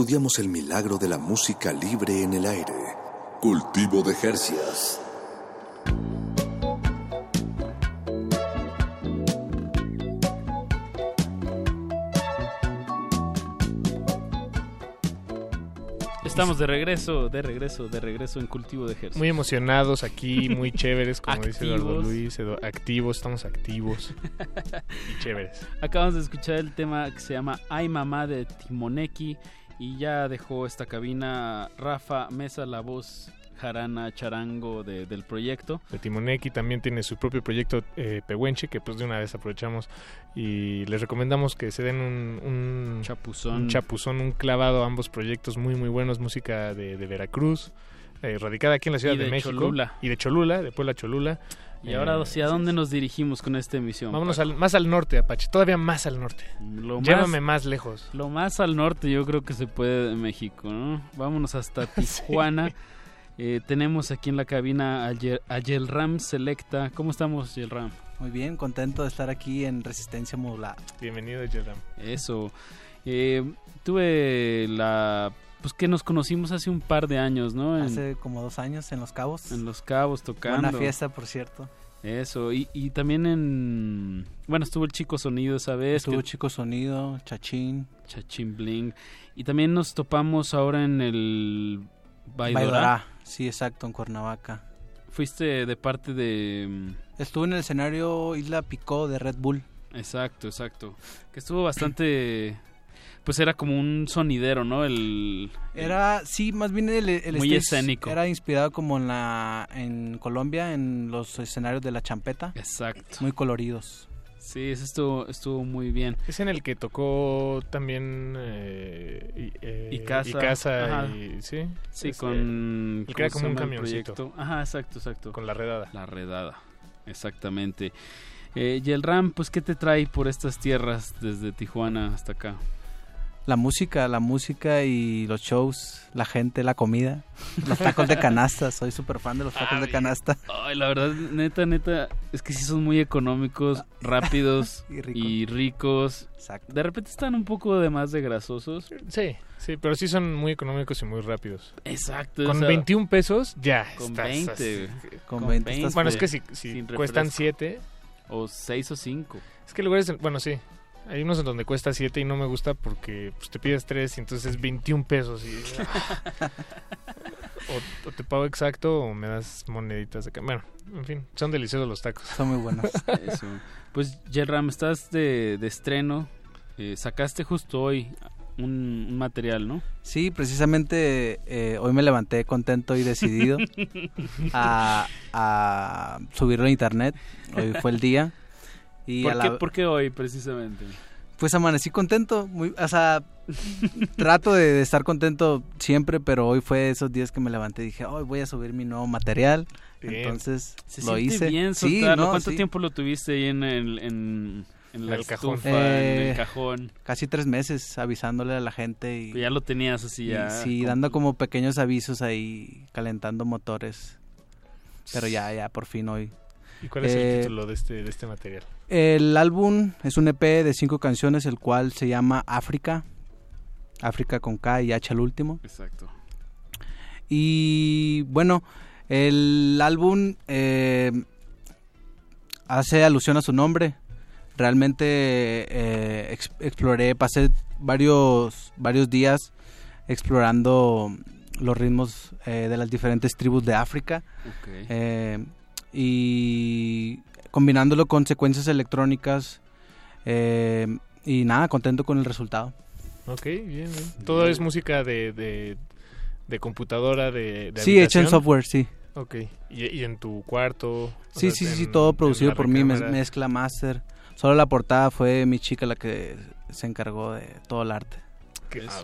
estudiamos el milagro de la música libre en el aire. Cultivo de Jercias. Estamos de regreso, de regreso, de regreso en cultivo de ejército. Muy emocionados aquí, muy chéveres, como dice Eduardo Luis. activos, estamos activos y chéveres. Acabamos de escuchar el tema que se llama Ay Mamá de Timoneki y ya dejó esta cabina Rafa Mesa, la voz jarana, charango del proyecto. De Timoneki también tiene su propio proyecto eh, Pehuenche, que pues de una vez aprovechamos y les recomendamos que se den un, chapuzón. un chapuzón, un clavado a ambos proyectos muy muy buenos, música de, Veracruz, eh, radicada aquí en la Ciudad de, México. Cholula. Y de Cholula, de Puebla Cholula. Y ahora, ¿hacia dónde nos dirigimos con esta emisión? Vámonos más al norte, Apache, todavía más al norte. Llévame más, lejos. Lo más al norte yo creo que se puede de México, ¿no? Vámonos hasta Tijuana. Eh, tenemos aquí en la cabina a, Yelram Selecta. ¿Cómo estamos, Yelram? Muy bien, contento de estar aquí en Resistencia Modulada. Bienvenido, Yelram. Eso. Eh, tuve la... Pues que nos conocimos hace un par de años, ¿no? hace como dos años en Los Cabos. En Los Cabos, tocando. Una fiesta, por cierto. Eso, y, y también en... Bueno, estuvo el Chico Sonido esa vez. Estuvo Chico Sonido, Chachín. Chachín Bling. Y también nos topamos ahora en el Baidora. Sí, exacto, en Cuernavaca. Fuiste de parte de... Mm, Estuve en el escenario Isla Picó de Red Bull. Exacto, exacto. Que estuvo bastante... Pues era como un sonidero, ¿no? El, era, sí, más bien el, el muy escénico. Era inspirado como en la en Colombia, en los escenarios de la champeta. Exacto. Muy coloridos. Sí, eso estuvo, estuvo muy bien. Es en el que tocó también eh, y, eh, casa. Y, sí, sí con... El que era como un camioncito. Ajá, exacto, exacto. Con la redada. La redada, exactamente. Eh, y el RAM, pues, ¿qué te trae por estas tierras desde Tijuana hasta acá? La música, la música y los shows, la gente, la comida, los tacos de canasta. Soy súper fan de los tacos de canasta. Ay, la verdad, neta, neta, es que sí son muy económicos, rápidos y, ricos. Exacto. De repente están un poco de más de grasosos. Sí, sí, pero sí son muy económicos y muy rápidos. Exacto. Con 21 pesos, ya. Con 20. Con, 20. bueno, es que si, cuestan 7. O 6 o 5. Es que lugares, bueno, sí, hay unos en donde cuesta 7 y no me gusta porque pues, te pides 3 y entonces es 21 pesos. Y, o, te pago exacto o me das moneditas de acá. Bueno, en fin, son deliciosos los tacos. Son muy buenos. Pues, Jerram, estás de, estreno. Eh, sacaste justo hoy un, material, ¿no? Sí, precisamente eh, hoy me levanté contento y decidido a, a subirlo a internet. Hoy fue el día. ¿Por, qué, hoy precisamente? Pues amanecí contento, muy, o sea, trato de, estar contento siempre, pero hoy fue esos días que me levanté y dije, hoy voy a subir mi nuevo material. Entonces lo hice. Bien sí, ¿Cuánto tiempo lo tuviste ahí en el, en, el cajón. en el eh, cajón. Casi tres meses avisándole a la gente. Y, ya lo tenías así ya. sí, dando como pequeños avisos ahí, calentando motores. Pero ya, ya, por fin hoy ¿Y cuál es el eh, título de este, de este material? El álbum es un EP de cinco canciones, el cual se llama África. África con K y H al último. Exacto. Y bueno, el álbum eh, hace alusión a su nombre. Realmente eh, exploré, pasé varios, varios días explorando los ritmos de las diferentes tribus de África. Okay y combinándolo con secuencias electrónicas eh, y nada, contento con el resultado. Ok, bien, Todo es música de, de, computadora, de, Sí, hecha en software, sí. Ok, ¿y, en tu cuarto? Sí, sí, sí, todo producido por mí, mezcla, master. Solo la portada fue mi chica la que se encargó de todo el arte.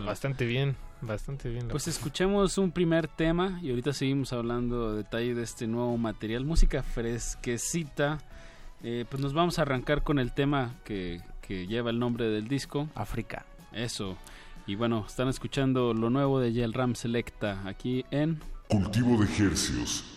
bastante bien. Bastante bien. Pues escuchemos un primer tema y ahorita seguimos hablando de detalle de este nuevo material. Música fresquecita. Eh, pues nos vamos a arrancar con el tema que, que lleva el nombre del disco. África. Eso. Y bueno, están escuchando lo nuevo de Yel Ram Selecta aquí en... Cultivo de Hercios.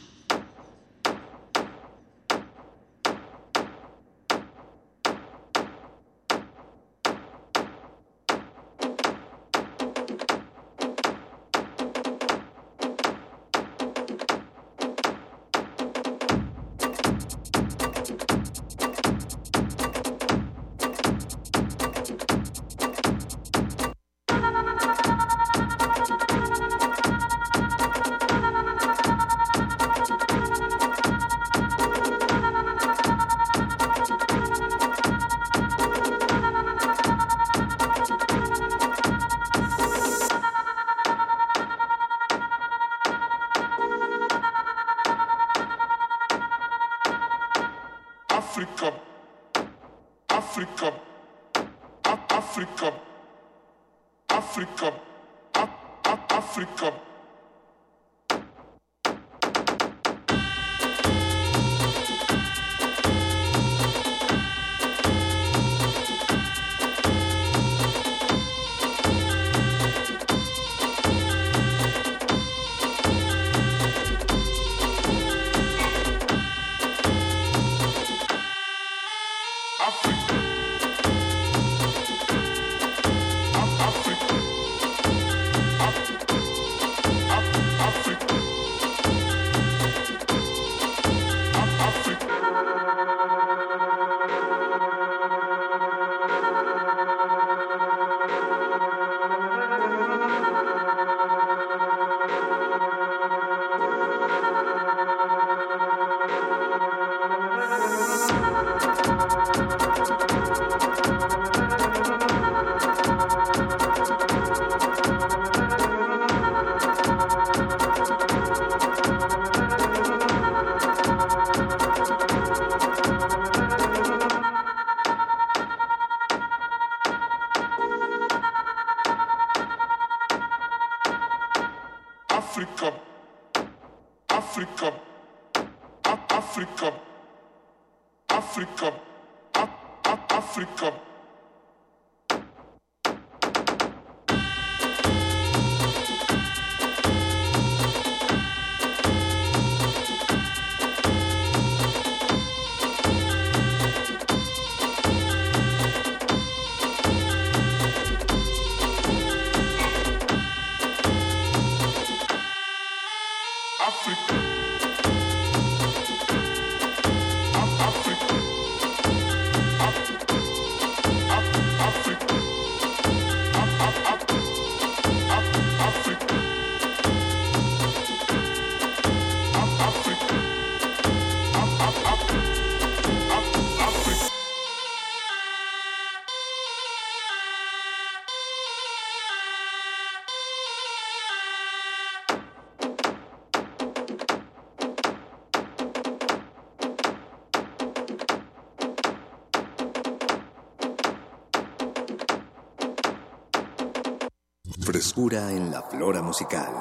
Frescura en la flora musical.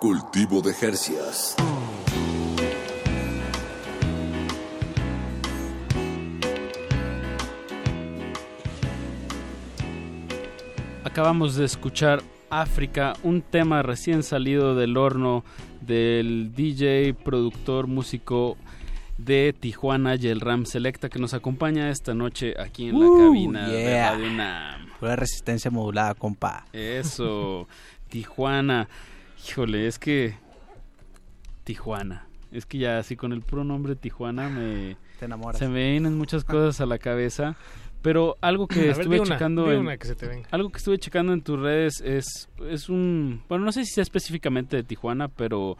Cultivo de Jercias. Acabamos de escuchar África, un tema recién salido del horno del DJ, productor, músico de Tijuana, Ram Selecta, que nos acompaña esta noche aquí en la Uh, cabina de. Radio UNAM. Pura resistencia modulada, compa. Eso, Tijuana. Híjole, es que Tijuana. Es que ya así con el puro nombre Tijuana me Te enamoras. se me vienen muchas cosas a la cabeza. Pero algo que estuve una, checando di en una que se te venga. algo que estuve checando en tus redes es es un bueno no sé si sea específicamente de Tijuana, pero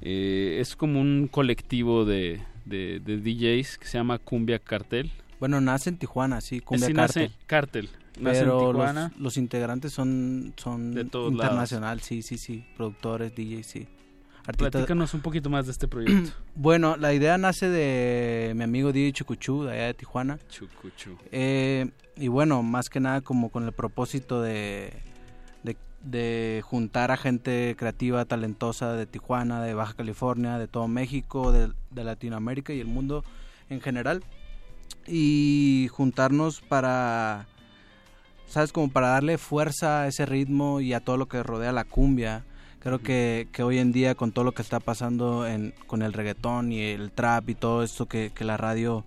eh, es como un colectivo de, de, de DJs que se llama Cumbia Cartel. Bueno, nace en Tijuana, sí, Cumbia Sí, nace- Cartel. Cartel. Nace Pero los, los integrantes son, son De todos internacional, sí, sí, sí. Productores, DJs, sí. Artistas- Platícanos un poquito más de este proyecto. Bueno, la idea nace de mi amigo DJ Chucuchú, de allá de Tijuana. Chucuchú. Eh, y bueno, más que nada como con el propósito de, de, de juntar a gente creativa, talentosa de Tijuana, de Baja California, de todo México, de, de Latinoamérica y el mundo en general. Y juntarnos para, ¿sabes? Como para darle fuerza a ese ritmo y a todo lo que rodea la cumbia. Creo que, que hoy en día con todo lo que está pasando en, con el reggaetón y el trap y todo esto que, que la radio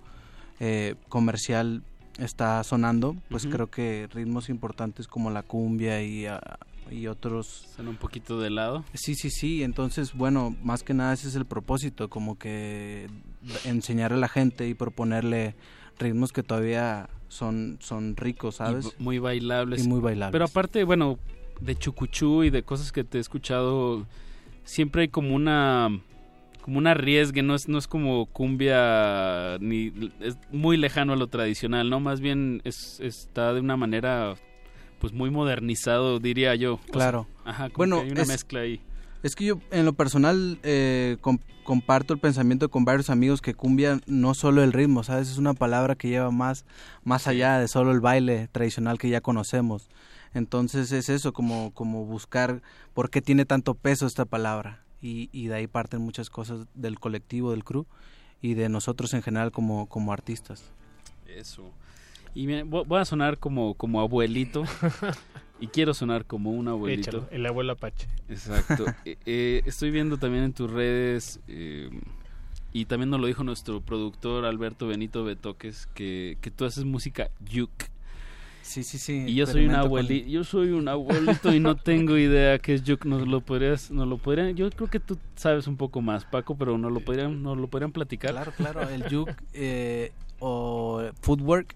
eh, comercial está sonando, pues creo que ritmos importantes como la cumbia y, ah, y otros... Están un poquito de lado. Sí, sí, sí, entonces, bueno, más que nada ese es el propósito, como que enseñarle a la gente y proponerle ritmos que todavía son, son ricos, ¿sabes? Y muy bailables. Y muy bailables. Pero aparte, bueno, de chucuchú y de cosas que te he escuchado, siempre hay como una como un arriesgue, no es, no es como cumbia ni es muy lejano a lo tradicional, ¿no? Más bien es, está de una manera pues muy modernizado, diría yo. O sea, Claro. ajá, como bueno, que hay una es- mezcla ahí. Es que yo, en lo personal, eh, com- comparto el pensamiento con varios amigos que cumbia no solo el ritmo, ¿sabes? Es una palabra que lleva más, más allá de solo el baile tradicional que ya conocemos. Entonces es eso, como, como buscar por qué tiene tanto peso esta palabra. Y, y de ahí parten muchas cosas del colectivo, del crew y de nosotros en general como, como artistas. Eso. Y voy a sonar como, como abuelito. y quiero sonar como un abuelito. Échalo, el abuelo Apache. Exacto. Eh, eh, estoy viendo también en tus redes, eh, y también nos lo dijo nuestro productor Alberto Benito Betoques, que, que tú haces música yuk. Sí, sí, sí. Y yo soy un con- abuelito, yo soy un abuelito y no tengo idea qué es yuk. Nos lo podrías, nos lo podrían, yo creo que tú sabes un poco más, Paco, pero nos lo podrían, nos lo podrían platicar. Claro, claro. El juke eh, o footwork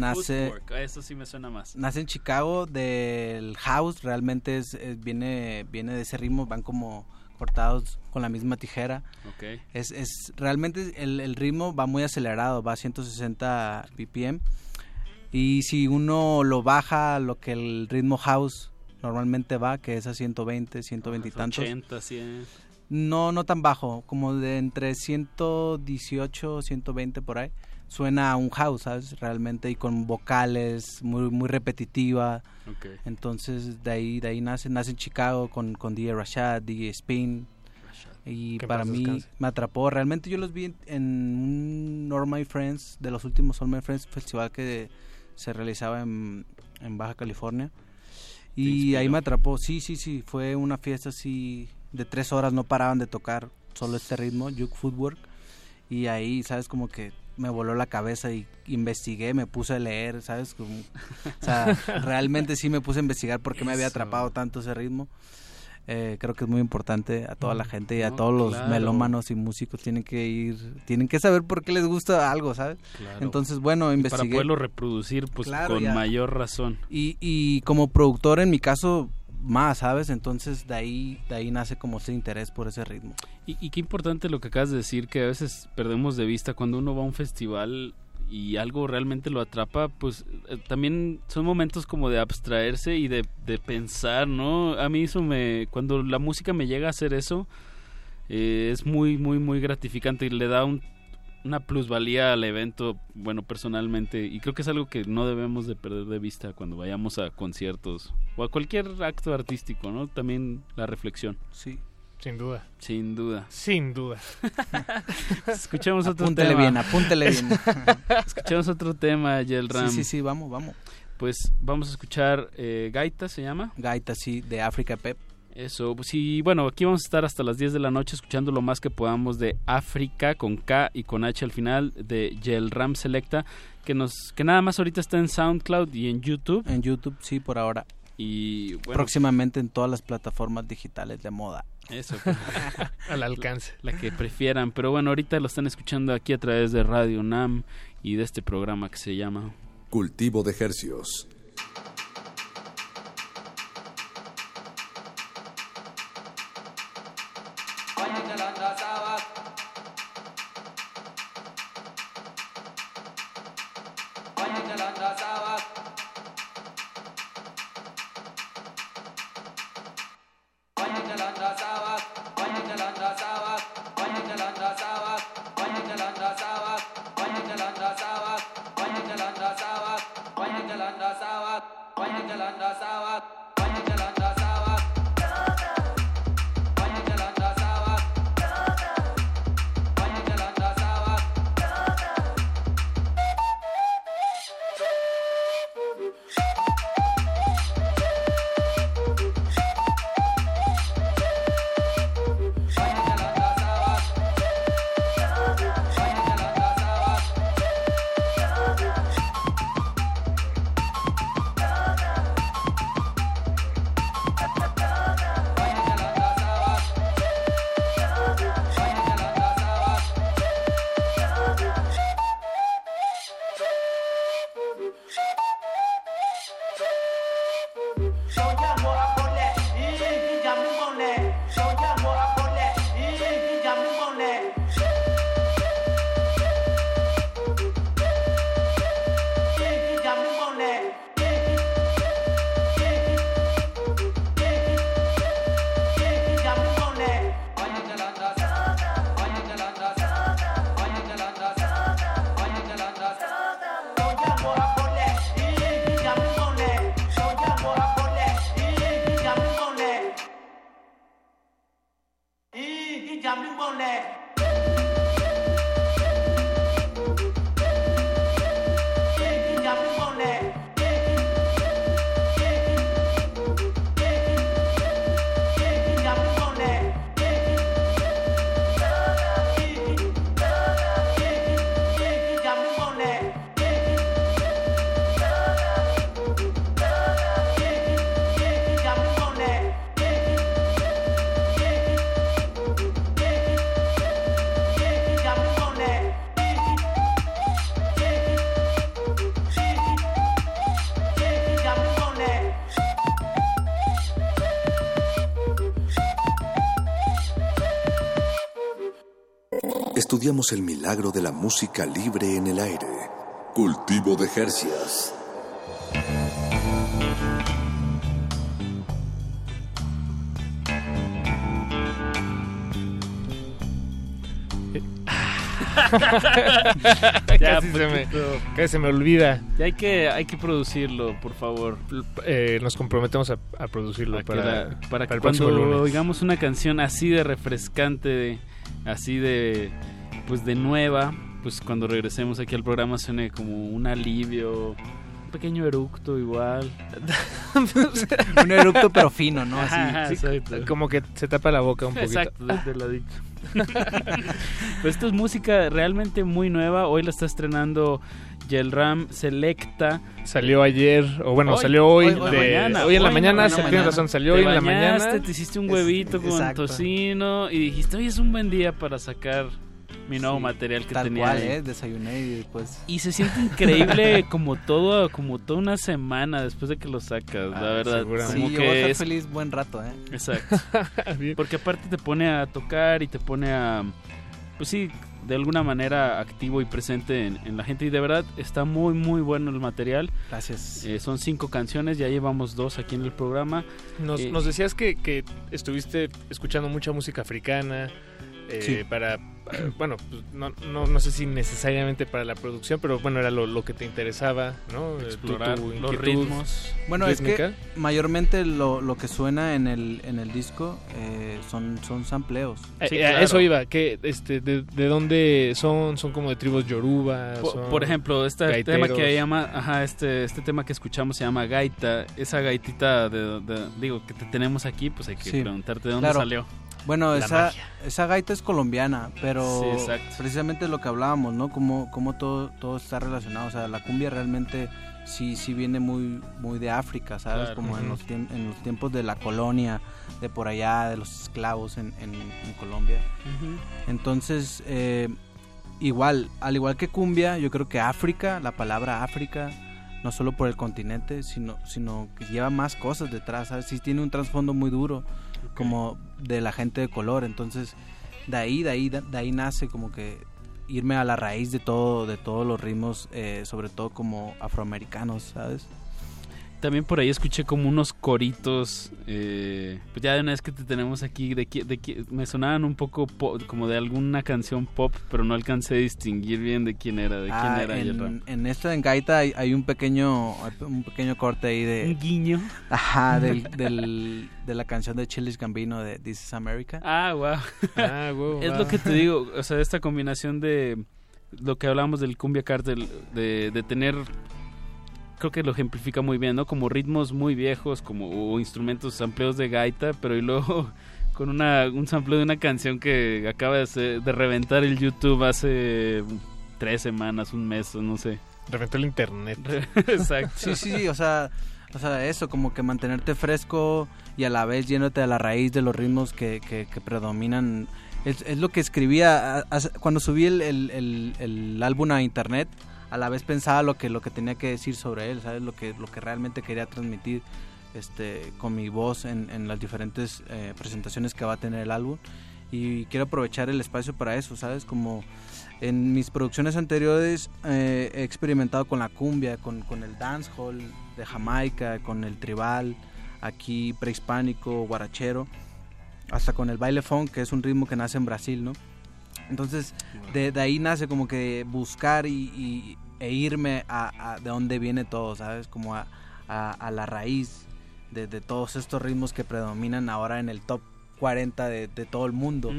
nace... Footwork, eso sí me suena más. nace en Chicago del house realmente es, es- viene viene de ese ritmo van como cortados con la misma tijera Ok. es, es realmente el, el ritmo va muy acelerado va a 160 bpm y si uno lo baja a lo que el ritmo house normalmente va que es a 120 120 y tantos 80, 100. no no tan bajo como de entre 118 120 por ahí suena a un house sabes realmente y con vocales muy muy repetitiva Ok. entonces de ahí de ahí nace nace en Chicago con con DJ Rashad DJ Spin Y Que en para mí descanse. me atrapó. Realmente yo los vi en, en un All My Friends, de los últimos All My Friends, festival que se realizaba en, en Baja California. Y ahí me atrapó. Sí, sí, sí. Fue una fiesta así de tres horas, no paraban de tocar solo este ritmo, Juke Footwork. Y ahí, ¿sabes? Como que me voló la cabeza y investigué, me puse a leer, ¿sabes? Como, o sea, realmente sí me puse a investigar por qué me había Eso. atrapado tanto ese ritmo. Eh, creo que es muy importante a toda la gente y a No, todos los claro. melómanos y músicos tienen que ir, tienen que saber por qué les gusta algo, ¿sabes? Claro. Entonces, bueno, Y investigué. Para poderlo reproducir, pues Claro, con ya. mayor razón. Y, y como productor, en mi caso, más, ¿sabes? Entonces, de ahí, de ahí nace como ese interés por ese ritmo. Y, qué importante lo que acabas de decir, que a veces perdemos de vista cuando uno va a un festival y algo realmente lo atrapa, pues eh, también son momentos como de abstraerse y de, de pensar, ¿no? A mí eso me, cuando la música me llega a hacer eso, eh, es muy, muy, muy gratificante y le da un- una plusvalía al evento, bueno, personalmente, y creo que es algo que no debemos de perder de vista cuando vayamos a conciertos o a cualquier acto artístico, ¿no? También la reflexión. Sí. Sin duda. Sin duda. Sin duda. Escuchemos otro Apúntele tema. bien, apúntele bien. Escuchemos otro tema, Yelram. Sí, sí, sí, vamos, vamos. Pues vamos a escuchar eh, Gaita, ¿se llama? Gaita, sí, de África Pep. Eso, pues sí, bueno, aquí vamos a estar hasta las 10 de la noche escuchando lo más que podamos de África con K y con H al final de Yelram Selecta, que nos que nada más ahorita está en SoundCloud y en YouTube. En YouTube, sí, por ahora. Y bueno, Próximamente en todas las plataformas digitales de moda. Eso. pues, Al alcance. La, la que prefieran. Pero bueno, ahorita lo están escuchando aquí a través de Radio Nam y de este programa que se llama Cultivo de Hercios. El milagro de la música libre en el aire. Cultivo de Hercias. casi, se me, casi se me olvida. Ya hay que, hay que producirlo, por favor. Eh, nos comprometemos a, a producirlo Para que, para, la- para que el próximo cuando lunes. oigamos una canción así de refrescante, así de pues de nueva, pues cuando regresemos aquí al programa suene como un alivio, un pequeño eructo igual. Un eructo pero fino, ¿no? Así. Ajá, Sí, como que se tapa la boca un poquito. Exacto, he dicho. pues esto es música realmente muy nueva. Hoy la está estrenando Yelram Selecta. Salió ayer, o bueno, Hoy, salió hoy. hoy, hoy de- mañana, hoy en la mañana, tienes mañana. razón, salió Te hoy en la bañaste, mañana. Te hiciste un Es- huevito con exacto. tocino y dijiste, hoy es un buen día para sacar mi nuevo Sí, material que Tal tenía. cual, ahí". ¿eh? Desayuné y después... Y se siente increíble como todo, como toda una semana después de que lo sacas, la Ah, verdad. seguramente. Como Sí, yo voy a que estar es feliz buen rato, ¿eh? Exacto. Porque aparte te pone a tocar y te pone a, pues sí, de alguna manera activo y presente en, en la gente. Y de verdad está muy, muy bueno el material. Gracias. Eh, son cinco canciones, ya llevamos dos aquí en el programa. Nos, Eh, nos decías que, que estuviste escuchando mucha música africana eh, Sí. para, para- bueno, pues, no, no, no sé si necesariamente para la producción, pero bueno, era lo, lo que te interesaba, ¿no? Eh, tu- Explorar tu los ritmos. Bueno, es que mayormente lo, lo que suena en el, en el disco eh, son, son sampleos. Eh, Sí, eh, claro. Eso iba, que este, de, de dónde son? Son como de tribus yoruba. Por, son por ejemplo, este gaiteros. tema que llama, ajá, este, este tema que escuchamos se llama gaita. Esa gaitita de, de- digo que te tenemos aquí, pues hay que Sí, preguntarte de dónde claro. salió. Bueno, La esa, magia. esa gaita es colombiana, pero Sí, precisamente lo que hablábamos, ¿no? Como, como todo, todo está relacionado. O sea, la cumbia realmente sí, sí viene muy, muy de África, ¿sabes? Claro. Como en, los en los tiempos de la colonia, de por allá, de los esclavos en, en- en Colombia. Entonces, eh, igual, al igual que cumbia, yo creo que África, la palabra África, no solo por el continente, sino, sino que lleva más cosas detrás, ¿sabes? Sí tiene un trasfondo muy duro, como de la gente de color, entonces de ahí, de ahí, de ahí nace como que irme a la raíz de todo, de todos los ritmos, eh, sobre todo como afroamericanos, ¿sabes? También por ahí escuché como unos coritos, eh, pues ya de una vez que te tenemos aquí, de, qui- de me sonaban un poco po- como de alguna canción pop, pero no alcancé a distinguir bien de quién era, de quién Ah, era el rap. en, en esta en Gaita hay, hay un pequeñño un pequeño corte ahí de Un guiño. Ajá, del, del- de la canción de Childish Gambino de This is America. Ah, wow. Ah, es lo que te digo, o sea, esta combinación de lo que hablábamos del cumbia cartel, de, de tener, creo que lo ejemplifica muy bien, ¿no? Como ritmos muy viejos, como o instrumentos, sampleos de gaita, pero y luego con una, un sampleo de una canción que acaba de, ser- de reventar el YouTube hace tres semanas, un mes, o no sé. Reventó el internet. Exacto. Sí, sí, sí, o sea, o sea, eso, como que mantenerte fresco y a la vez yéndote a la raíz de los ritmos que, que, que predominan. Es, es lo que escribía cuando subí el, el, el- el álbum a internet. A la vez pensaba lo que lo que tenía que decir sobre él, ¿sabes? Lo que lo que realmente quería transmitir este con mi voz en, en las diferentes eh, presentaciones que va a tener el álbum. Y quiero aprovechar el espacio para eso, ¿sabes? Como en mis producciones anteriores eh, he experimentado con la cumbia, con, con el dancehall de Jamaica, con el tribal, aquí prehispánico, guarachero, hasta con el baile funk, que es un ritmo que nace en Brasil, ¿no? Entonces, de, de ahí nace como que buscar y, y- e irme a, a de dónde viene todo, ¿sabes? Como a, a- a la raíz de, de todos estos ritmos que predominan ahora en el top 40 de, de todo el mundo.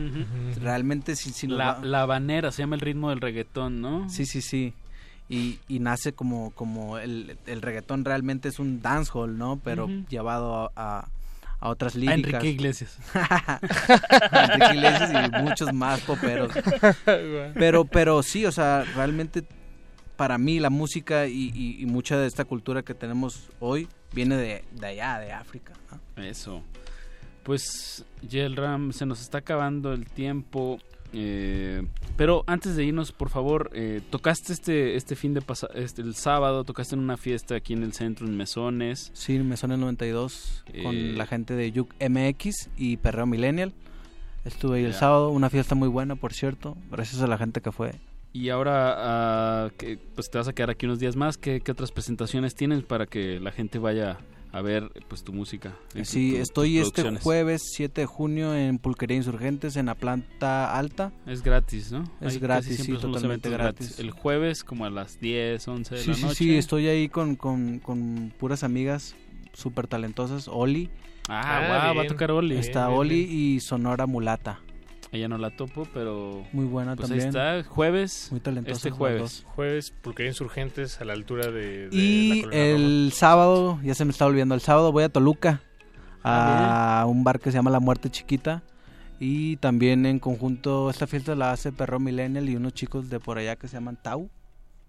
Realmente, si, si La, va- la habanera se llama el ritmo del reggaetón, ¿no? Sí, sí, sí. Y, y nace como, como el, el reggaetón realmente es un dancehall, ¿no? Pero llevado a, a- a otras A líricas. Enrique Iglesias. A Enrique Iglesias y muchos más poperos. pero, pero sí, o sea, realmente para mí la música y, y- y mucha de esta cultura que tenemos hoy viene de, de allá, de África. ¿no? Eso. Pues, Ram se nos está acabando el tiempo. Eh, pero antes de irnos, por favor, eh, tocaste este este fin de pasa este, el sábado, tocaste en una fiesta aquí en el centro, en Mesones. Sí, Mesones 92 Eh, con la gente de Yuk MX y Perreo Millennial. Estuve ahí el sábado, una fiesta muy buena, por cierto, gracias a la gente que fue. Y ahora, ah, que, pues te vas a quedar aquí unos días más. ¿Qué, qué otras presentaciones tienes para que la gente vaya a ver pues tu música. Sí, tu- estoy este jueves 7 de junio en Pulquería Insurgentes en la planta alta. Es gratis, ¿no? Es Ahí gratis, sí, totalmente eventos gratis. El jueves como a las 10, 11 de Sí, la sí, noche. sí, estoy ahí con, con, con puras amigas súper talentosas. Oli. Ah, guau, va a tocar Oli. Está Bien, bien, Oli y Sonora Mulata. Ella no la topo, pero... Muy buena pues también. Ahí está, jueves. Muy talentosas Este jueves. Jueves, Pulquería Insurgentes a la altura de, de la Y Colonia el sábado, ya se me está olvidando, el sábado voy a Toluca Ah, a un bar que se llama La Muerte Chiquita. Y también en conjunto, esta fiesta la hace Perro Millennial y unos chicos de por allá que se llaman Tau.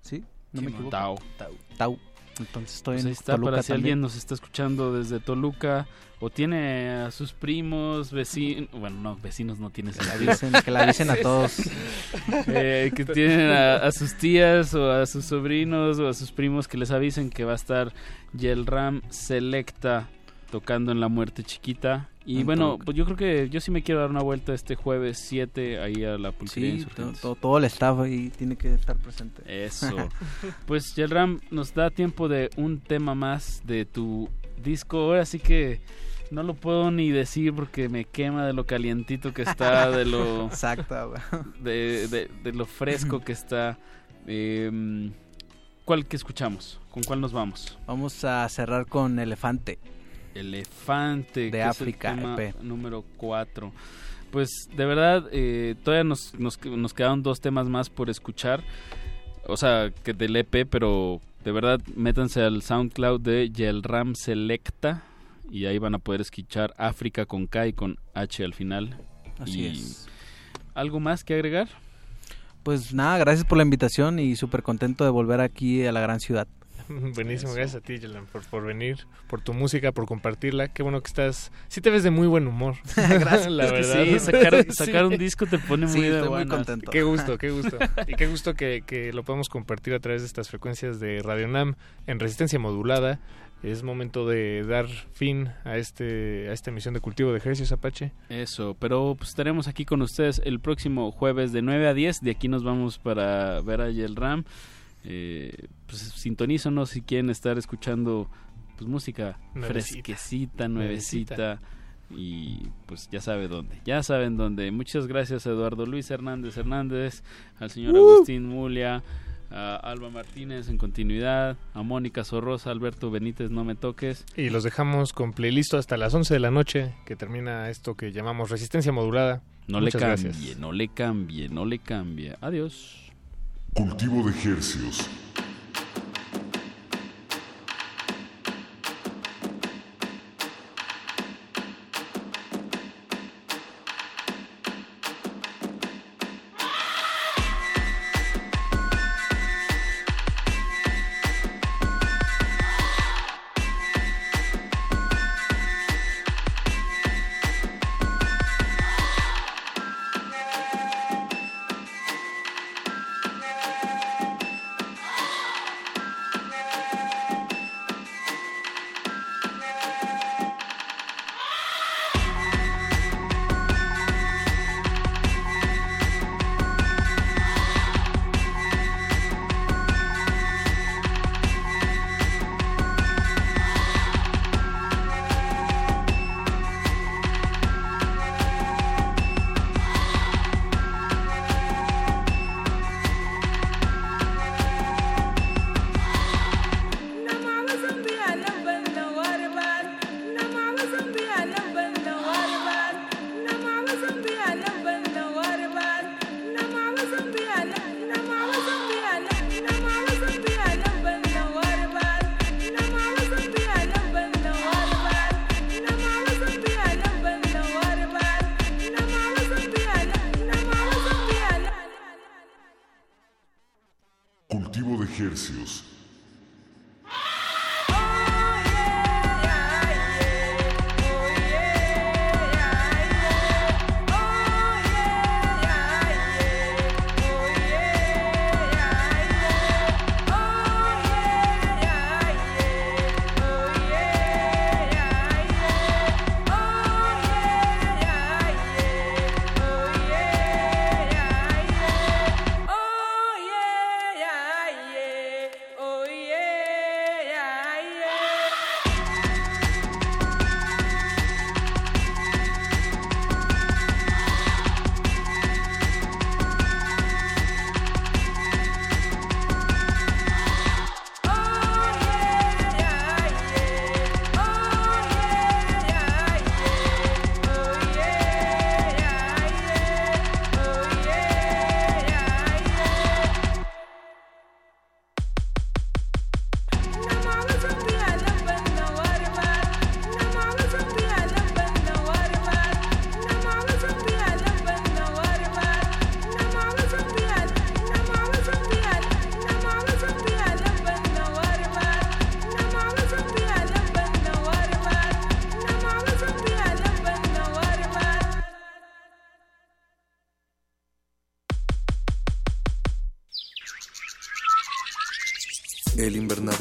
¿Sí? No me Simón. equivoco. Tau. Tau. Tau. Entonces estoy Pues en ahí está, Toluca para si también. alguien nos está escuchando desde Toluca o tiene a sus primos, vecinos, bueno, no, vecinos no tienes Que la avisen, que la avisen a todos. Eh, que tienen a, a sus tías o a sus sobrinos o a sus primos que les avisen que va a estar Yelram Selecta tocando en La Muerte Chiquita. Y En bueno, pues yo creo que yo sí me quiero dar una vuelta este jueves 7 ahí a la pulquería Sí, Insurgentes. todo, todo el staff ahí tiene que estar presente. Eso. Pues Yelram, nos da tiempo de un tema más de tu disco. Ahora sí que no lo puedo ni decir porque me quema de lo calientito que está, de lo Exacto, de, de- de lo fresco que está. Eh, ¿Cuál que escuchamos? ¿Con cuál nos vamos? Vamos a cerrar con Elefante. Elefante. De que es el África, EP. Número 4. Pues de verdad, eh, todavía nos, nos, nos quedaron dos temas más por escuchar. O sea, que del EP, pero de verdad, métanse al SoundCloud de Yelram Selecta. Y ahí van a poder escuchar África con K y con H al final. Así Y, es. ¿Algo más que agregar? Pues nada, gracias por la invitación y súper contento de volver aquí a la gran ciudad. Buenísimo, gracias a ti, Yelan, por, por venir, por tu música, por compartirla. Qué bueno que estás. Sí te ves de muy buen humor. Gracias. La Es que verdad. sí, sacar- Sí. un disco te pone muy Sí, de estoy muy contento. Qué gusto, qué gusto. Y qué gusto que, que lo podemos compartir a través de estas frecuencias de Radio Nam en resistencia modulada. Es momento de dar fin a este a esta emisión de Cultivo de Ejercicios Apache. Eso, pero pues estaremos aquí con ustedes el próximo jueves de 9 a 10. De aquí nos vamos para ver a Yelram. Eh, pues sintonízanos si quieren estar escuchando pues música Nuevecita. fresquecita, nuevecita. Y pues ya sabe dónde, ya saben dónde. Muchas gracias a Eduardo Luis Hernández Hernández, al señor Uh. Agustín Mulia, a Alba Martínez en continuidad, a Mónica Sorrosa, Alberto Benítez, no me toques. Y los dejamos con playlist hasta las 11 de la noche, que termina esto que llamamos resistencia modulada. No Muchas le gracias. cambie, no le cambie, no le cambie. Adiós. Cultivo de hercios.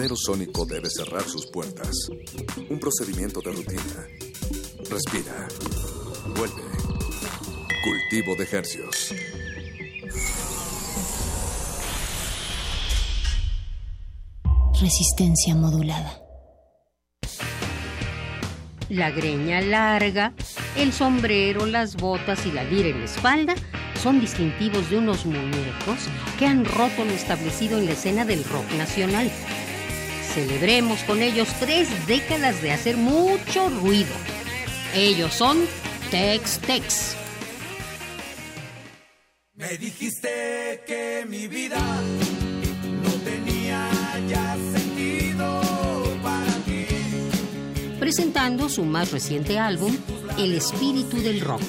Invernadero sónico debe cerrar sus puertas. Un procedimiento de rutina. Respira. Vuelve. Cultivo de ejercios. Resistencia modulada. La greña larga, el sombrero, las botas y la lira en la espalda son distintivos de unos muñecos que han roto lo establecido en la escena del rock nacional. Celebremos con ellos tres décadas de hacer mucho ruido. Ellos son Tex Tex. Me dijiste que mi vida no tenía ya sentido para ti. Presentando su más reciente álbum, El Espíritu del Rock.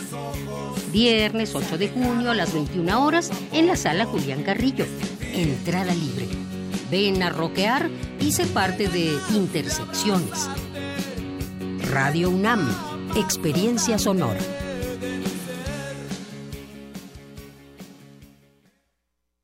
Viernes 8 de junio a las 21 horas en la sala Julián Carrillo. Entrada libre. Ven a rockear y se parte de Intersecciones. Radio UNAM. Experiencia sonora.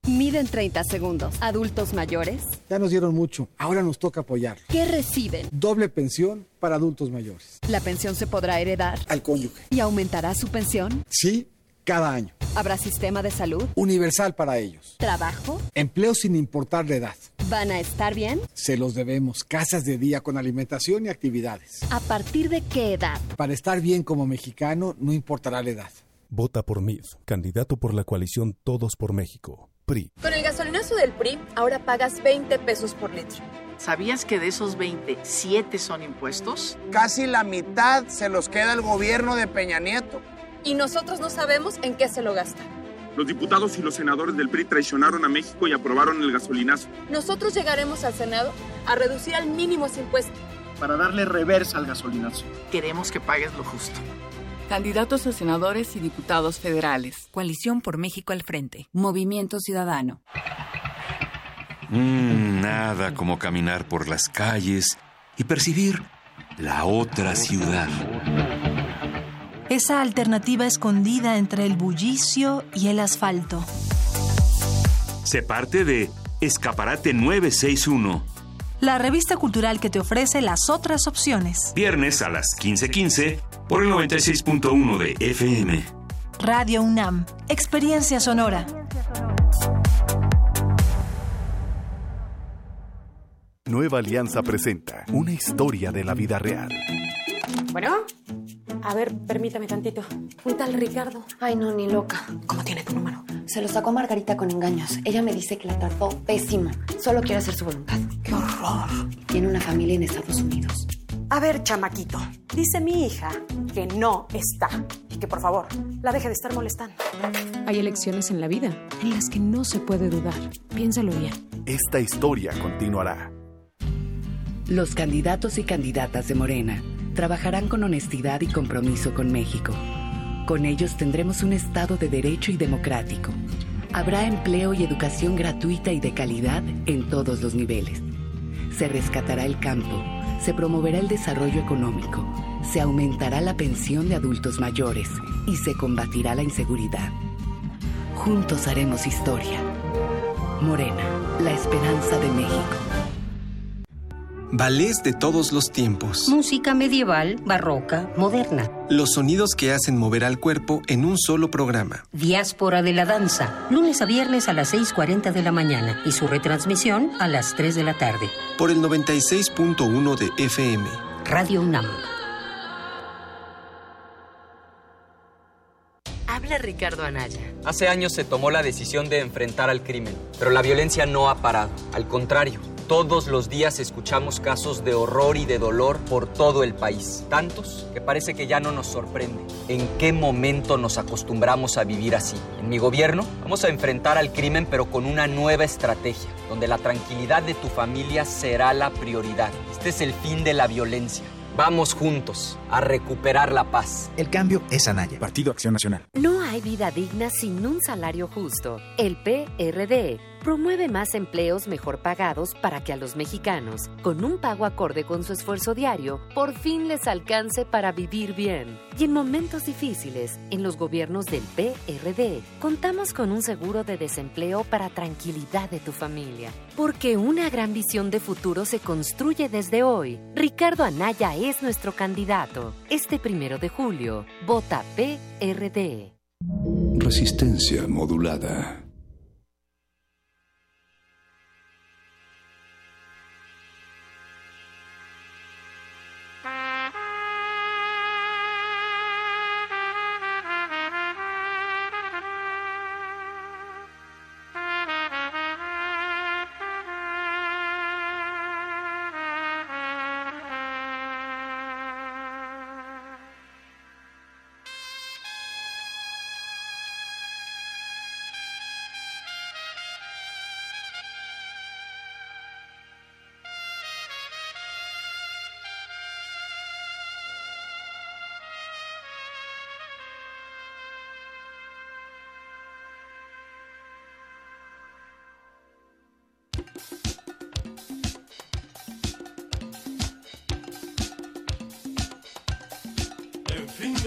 Miden 30 segundos. Adultos mayores. Ya nos dieron mucho. Ahora nos toca apoyar. ¿Qué reciben? Doble pensión para adultos mayores. ¿La pensión se podrá heredar? Al cónyuge. ¿Y aumentará su pensión? Sí, cada año. ¿Habrá sistema de salud? Universal para ellos. ¿Trabajo? Empleo sin importar la edad. ¿Van a estar bien? Se los debemos. Casas de día con alimentación y actividades. ¿A partir de qué edad? Para estar bien como mexicano, no importará la edad. Vota por MID, candidato por la coalición Todos por México. PRI. Con el gasolinazo del PRI, ahora pagas 20 pesos por litro. ¿Sabías que de esos 20, 7 son impuestos? Casi la mitad se los queda el gobierno de Peña Nieto. Y nosotros no sabemos en qué se lo gasta. Los diputados y los senadores del PRI traicionaron a México y aprobaron el gasolinazo. Nosotros llegaremos al Senado a reducir al mínimo ese impuesto. Para darle reversa al gasolinazo. Queremos que pagues lo justo. Candidatos a senadores y diputados federales. Coalición por México al frente. Movimiento Ciudadano. Mm, nada como caminar por las calles y percibir la otra ciudad. Esa alternativa escondida entre el bullicio y el asfalto. Se parte de Escaparate 961. La revista cultural que te ofrece las otras opciones. Viernes a las 15:15 por el 96.1 de FM. Radio UNAM. Experiencia sonora. Nueva Alianza presenta una historia de la vida real. Bueno, a ver, permítame tantito. Un tal Ricardo. Ay, no, ni loca. ¿Cómo tiene tu número? Se lo sacó Margarita con engaños. Ella me dice que la trató pésimo. Solo quiere hacer su voluntad. ¡Qué horror! Tiene una familia en Estados Unidos. A ver, chamaquito. Dice mi hija que no está. Y que por favor, la deje de estar molestando. Hay elecciones en la vida en las que no se puede dudar. Piénsalo bien. Esta historia continuará. Los candidatos y candidatas de Morena trabajarán con honestidad y compromiso con México. Con ellos tendremos un Estado de derecho y democrático. Habrá empleo y educación gratuita y de calidad en todos los niveles. Se rescatará el campo, se promoverá el desarrollo económico, se aumentará la pensión de adultos mayores y se combatirá la inseguridad. Juntos haremos historia. Morena, la esperanza de México. Ballets de todos los tiempos. Música medieval, barroca, moderna. Los sonidos que hacen mover al cuerpo en un solo programa. Diáspora de la danza, lunes a viernes a las 6.40 de la mañana y su retransmisión a las 3 de la tarde. Por el 96.1 de FM. Radio UNAM. Habla Ricardo Anaya. Hace años se tomó la decisión de enfrentar al crimen, pero la violencia no ha parado. Al contrario, todos los días escuchamos casos de horror y de dolor por todo el país. Tantos que parece que ya no nos sorprende. ¿En qué momento nos acostumbramos a vivir así? En mi gobierno vamos a enfrentar al crimen pero con una nueva estrategia, donde la tranquilidad de tu familia será la prioridad. Este es el fin de la violencia. Vamos juntos a recuperar la paz. El cambio es Anaya. Partido Acción Nacional. No hay vida digna sin un salario justo. El PRD promueve más empleos mejor pagados para que a los mexicanos, con un pago acorde con su esfuerzo diario, por fin les alcance para vivir bien. Y en momentos difíciles, en los gobiernos del PRD, contamos con un seguro de desempleo para tranquilidad de tu familia. Porque una gran visión de futuro se construye desde hoy. Ricardo Anaya es nuestro candidato. Este primero de julio, vota PRD. Resistencia modulada.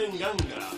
En fin de enganga, en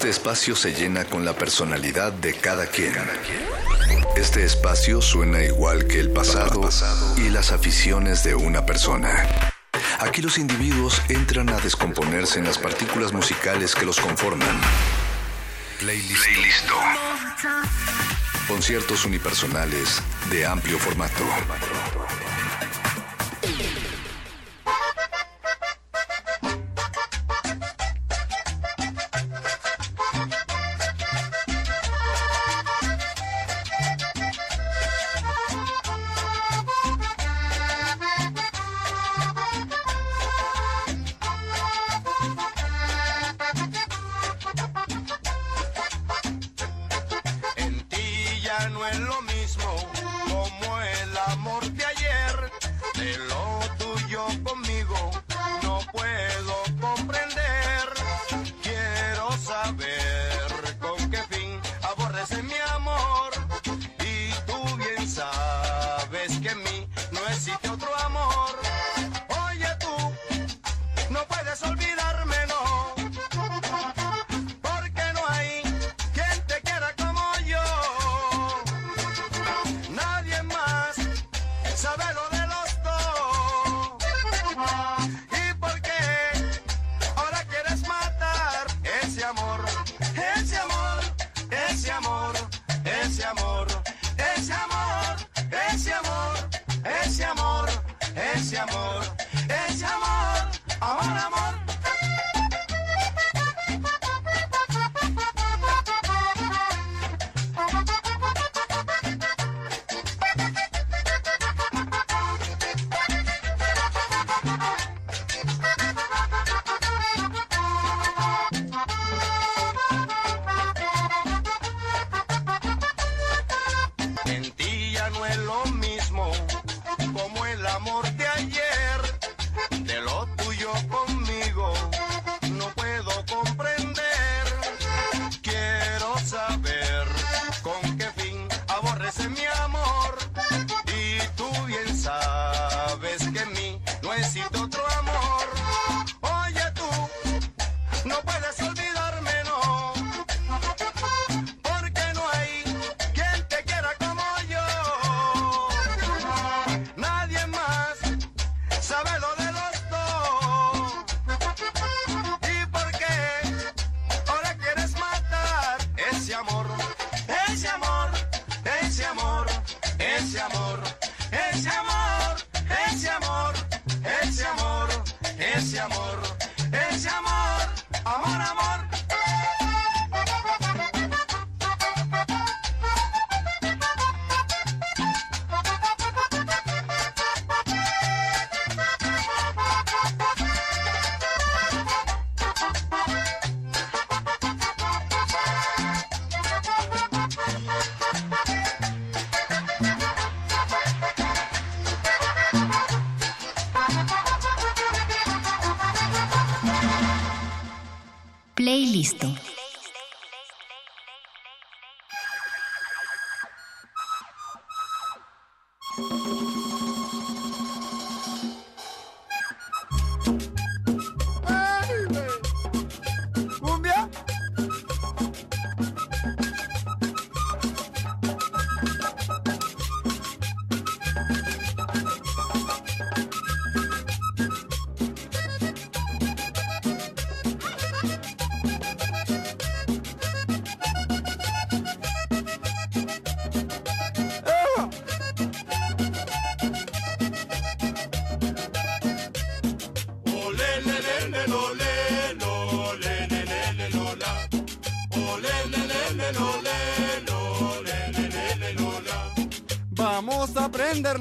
Este espacio se llena con la personalidad de cada quien. Este espacio suena igual que el pasado y las aficiones de una persona. Aquí los individuos entran a descomponerse en las partículas musicales que los conforman. Playlist. Conciertos unipersonales de amplio formato.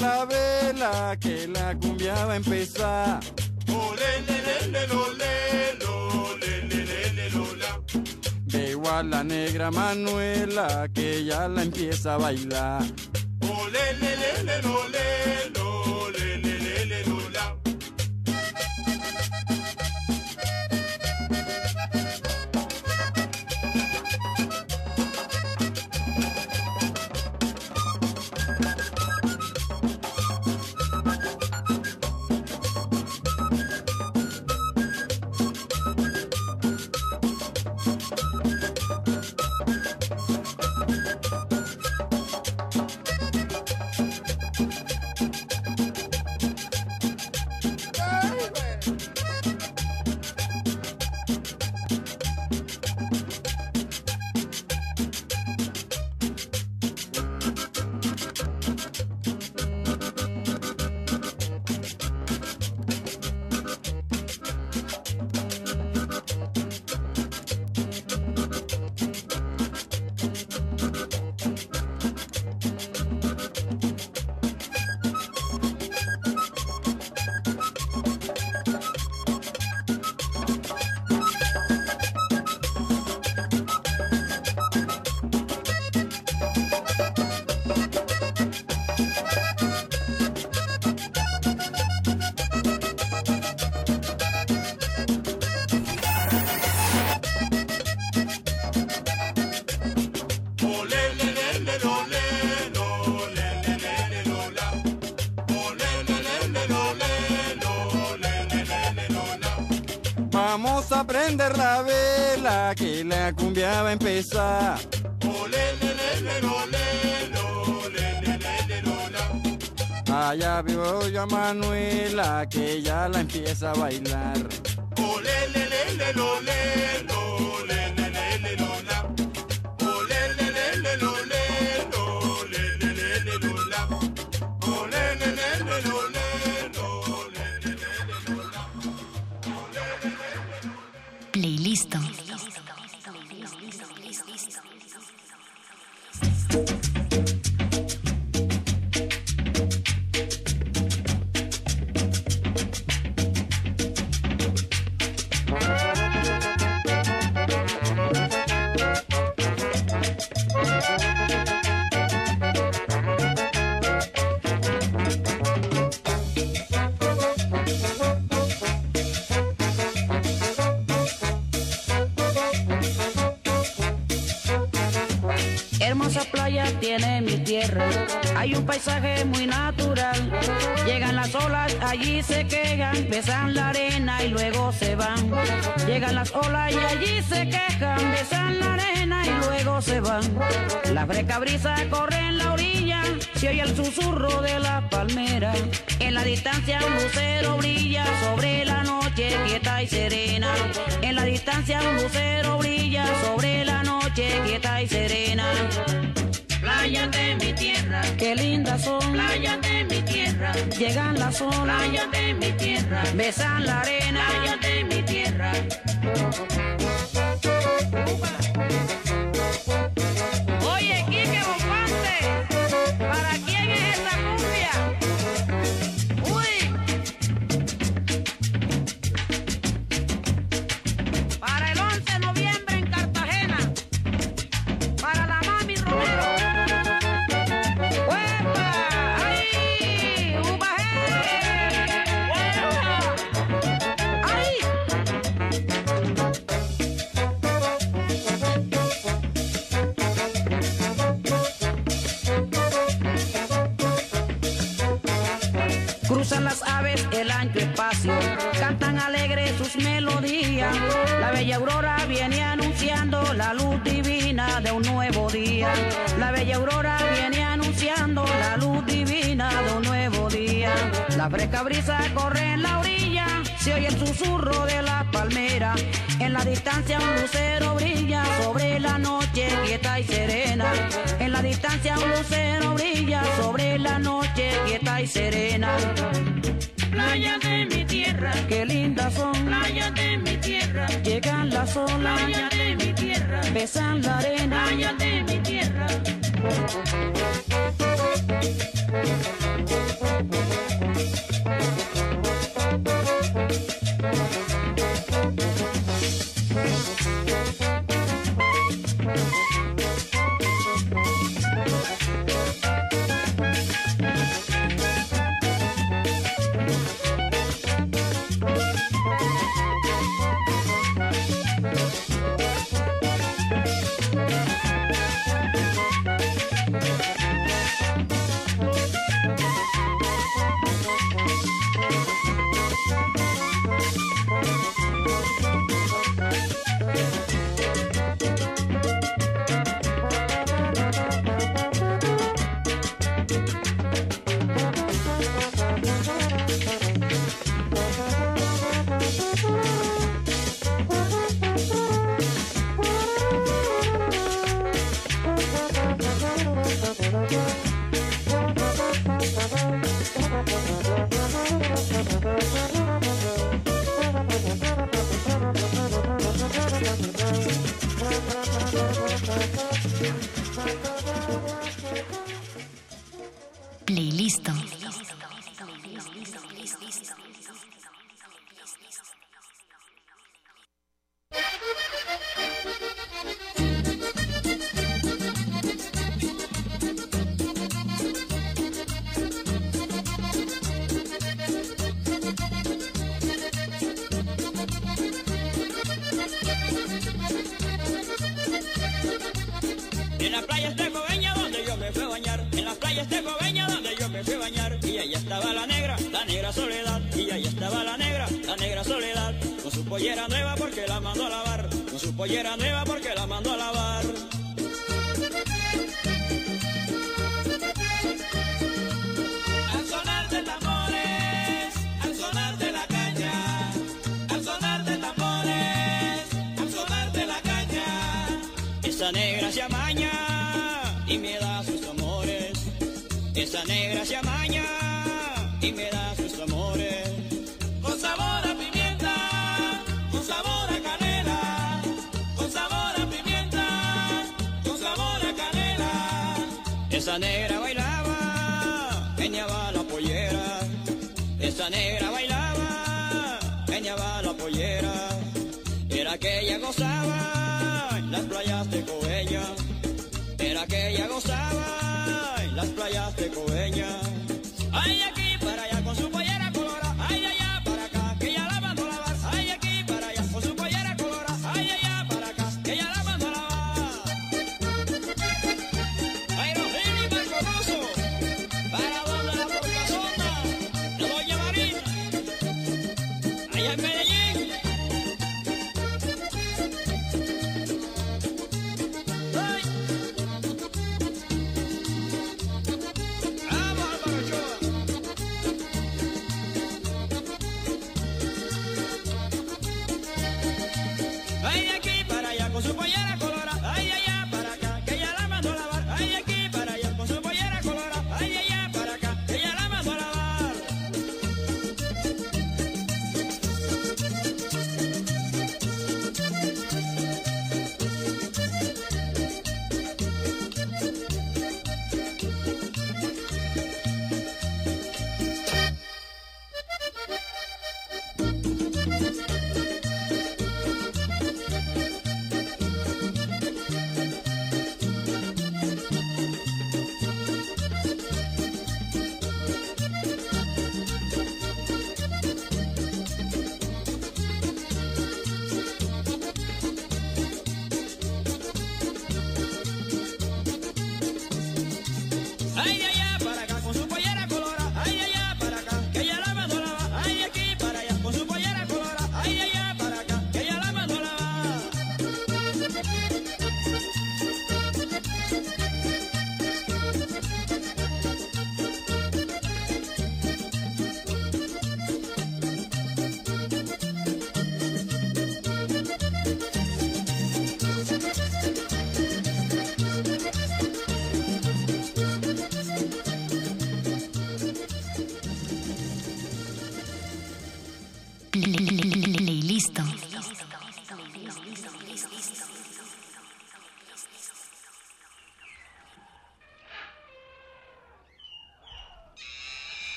La vela que la cumbia va a empezar. a la negra Manuela que ya la empieza a bailar. Vamos a prender la vela que la cumbia va a empezar. Le, le, lo, la. Allá veo yo a Manuela que ya la empieza a bailar. Ole, un paisaje muy natural. Llegan las olas, allí se quejan, besan la arena y luego se van. Llegan las olas y allí se quejan, besan la arena y luego se van. La fresca brisa corre en la orilla, se oye el susurro de la palmera. En la distancia un lucero brilla sobre la noche quieta y serena. En la distancia un lucero brilla sobre la noche quieta y serena. Playas de mi tierra, qué lindas son. Playas de mi tierra, llegan las olas. Playas de mi tierra, besan la arena. Playas de mi tierra. Fresca brisa corre en la orilla, se oye el susurro de la palmera. En la distancia un lucero brilla sobre la noche quieta y serena. En la distancia un lucero brilla sobre la noche quieta y serena. Playas de mi tierra, qué lindas son. Playas de mi tierra, llegan las olas. Playas de mi tierra, besan la arena. Playas de mi tierra. Thank you. y me da sus amores. Esa negra se amaña y me da sus amores. Con sabor a pimienta, con sabor a canela, con sabor a pimienta, con sabor a canela. Esa negra bailaba, va la pollera. Esa negra bailaba, va la pollera. Era que ella gozaba las playas de Colombia.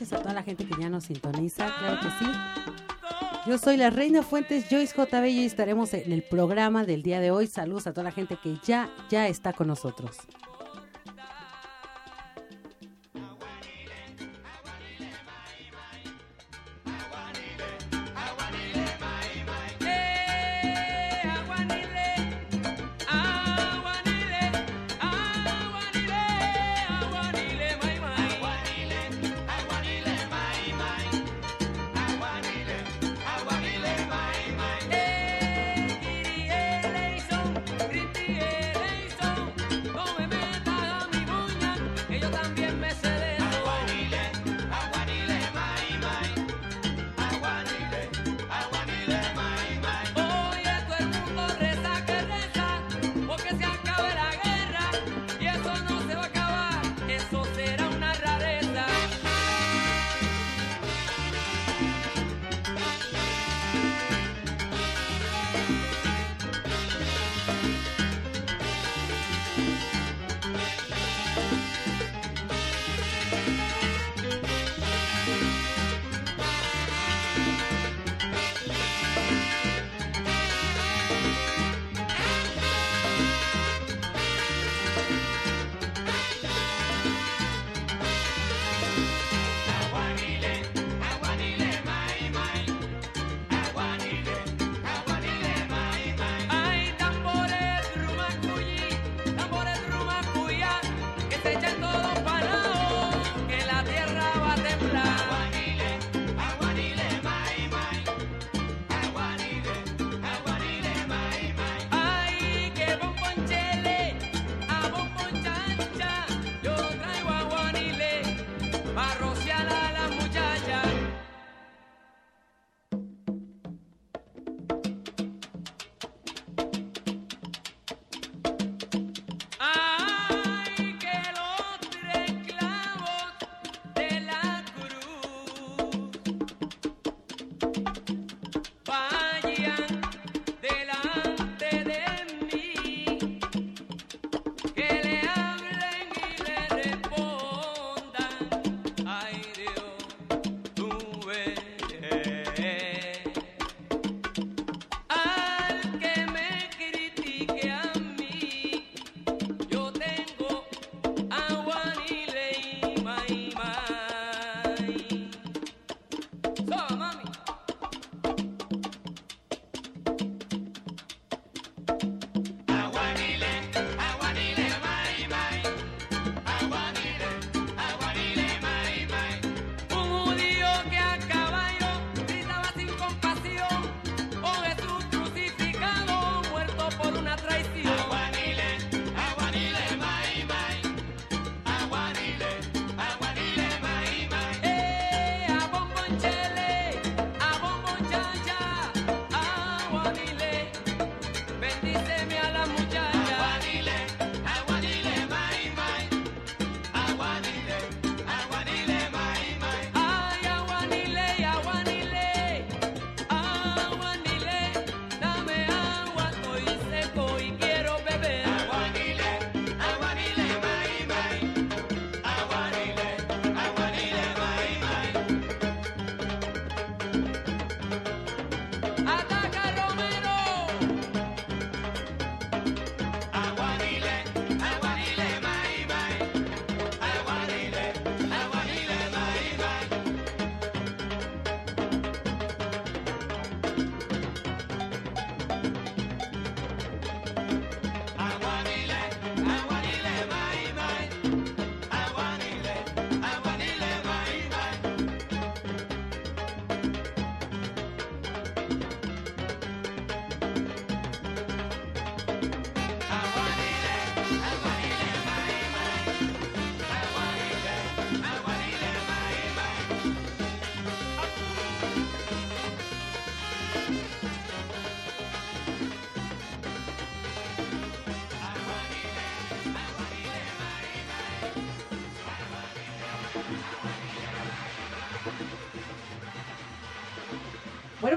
a toda la gente que ya nos sintoniza, claro que sí. Yo soy la Reina Fuentes, Joyce J. Bello y estaremos en el programa del día de hoy. Saludos a toda la gente que ya, ya está con nosotros.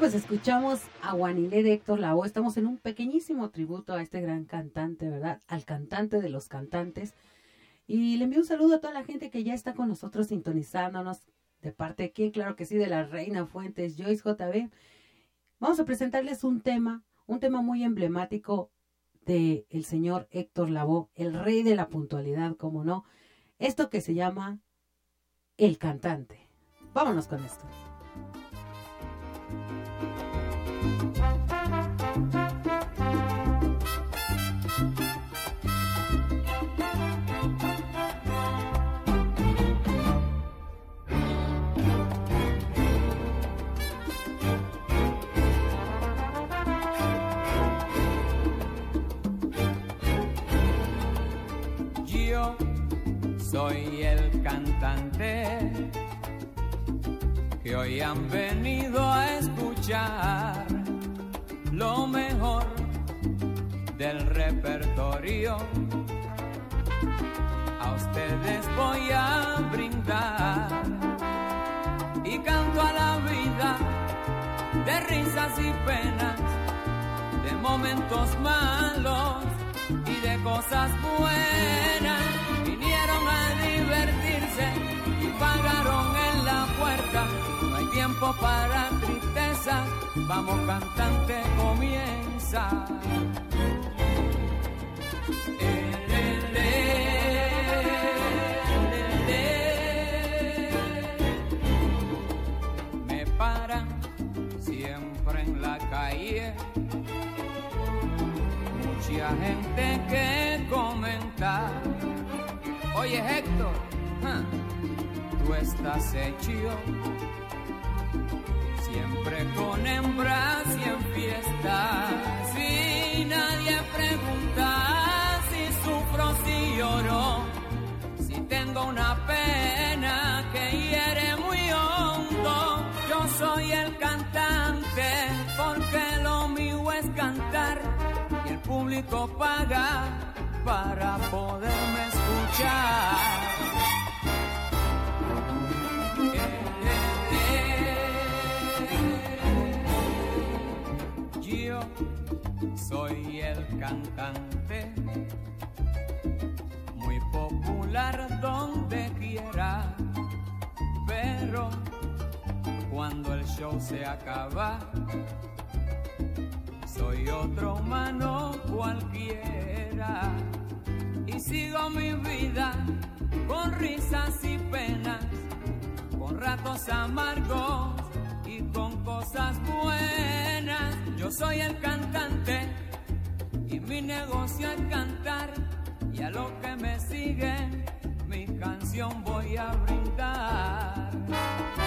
Pues escuchamos a Guanilé de Héctor Lavoe. Estamos en un pequeñísimo tributo a este gran cantante, ¿verdad? Al cantante de los cantantes. Y le envío un saludo a toda la gente que ya está con nosotros sintonizándonos. ¿De parte de quién? Claro que sí, de la Reina Fuentes, Joyce JB. Vamos a presentarles un tema, un tema muy emblemático de el señor Héctor Lavoe, el rey de la puntualidad, como no. Esto que se llama El cantante. Vámonos con esto. Soy el cantante que hoy han venido a escuchar lo mejor del repertorio. A ustedes voy a brindar y canto a la vida de risas y penas, de momentos malos y de cosas buenas. En la puerta. No hay tiempo para tristeza, vamos cantante, comienza. Me paran siempre en la calle mucha gente que comenta. Oye Héctor, ja, tú estás hecho siempre con hembras y en fiestas. Nadie pregunta si sufro, si lloro, si tengo una pena que hiere muy hondo. Yo soy el cantante porque lo mío es cantar y el público paga para poderme escuchar. Soy el cantante, muy popular donde quiera, pero cuando el show se acaba, soy otro humano cualquiera y sigo mi vida con risas y penas, con ratos amargos y con cosas buenas. Yo soy el cantante y mi negocio es cantar y a lo que me siguen mi canción voy a brindar.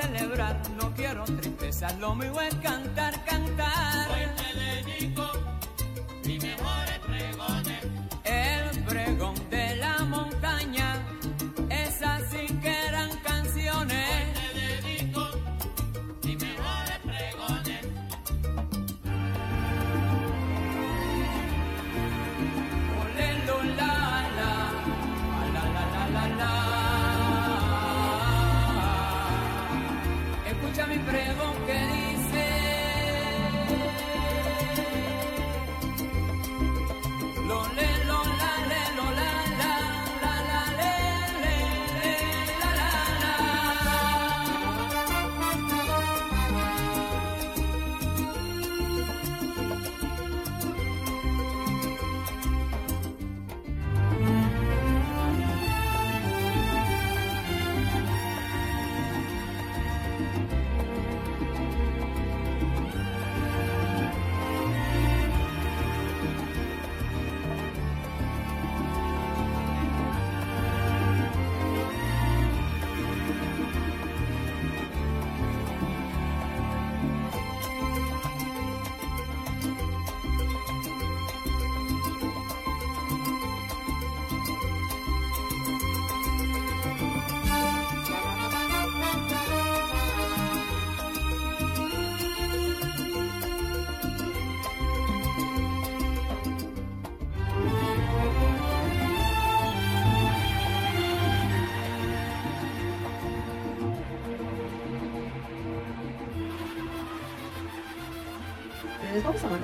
Celebrar. No quiero tristeza, lo mío es cantar, cantar.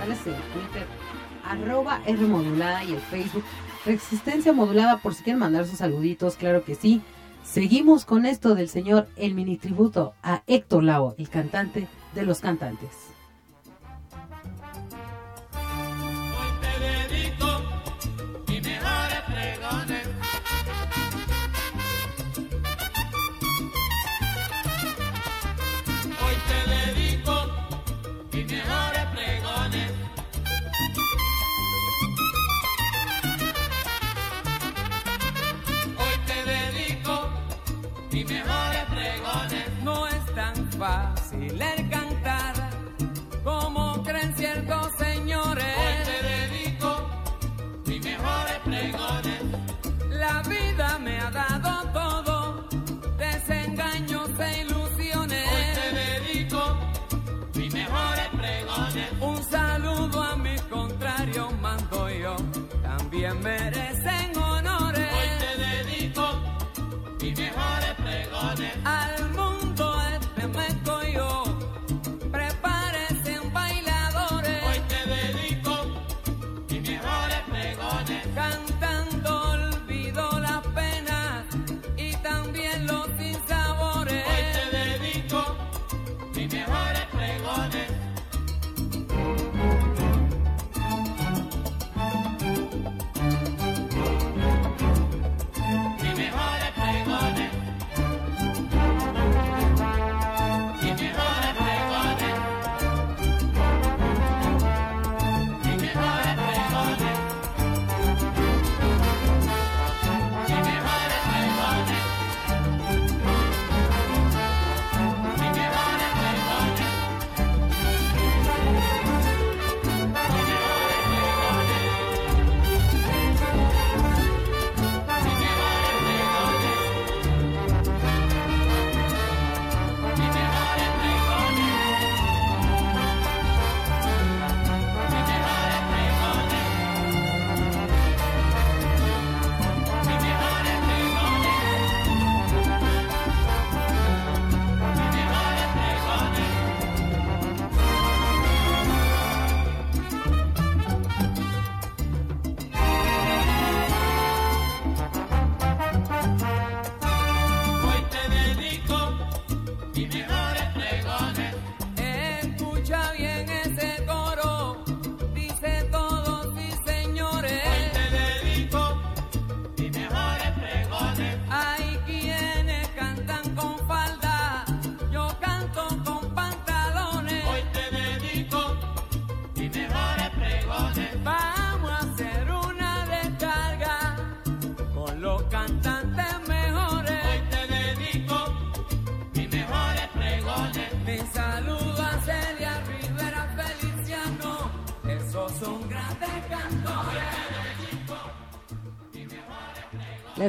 El Twitter, arroba R modulada y el Facebook. Resistencia modulada por si quieren mandar sus saluditos, claro que sí. Seguimos con esto del señor el mini tributo a Héctor Lao, el cantante de los cantantes.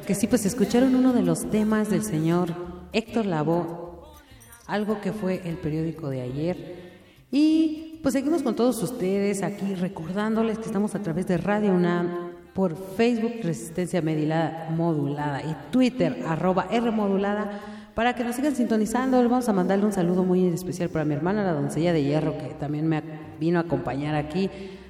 Que sí, pues escucharon uno de los temas del señor Héctor Lavoe, algo que fue el periódico de ayer. Y pues seguimos con todos ustedes aquí recordándoles que estamos a través de Radio UNAM por Facebook Resistencia Medilada Modulada y Twitter arroba R Modulada para que nos sigan sintonizando. Vamos a mandarle un saludo muy especial para mi hermana, la doncella de hierro, que también me vino a acompañar aquí,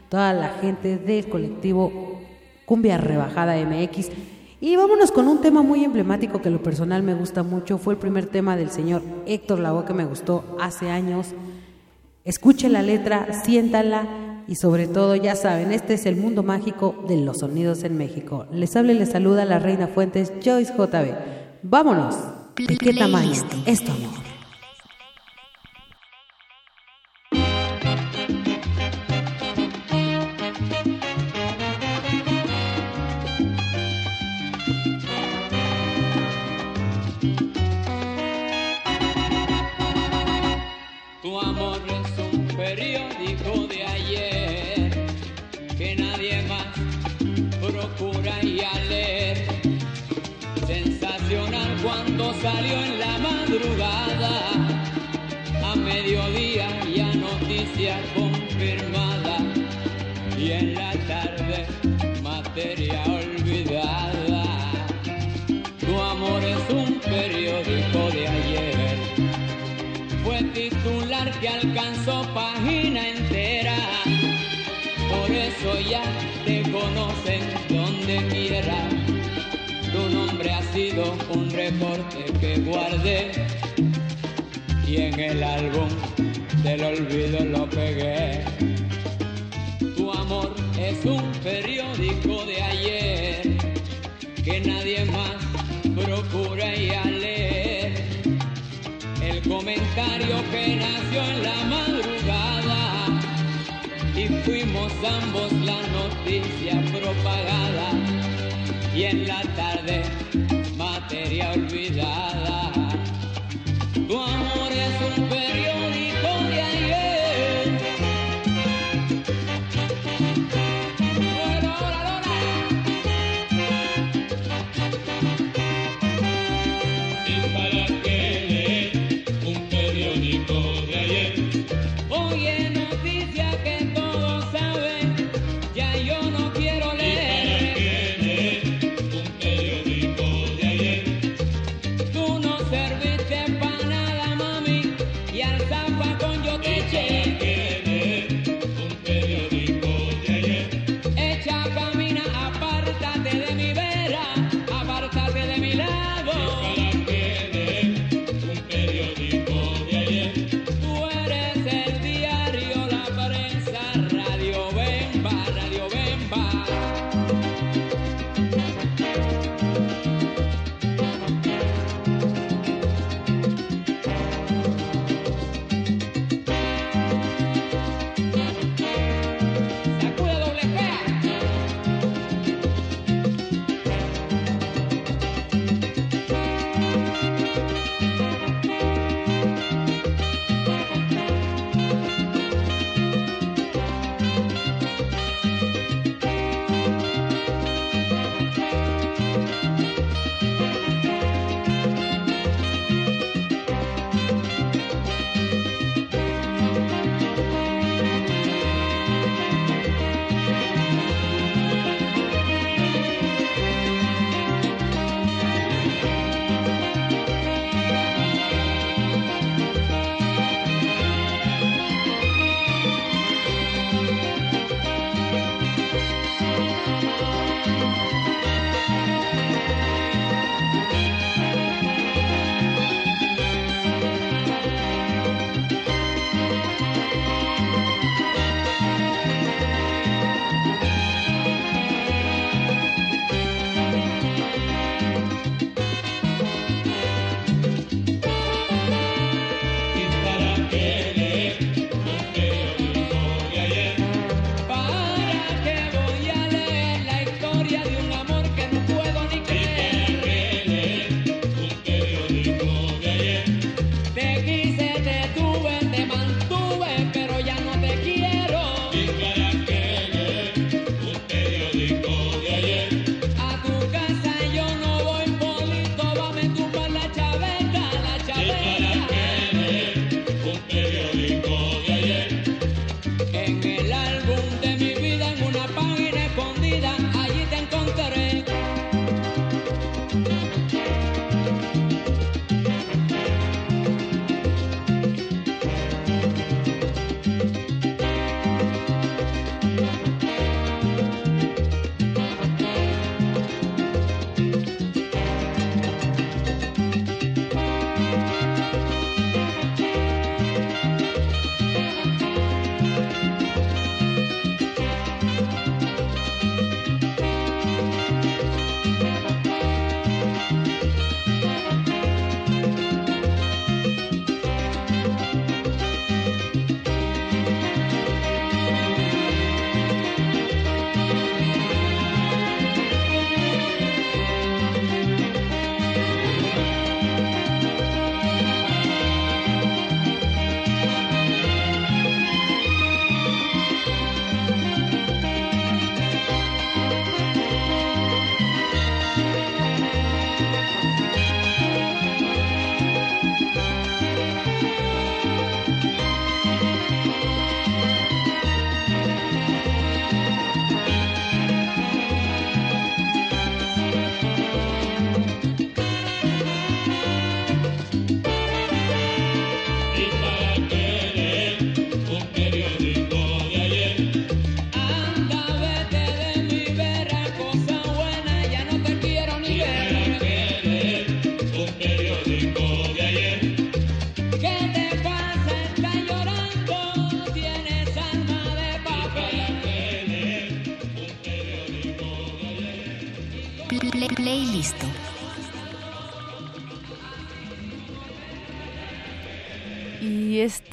toda la gente del colectivo Cumbia Rebajada MX. Y vámonos con un tema muy emblemático que lo personal me gusta mucho. Fue el primer tema del señor Héctor Lavoe que me gustó hace años. Escuche la letra, siéntala y sobre todo, ya saben, este es el mundo mágico de los sonidos en México. Les habla y les saluda la Reina Fuentes, Joyce JB. Vámonos. ¿De qué tamaño es tu amor? Un reporte que guardé y en el álbum del olvido lo pegué. Tu amor es un periódico de ayer que nadie más procura ir a leer. El comentario que nació en la madrugada y fuimos ambos la noticia propagada y en la tarde materia olvidada. Tu amor es un periódico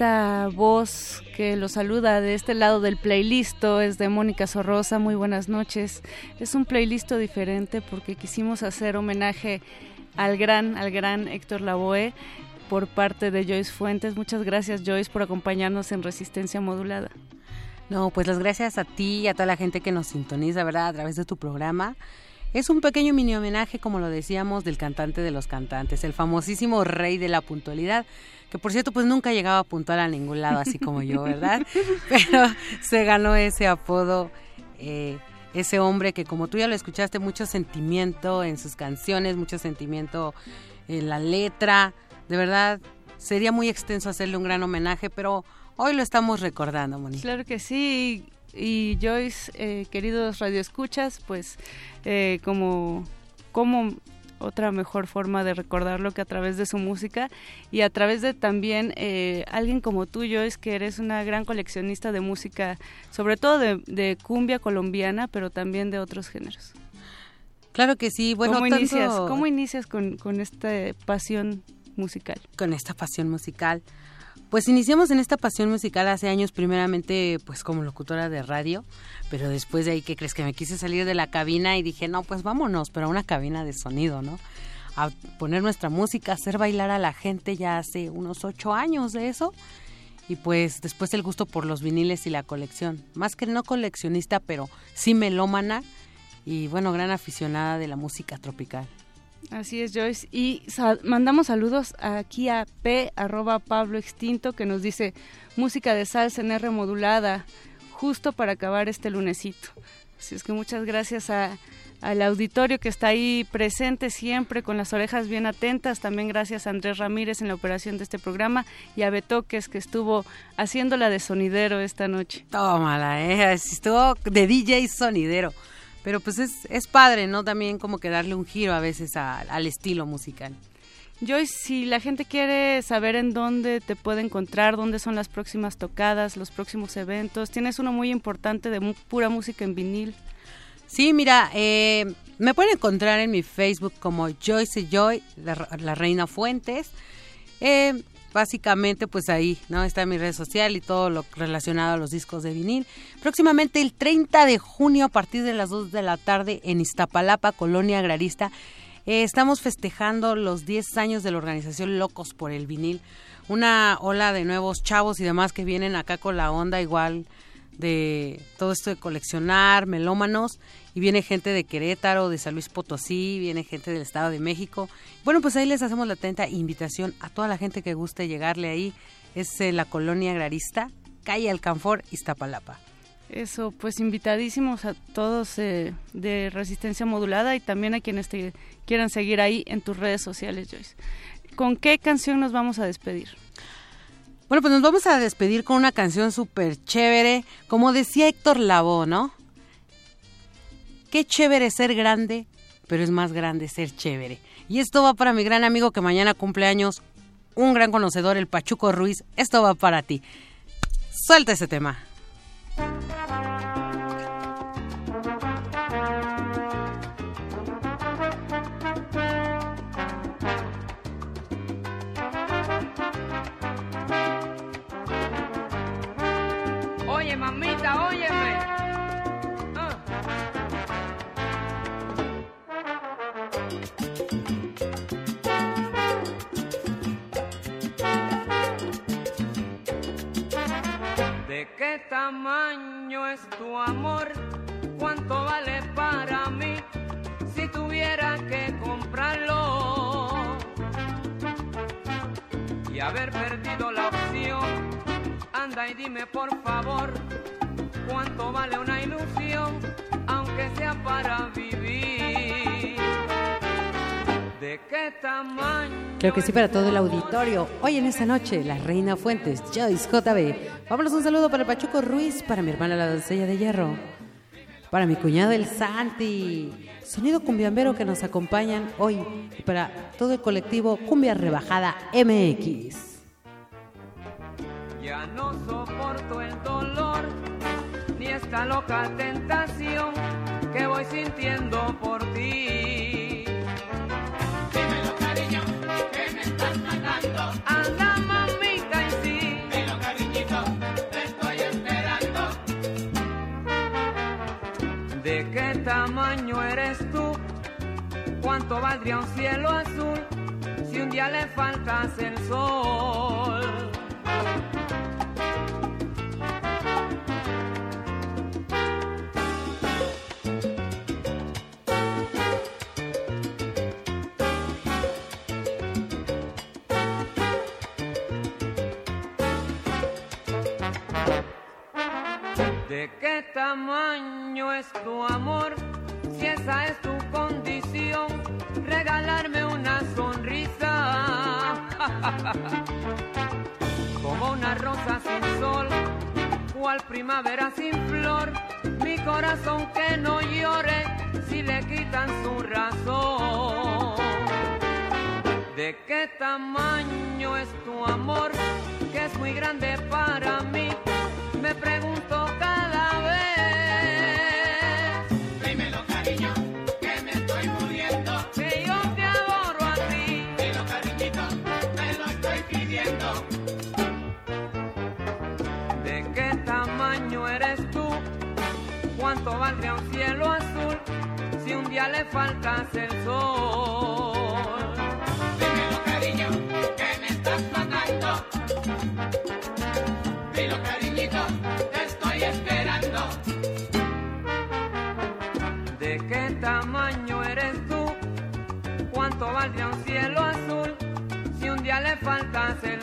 esta voz que lo saluda de este lado del playlist es de Mónica Sorrosa. Muy buenas noches. Es un playlist diferente porque quisimos hacer homenaje al gran, al gran Héctor Lavoe por parte de Joyce Fuentes. Muchas gracias Joyce por acompañarnos en Resistencia Modulada. No, pues las gracias a ti y a toda la gente que nos sintoniza, ¿verdad? A través de tu programa. Es un pequeño mini homenaje, como lo decíamos, del cantante de los cantantes, el famosísimo rey de la puntualidad que por cierto pues nunca llegaba a puntuar a ningún lado así como yo, ¿verdad? Pero se ganó ese apodo, eh, ese hombre que como tú ya lo escuchaste, mucho sentimiento en sus canciones, mucho sentimiento en la letra, de verdad sería muy extenso hacerle un gran homenaje, pero hoy lo estamos recordando, Moni. Claro que sí, y Joyce, eh, queridos radioescuchas, pues eh, como, como otra mejor forma de recordarlo que a través de su música y a través de también eh, alguien como tú, es que eres una gran coleccionista de música, sobre todo de, cumbia colombiana, pero también de otros géneros. Claro que sí. Bueno, ¿Cómo inicias, ¿cómo inicias con, con esta pasión musical? Con esta pasión musical. Pues iniciamos en esta pasión musical hace años, primeramente pues como locutora de radio, pero después de ahí, ¿qué crees? Que me quise salir de la cabina y dije, no, pues vámonos, pero a una cabina de sonido, ¿no? A poner nuestra música, hacer bailar a la gente ya hace unos ocho años de eso. Y pues después el gusto por los viniles y la colección. Más que no coleccionista, pero sí melómana y bueno, gran aficionada de la música tropical. Así es, Joyce. Y mandamos saludos aquí a P, arroba Pablo Extinto, que nos dice música de salsa en R modulada, justo para acabar este lunesito. Así es que muchas gracias a, al auditorio que está ahí presente siempre con las orejas bien atentas. También gracias a Andrés Ramírez en la operación de este programa y a Betoques que estuvo haciéndola de sonidero esta noche. Tómala, eh. Estuvo de DJ sonidero. Pero pues es, es padre, ¿no? También como que darle un giro a veces al estilo musical. Joyce, si la gente quiere saber en dónde te puede encontrar, dónde son las próximas tocadas, los próximos eventos, tienes uno muy importante de pura música en vinil. Sí, mira, eh, me pueden encontrar en mi Facebook como Joyce Joy, la, la Reina Fuentes. Eh, básicamente pues ahí, ¿no? Está mi red social y todo lo relacionado a los discos de vinil. Próximamente el 30 de junio a partir de las 2 de la tarde en Iztapalapa, Colonia Agrarista, eh, estamos festejando los 10 años de la organización Locos por el Vinil. Una ola de nuevos chavos y demás que vienen acá con la onda igual de todo esto de coleccionar, melómanos, y viene gente de Querétaro, de San Luis Potosí, viene gente del Estado de México. Bueno, pues ahí les hacemos la atenta invitación a toda la gente que guste llegarle ahí. Es eh, la colonia agrarista, calle Alcanfor, Iztapalapa. Eso, pues invitadísimos a todos eh, de Resistencia Modulada y también a quienes te quieran seguir ahí en tus redes sociales, Joyce. ¿Con qué canción nos vamos a despedir? Bueno, pues nos vamos a despedir con una canción súper chévere, como decía Héctor Lavoe, ¿no? Qué chévere ser grande, pero es más grande ser chévere. Y esto va para mi gran amigo que mañana cumple años, un gran conocedor, el Pachuco Ruiz. Esto va para ti. Suelta ese tema. Qué tamaño es tu amor? ¿Cuánto vale para mí si tuviera que comprarlo? Y haber perdido la opción, anda y dime por favor, ¿cuánto vale una ilusión, aunque sea para vivir? ¿De qué tamaño? Creo que sí para todo el auditorio. Hoy en esta noche, la Reina Fuentes, Joyce JB. Vámonos un saludo para el Pachuco Ruiz, para mi hermana la doncella de hierro, para mi cuñado el Santi, sonido cumbiambero que nos acompañan hoy y para todo el colectivo Cumbia Rebajada MX. Ya no soporto esta loca tentación que voy sintiendo por ti. Dímelo, cariño, que me estás matando. Anda, mamita, y sí. Dímelo, cariñito, te estoy esperando. ¿De qué tamaño eres tú? ¿Cuánto valdría un cielo azul si un día le faltas el sol? ¿De qué tamaño es tu amor? Si esa es tu condición, regalarme una sonrisa. Como una rosa sin sol, cual primavera sin flor, mi corazón que no llore si le quitan su razón. ¿De qué tamaño es tu amor? Que es muy grande para mí. Me pregunto cada vez. Dímelo, cariño, que me estoy muriendo. Que yo te adoro a ti. Dilo, cariñito, te lo estoy pidiendo. ¿De qué tamaño eres tú? ¿Cuánto valdría un cielo azul si un día le faltas el sol?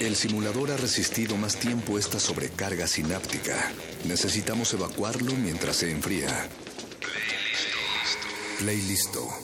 El simulador ha resistido más tiempo esta sobrecarga sináptica. Necesitamos evacuarlo mientras se enfría. Play listo. por siglos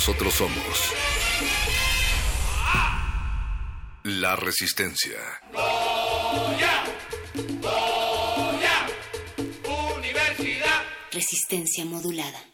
Nosotros somos la resistencia. Goya, Goya, Universidad. Resistencia modulada.